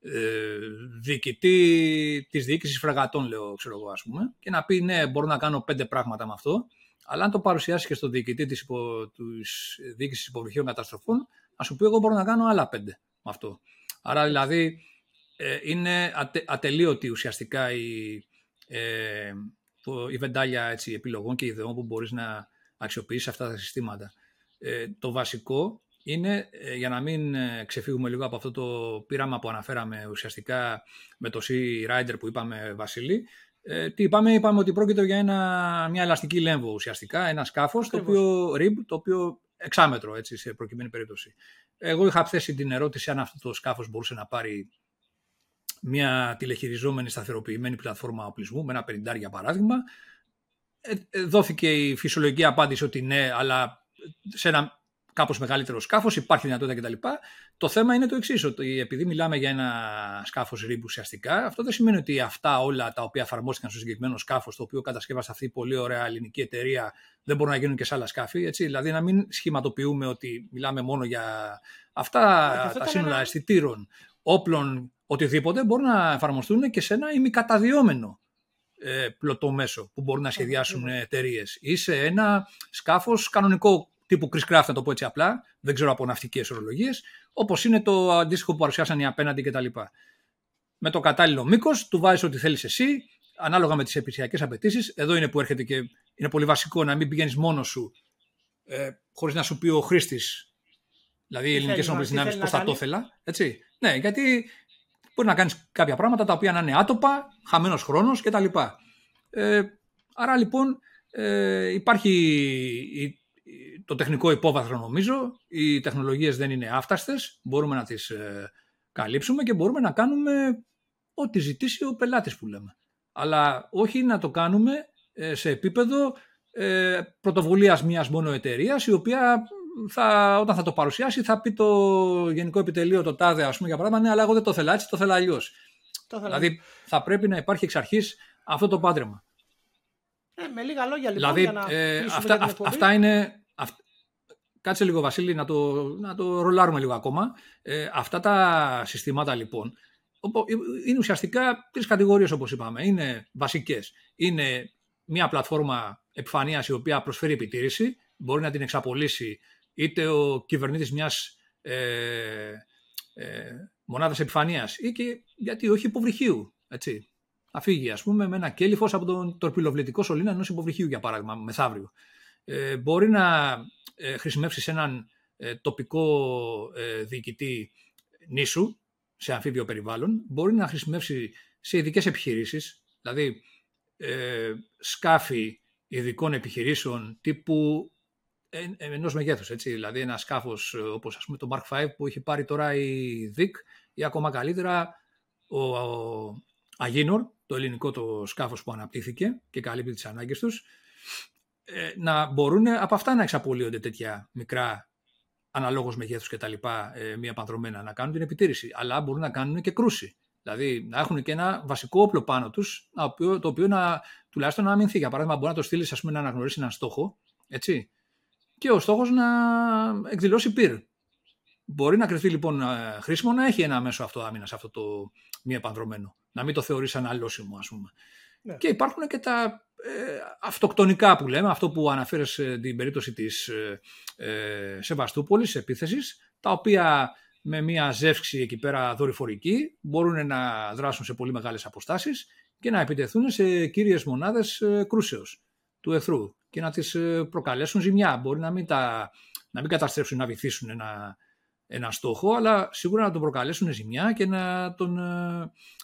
ε, διοικητή της διοίκησης φρεγατών, λέω, ξέρω εγώ, ας πούμε, και να πει, ναι, μπορώ να κάνω πέντε πράγματα με αυτό, αλλά αν το παρουσιάσει και στον διοικητή της, υπο, της διοίκησης υποβρυχίων καταστροφών, να σου πει, εγώ μπορώ να κάνω άλλα πέντε με αυτό. Άρα, δηλαδή, ε, είναι ατε, ατελείωτη ουσιαστικά η, ε, το, η βεντάλια έτσι, επιλογών και ιδεών που μπορείς να αξιοποιήσεις αυτά τα συστήματα. Ε, το βασικό είναι, ε, για να μην ε, ξεφύγουμε λίγο από αυτό το πείραμα που αναφέραμε ουσιαστικά με το Sea Rider που είπαμε Βασίλη, τι είπαμε, είπαμε ότι πρόκειται για ένα, μια ελαστική λέμβο ουσιαστικά, ένα σκάφος, το οποίο, rib, το οποίο εξάμετρο έτσι, σε προκειμένη περίπτωση. Εγώ είχα θέσει την ερώτηση αν αυτό το σκάφος μπορούσε να πάρει μια τηλεχειριζόμενη σταθεροποιημένη πλατφόρμα οπλισμού με ένα πενιντάρι για παράδειγμα. δόθηκε η φυσιολογική απάντηση ότι ναι, αλλά σε ένα κάπως μεγαλύτερο σκάφος, υπάρχει δυνατότητα κτλ. Το θέμα είναι το εξής, ότι επειδή μιλάμε για ένα σκάφος ρήμπου ουσιαστικά, αυτό δεν σημαίνει ότι αυτά όλα τα οποία εφαρμόστηκαν στο συγκεκριμένο σκάφος, το οποίο κατασκεύασε αυτή η πολύ ωραία ελληνική εταιρεία, δεν μπορούν να γίνουν και σε άλλα σκάφη. Έτσι. Δηλαδή, να μην σχηματοποιούμε ότι μιλάμε μόνο για αυτά τα σύνολα ένα... αισθητήρων, όπλων, οτιδήποτε, μπορούν να εφαρμοστούν και σε ένα ημικαταδιόμενο ε, πλωτό μέσο που μπορούν να σχεδιάσουν εταιρείες ή σε ένα σκάφος κανονικό τύπου Chris Craft, να το πω έτσι απλά, δεν ξέρω από ναυτικές ορολογίες, όπως είναι το αντίστοιχο που παρουσιάσαν οι απέναντι κτλ. Με το κατάλληλο μήκος, του βάζεις ό,τι θέλεις εσύ, ανάλογα με τις επιχειρηματικέ απαιτήσεις. Εδώ είναι που έρχεται και είναι πολύ βασικό να μην πηγαίνεις μόνος σου, ε, χωρίς να σου πει ο χρήστης, δηλαδή οι ελληνικές ενόπλε δυνάμει, πώς θα το ήθελα. Έτσι. Ναι, γιατί μπορεί να κάνεις κάποια πράγματα τα οποία να είναι άτοπα, χαμένος χρόνος κτλ. Ε, άρα λοιπόν ε, υπάρχει το τεχνικό υπόβαθρο νομίζω, οι τεχνολογίες δεν είναι άφταστες, μπορούμε να τις ε, καλύψουμε και μπορούμε να κάνουμε ό,τι ζητήσει ο πελάτης που λέμε. Αλλά όχι να το κάνουμε ε, σε επίπεδο ε, πρωτοβουλίας μιας μόνο εταιρείας, η οποία θα, όταν θα το παρουσιάσει θα πει το Γενικό Επιτελείο, το ΤΑΔΕ, ας πούμε, για παράδειγμα, ναι, αλλά εγώ δεν το θέλω έτσι, το θέλω αλλιώς. Δηλαδή θα πρέπει να υπάρχει εξ αρχής αυτό το πάντρεμα. Ε, με λίγα λόγια λοιπόν, δηλαδή, για να ε, αυτά, αυτά είναι Κάτσε λίγο Βασίλη να το, να το ρολάρουμε λίγο ακόμα. Ε, αυτά τα συστήματα λοιπόν είναι ουσιαστικά τρεις κατηγορίες όπως είπαμε. Είναι βασικές. Είναι μια πλατφόρμα επιφανείας η οποία προσφέρει επιτήρηση. Μπορεί να την εξαπολύσει είτε ο κυβερνήτης μιας ε, ε, μονάδας επιφανείας ή και γιατί όχι υποβρυχίου. Έτσι. Θα φύγει ας πούμε με ένα κέλυφος από τον τορπιλοβλητικό σωλήνα ενός υποβρυχίου για παράδειγμα μεθαύριο. Ε, μπορεί να ε, χρησιμεύσεις σε έναν ε, τοπικό ε, διοικητή νήσου, σε αμφίβιο περιβάλλον, μπορεί να χρησιμεύσει σε ειδικές επιχειρήσεις, δηλαδή ε, σκάφη ειδικών επιχειρήσεων τύπου ενός μεγέθους. Δηλαδή, ένα σκάφος όπως ας πούμε το Mark V που έχει πάρει τώρα η DIC ή ακόμα καλύτερα ο, ο Αγίνορ, το ελληνικό το σκάφος που αναπτύχθηκε και καλύπτει τις ανάγκες τους ε, να μπορούν από αυτά να εξαπολύονται τέτοια μικρά αναλόγως μεγέθους και τα λοιπά, ε, μία πανδρομένα, να κάνουν την επιτήρηση. Αλλά μπορούν να κάνουν και κρούση. Δηλαδή να έχουν και ένα βασικό όπλο πάνω τους, το οποίο να, τουλάχιστον να αμυνθεί. Για παράδειγμα, μπορεί να το στείλεις να αναγνωρίσει έναν στόχο, έτσι, και ο στόχος να εκδηλώσει πυρ. Μπορεί να κρυφτεί λοιπόν ε, χρήσιμο να έχει ένα μέσο αυτό άμυνας αυτό το μη επανδρομένο. Να μην το θεωρείς αναλώσιμο, ας πούμε. Ναι. Και υπάρχουν και τα ε, αυτοκτονικά που λέμε, αυτό που αναφέρεις την περίπτωση της ε, ε, Σεβαστούπολης, επίθεσης, τα οποία με μια ζεύξη εκεί πέρα δορυφορική μπορούν να δράσουν σε πολύ μεγάλες αποστάσεις και να επιτεθούν σε κύριες μονάδες ε, κρούσεως του εθρού και να τις ε, προκαλέσουν ζημιά. Μπορεί να μην, τα, να μην καταστρέψουν, να βυθίσουν ένα, ένα στόχο, αλλά σίγουρα να τον προκαλέσουν ζημιά και να τον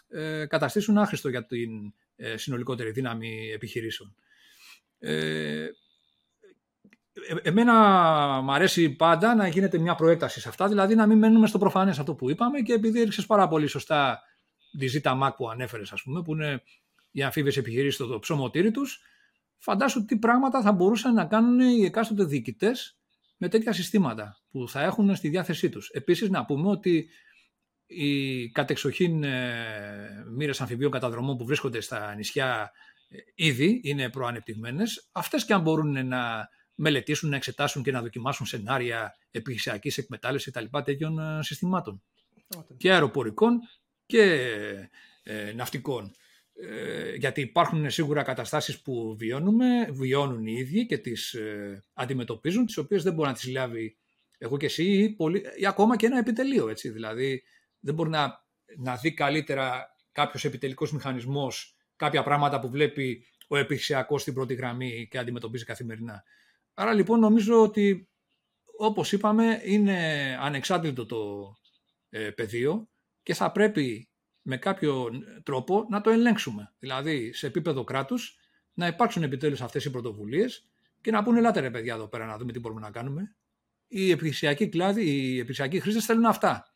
ε, καταστήσουν άχρηστο για την ε, συνολικότερη δύναμη επιχειρήσεων. Ε, εμένα μου αρέσει πάντα να γίνεται μια προέκταση σε αυτά, δηλαδή να μην μένουμε στο προφανές αυτό που είπαμε και επειδή έριξες πάρα πολύ σωστά τη ζήτα ΜΑΚ που ανέφερες ας πούμε, που είναι οι αμφίβες επιχειρήσεις στο ψωμοτήρι τους, φαντάσου τι πράγματα θα μπορούσαν να κάνουν οι εκάστοτε διοικητές με τέτοια συστήματα που θα έχουν στη διάθεσή τους. Επίσης να πούμε ότι οι κατεξοχήν ε, μοίρες αμφιβίων καταδρομών που βρίσκονται στα νησιά ε, ήδη είναι προανεπτυγμένες. Αυτές και αν μπορούν να μελετήσουν, να εξετάσουν και να δοκιμάσουν σενάρια επιχειρησιακής εκμετάλλευσης κτλ. τέτοιων ε, συστημάτων. Και αεροπορικών και ε, ναυτικών. Ε, γιατί υπάρχουν σίγουρα καταστάσεις που βιώνουμε, βιώνουν οι ίδιοι και τις ε, αντιμετωπίζουν, τις οποίες δεν μπορεί να τις λάβει εγώ και εσύ ή, πολύ, ή ακόμα και ένα επιτελείο. Έτσι. Δηλαδή δεν μπορεί να, να δει καλύτερα κάποιος επιτελικός μηχανισμός κάποια πράγματα που βλέπει ο επιχειρησιακός στην πρώτη γραμμή και αντιμετωπίζει καθημερινά. Άρα λοιπόν νομίζω ότι όπως είπαμε είναι ανεξάρτητο το ε, πεδίο και θα πρέπει με κάποιο τρόπο να το ελέγξουμε. Δηλαδή σε επίπεδο κράτους να υπάρξουν επιτέλους αυτές οι πρωτοβουλίες και να πούνε ελάτε ρε παιδιά εδώ πέρα να δούμε τι μπορούμε να κάνουμε. Οι επιχειρησιακοί κλάδοι, οι επιχειρησιακοί χρήστες θέλουν αυτά.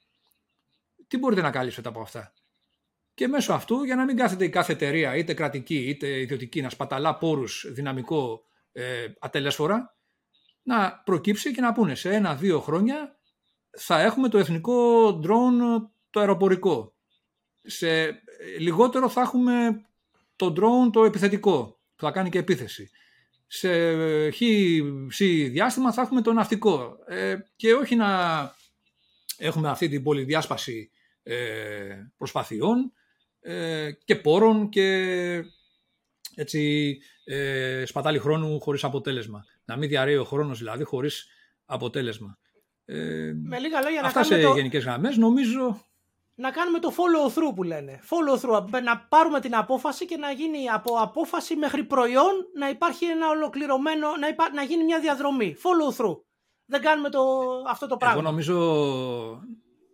Τι μπορείτε να καλύψετε από αυτά; Και μέσω αυτού, για να μην κάθεται η κάθε εταιρεία, είτε κρατική είτε ιδιωτική, να σπαταλά πόρους δυναμικό ε, ατελέσφορα, να προκύψει και να πούνε σε ένα-δύο χρόνια θα έχουμε το εθνικό drone το αεροπορικό. Σε λιγότερο θα έχουμε το drone το επιθετικό που θα κάνει και επίθεση. Σε χι διάστημα θα έχουμε το ναυτικό. Ε, και όχι να έχουμε αυτή την πολυδιάσπαση ε, προσπαθειών ε, και πόρων και έτσι ε, σπατάλη χρόνου χωρίς αποτέλεσμα. Να μην διαρρέει ο χρόνος δηλαδή χωρίς αποτέλεσμα. Ε, με λίγα λόγια αυτά να κάνουμε σε το... γενικές γραμμές νομίζω... Να κάνουμε το follow through που λένε. Follow through, να πάρουμε την απόφαση και να γίνει από απόφαση μέχρι προϊόν να υπάρχει ένα ολοκληρωμένο, να, να γίνει μια διαδρομή. Follow through. Δεν κάνουμε το, αυτό το πράγμα. Εγώ νομίζω,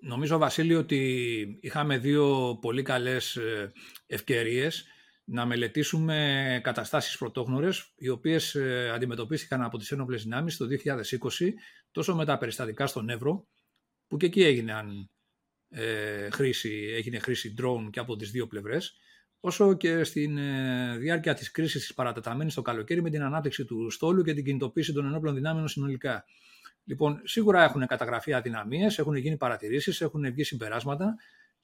νομίζω Βασίλη ότι είχαμε δύο πολύ καλές ε, ευκαιρίες να μελετήσουμε καταστάσεις πρωτόγνωρες οι οποίες ε, αντιμετωπίστηκαν από τις ένοπλες δυνάμεις το 2020 τόσο με τα περιστατικά στον Εύρο που και εκεί έγινε, ε, χρήση, έγινε χρήση drone και από τις δύο πλευρές όσο και στην ε, διάρκεια της κρίσης της παρατεταμένης το καλοκαίρι με την ανάπτυξη του στόλου και την κινητοποίηση των ενόπλων δυνάμεων συνολικά. Λοιπόν, σίγουρα έχουν καταγραφεί αδυναμίες, έχουν γίνει παρατηρήσεις, έχουν βγει συμπεράσματα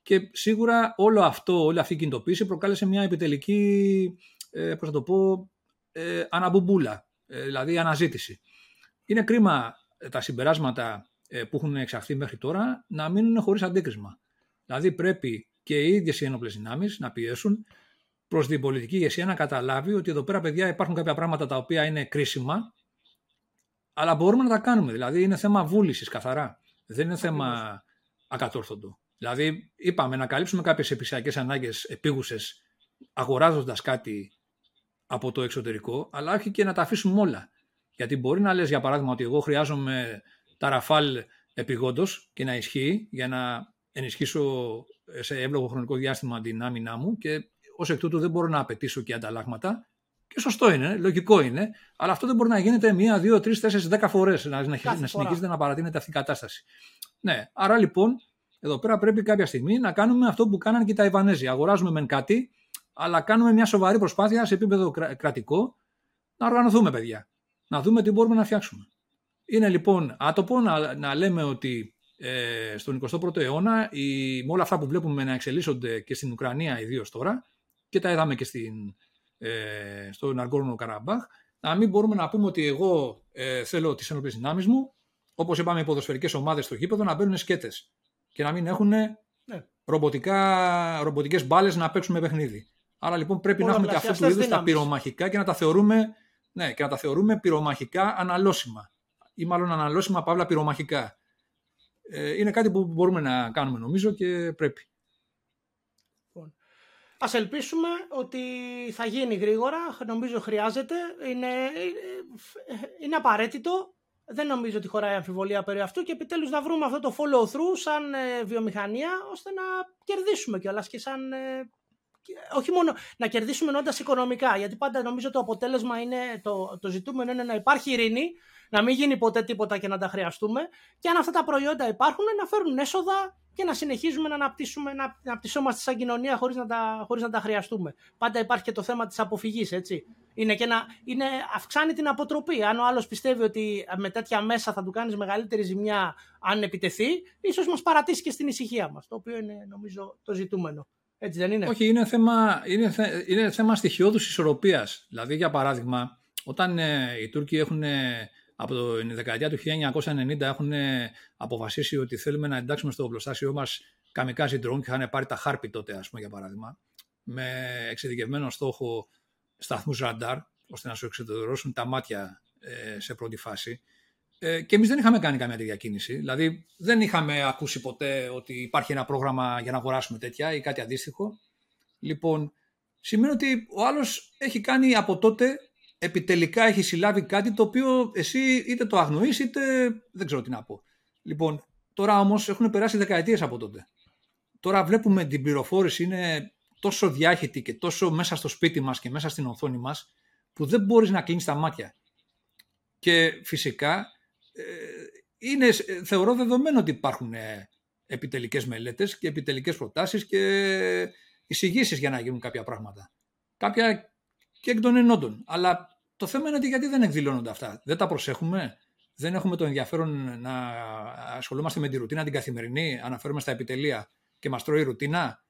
και σίγουρα όλο αυτό, όλη αυτή η κινητοποίηση προκάλεσε μια επιτελική, ε, πώς θα το πω, ε, αναμπουμπούλα, ε, δηλαδή αναζήτηση. Είναι κρίμα ε, τα συμπεράσματα ε, που έχουν εξαχθεί μέχρι τώρα να μείνουν χωρίς αντίκρισμα. Δηλαδή πρέπει και οι ίδιες οι ένοπλες δυνάμεις να πιέσουν προς την πολιτική ηγεσία να καταλάβει ότι εδώ πέρα παιδιά υπάρχουν κάποια πράγματα τα οποία είναι κρίσιμα αλλά μπορούμε να τα κάνουμε. Δηλαδή είναι θέμα βούλησης καθαρά. Δεν είναι θέμα ακατόρθωτο. Δηλαδή, είπαμε να καλύψουμε κάποιες επισιακές ανάγκες επίγουσες αγοράζοντας κάτι από το εξωτερικό, αλλά όχι και να τα αφήσουμε όλα. Γιατί μπορεί να λες για παράδειγμα ότι εγώ χρειάζομαι τα ραφάλ επιγόντως και να ισχύει για να ενισχύσω σε εύλογο χρονικό διάστημα την άμυνά μου και ως εκ τούτου δεν μπορώ να απαιτήσω και ανταλλάγματα. Και σωστό είναι, λογικό είναι, αλλά αυτό δεν μπορεί να γίνεται μία, δύο, τρεις, τέσσερις, δέκα φορές να, να συνεχίζεται να παρατείνεται αυτή η κατάσταση. Ναι, άρα λοιπόν εδώ πέρα πρέπει κάποια στιγμή να κάνουμε αυτό που κάνανε και τα Ιβανέζοι. Αγοράζουμε μεν κάτι, αλλά κάνουμε μια σοβαρή προσπάθεια σε επίπεδο κρατικό να οργανωθούμε, παιδιά. Να δούμε τι μπορούμε να φτιάξουμε. Είναι λοιπόν άτοπο να, να λέμε ότι ε, στον 21ο αιώνα η, με όλα αυτά που βλέπουμε να εξελίσσονται και στην Ουκρανία ιδίως τώρα και τα είδαμε και στην, ε, στον Αργόρνο Καραμπάχ, να μην μπορούμε να πούμε ότι εγώ ε, θέλω τις ενόπλε δυνάμεις μου, όπως είπαμε, οι ποδοσφαιρικές ομάδες στο γήπεδο να μπαίνουν σκέτες και να μην έχουν ναι. ρομποτικά, ρομποτικές μπάλες να παίξουμε παιχνίδι. Άρα λοιπόν πρέπει να έχουμε και αυτούς τους είδους τα πυρομαχικά και να τα θεωρούμε, ναι, και να τα θεωρούμε πυρομαχικά αναλώσιμα. Ή μάλλον αναλώσιμα παύλα πυρομαχικά. Ε, είναι κάτι που μπορούμε να κάνουμε νομίζω και πρέπει. Λοιπόν, ας ελπίσουμε ότι θα γίνει γρήγορα, νομίζω χρειάζεται, είναι, είναι απαραίτητο, δεν νομίζω ότι χωράει αμφιβολία περί αυτού και επιτέλους να βρούμε αυτό το follow through σαν ε, βιομηχανία ώστε να κερδίσουμε κιόλας και σαν ε, όχι μόνο να κερδίσουμε ενώντα οικονομικά, γιατί πάντα νομίζω το αποτέλεσμα είναι, το, το ζητούμενο είναι να υπάρχει ειρήνη, να μην γίνει ποτέ τίποτα και να τα χρειαστούμε και αν αυτά τα προϊόντα υπάρχουν να φέρουν έσοδα και να συνεχίζουμε να, αναπτύσσουμε, να αναπτυσσόμαστε σαν κοινωνία χωρίς να, τα, χωρίς να τα χρειαστούμε. Πάντα υπάρχει και το θέμα της αποφυγής, έτσι. Είναι και να, είναι, αυξάνει την αποτροπή. Αν ο άλλος πιστεύει ότι με τέτοια μέσα θα του κάνεις μεγαλύτερη ζημιά αν επιτεθεί, ίσως μας παρατήσει και στην ησυχία μας, το οποίο είναι νομίζω το ζητούμενο. Έτσι δεν είναι; Όχι, είναι θέμα, είναι, είναι θέμα στοιχειώδους ισορροπίας. Δηλαδή, για παράδειγμα, όταν ε, οι Τούρκοι έχουν από την δεκαετία του 1990 έχουν αποφασίσει ότι θέλουμε να εντάξουμε στο οπλοστάσιό μας καμικάζι drone και είχαν πάρει τα χάρπι τότε, ας πούμε, για παράδειγμα, με εξειδικευμένο στόχο σταθμούς ραντάρ, ώστε να σου εξεδωρώσουν τα μάτια ε, σε πρώτη φάση. Ε, και εμείς δεν είχαμε κάνει καμία τέτοια κίνηση. Δηλαδή, δεν είχαμε ακούσει ποτέ ότι υπάρχει ένα πρόγραμμα για να αγοράσουμε τέτοια ή κάτι αντίστοιχο. Λοιπόν, σημαίνει ότι ο άλλος έχει κάνει από τότε επιτελικά έχει συλλάβει κάτι το οποίο εσύ είτε το αγνοείς είτε δεν ξέρω τι να πω. Λοιπόν, τώρα όμως έχουν περάσει δεκαετίες από τότε. Τώρα βλέπουμε την πληροφόρηση είναι τόσο διάχυτη και τόσο μέσα στο σπίτι μας και μέσα στην οθόνη μας που δεν μπορείς να κλείνεις τα μάτια. Και φυσικά ε, είναι, θεωρώ δεδομένο ότι υπάρχουν ε, επιτελικές μελέτες και επιτελικές προτάσεις και εισηγήσεις για να γίνουν κάποια πράγματα. Κάποια και εκ των ενόντων. Αλλά το θέμα είναι ότι γιατί δεν εκδηλώνονται αυτά. Δεν τα προσέχουμε. Δεν έχουμε το ενδιαφέρον να ασχολούμαστε με τη ρουτίνα την καθημερινή. Αναφέρουμε στα επιτελεία και μας τρώει η ρουτίνα.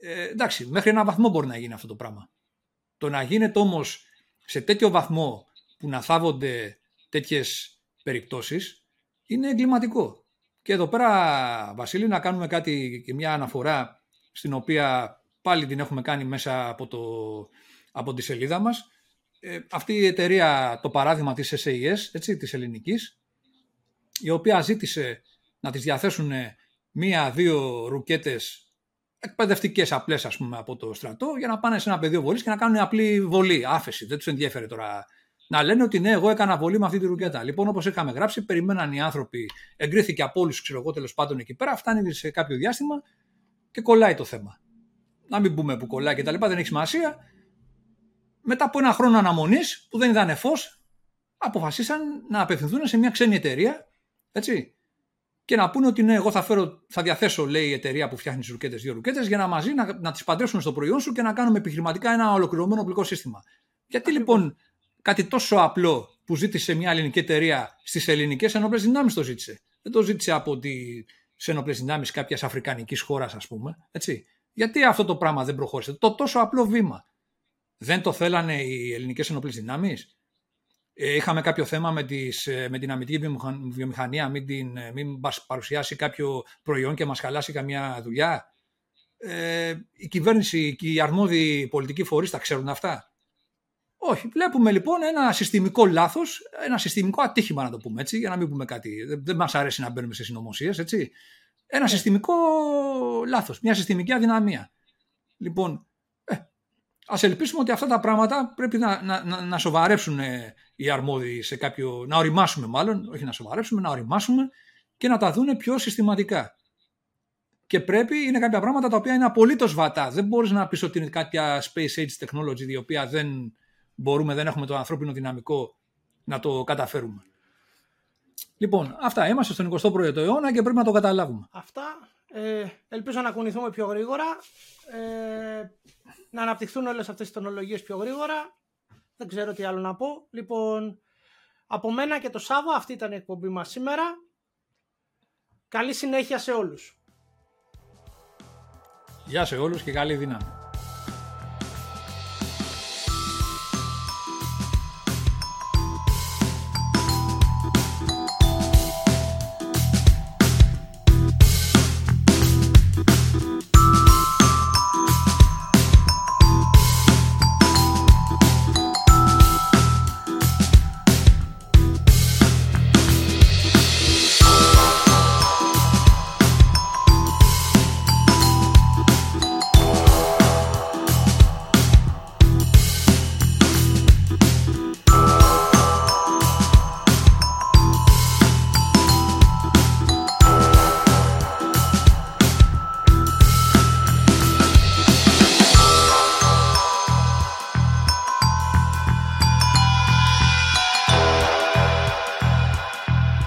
Ε, εντάξει, μέχρι ένα βαθμό μπορεί να γίνει αυτό το πράγμα. Το να γίνεται όμως σε τέτοιο βαθμό που να θάβονται τέτοιες περιπτώσεις είναι εγκληματικό. Και εδώ πέρα, Βασίλη, να κάνουμε κάτι και μια αναφορά στην οποία πάλι την έχουμε κάνει μέσα από το, από τη σελίδα μας. Ε, αυτή η εταιρεία, το παράδειγμα της SAES, έτσι, της ελληνικής, η οποία ζήτησε να τις διαθέσουν μία-δύο ρουκέτες εκπαιδευτικές απλές ας πούμε από το στρατό για να πάνε σε ένα πεδίο βολής και να κάνουν απλή βολή, άφεση. Δεν τους ενδιαφέρει τώρα να λένε ότι ναι, εγώ έκανα βολή με αυτή τη ρουκέτα. Λοιπόν, όπως είχαμε γράψει, περιμέναν οι άνθρωποι, εγκρίθηκε από όλους, ξέρω εγώ τέλος πάντων εκεί πέρα, φτάνει σε κάποιο διάστημα και κολλάει το θέμα. Να μην πούμε που κολλάει και τα λοιπά, δεν έχει σημασία μετά από ένα χρόνο αναμονής που δεν είδανε φως, αποφασίσαν να απευθυνθούν σε μια ξένη εταιρεία. Έτσι, και να πούνε ότι ναι, εγώ θα, φέρω, θα διαθέσω, λέει η εταιρεία που φτιάχνει τις ρουκέτες, δύο ρουκέτες, για να μαζί να, να τις παντρέψουμε στο προϊόν σου και να κάνουμε επιχειρηματικά ένα ολοκληρωμένο οπλικό σύστημα. Γιατί λοιπόν κάτι τόσο απλό που ζήτησε μια ελληνική εταιρεία στις ελληνικές ενόπλες δυνάμεις το ζήτησε; Δεν το ζήτησε από τις ενόπλες δυνάμεις κάποιας αφρικανικής χώρας, ας πούμε. Έτσι. Γιατί αυτό το πράγμα δεν προχώρησε; Το τόσο απλό βήμα. Δεν το θέλανε οι ελληνικές ενόπλες δυνάμεις. Ε, είχαμε κάποιο θέμα με, τις, ε, με την αμυντική βιομηχανία, μην, την, ε, μην παρουσιάσει κάποιο προϊόν και μας χαλάσει καμιά δουλειά. Ε, η κυβέρνηση και οι αρμόδιοι πολιτικοί φορείς τα ξέρουν αυτά. Όχι. Βλέπουμε λοιπόν ένα συστημικό λάθος, ένα συστημικό ατύχημα να το πούμε έτσι, για να μην πούμε κάτι. Δεν, δεν μας αρέσει να μπαίνουμε σε συνωμοσίες, έτσι. Ένα συστημικό λάθος, μια συστημική αδυναμία. Λοιπόν, Α ελπίσουμε ότι αυτά τα πράγματα πρέπει να, να, να σοβαρέψουν ε, οι αρμόδιοι σε κάποιο. να οριμάσουμε μάλλον, όχι να σοβαρέψουμε, να οριμάσουμε και να τα δούνε πιο συστηματικά. Και πρέπει, είναι κάποια πράγματα τα οποία είναι απολύτως βατά. Δεν μπορείς να πεις ότι είναι κάποια space age technology η οποία δεν μπορούμε, δεν έχουμε το ανθρώπινο δυναμικό να το καταφέρουμε. Λοιπόν, αυτά. Είμαστε στον 21ο αιώνα και πρέπει να το καταλάβουμε. Αυτά. Ε, ελπίζω να κουνηθούμε πιο γρήγορα. Ε, να αναπτυχθούν όλες αυτές τις τεχνολογίες πιο γρήγορα. Δεν ξέρω τι άλλο να πω. Λοιπόν, από μένα και το Σάββα αυτή ήταν η εκπομπή μας σήμερα. Καλή συνέχεια σε όλους. Γεια σε όλους και καλή δύναμη.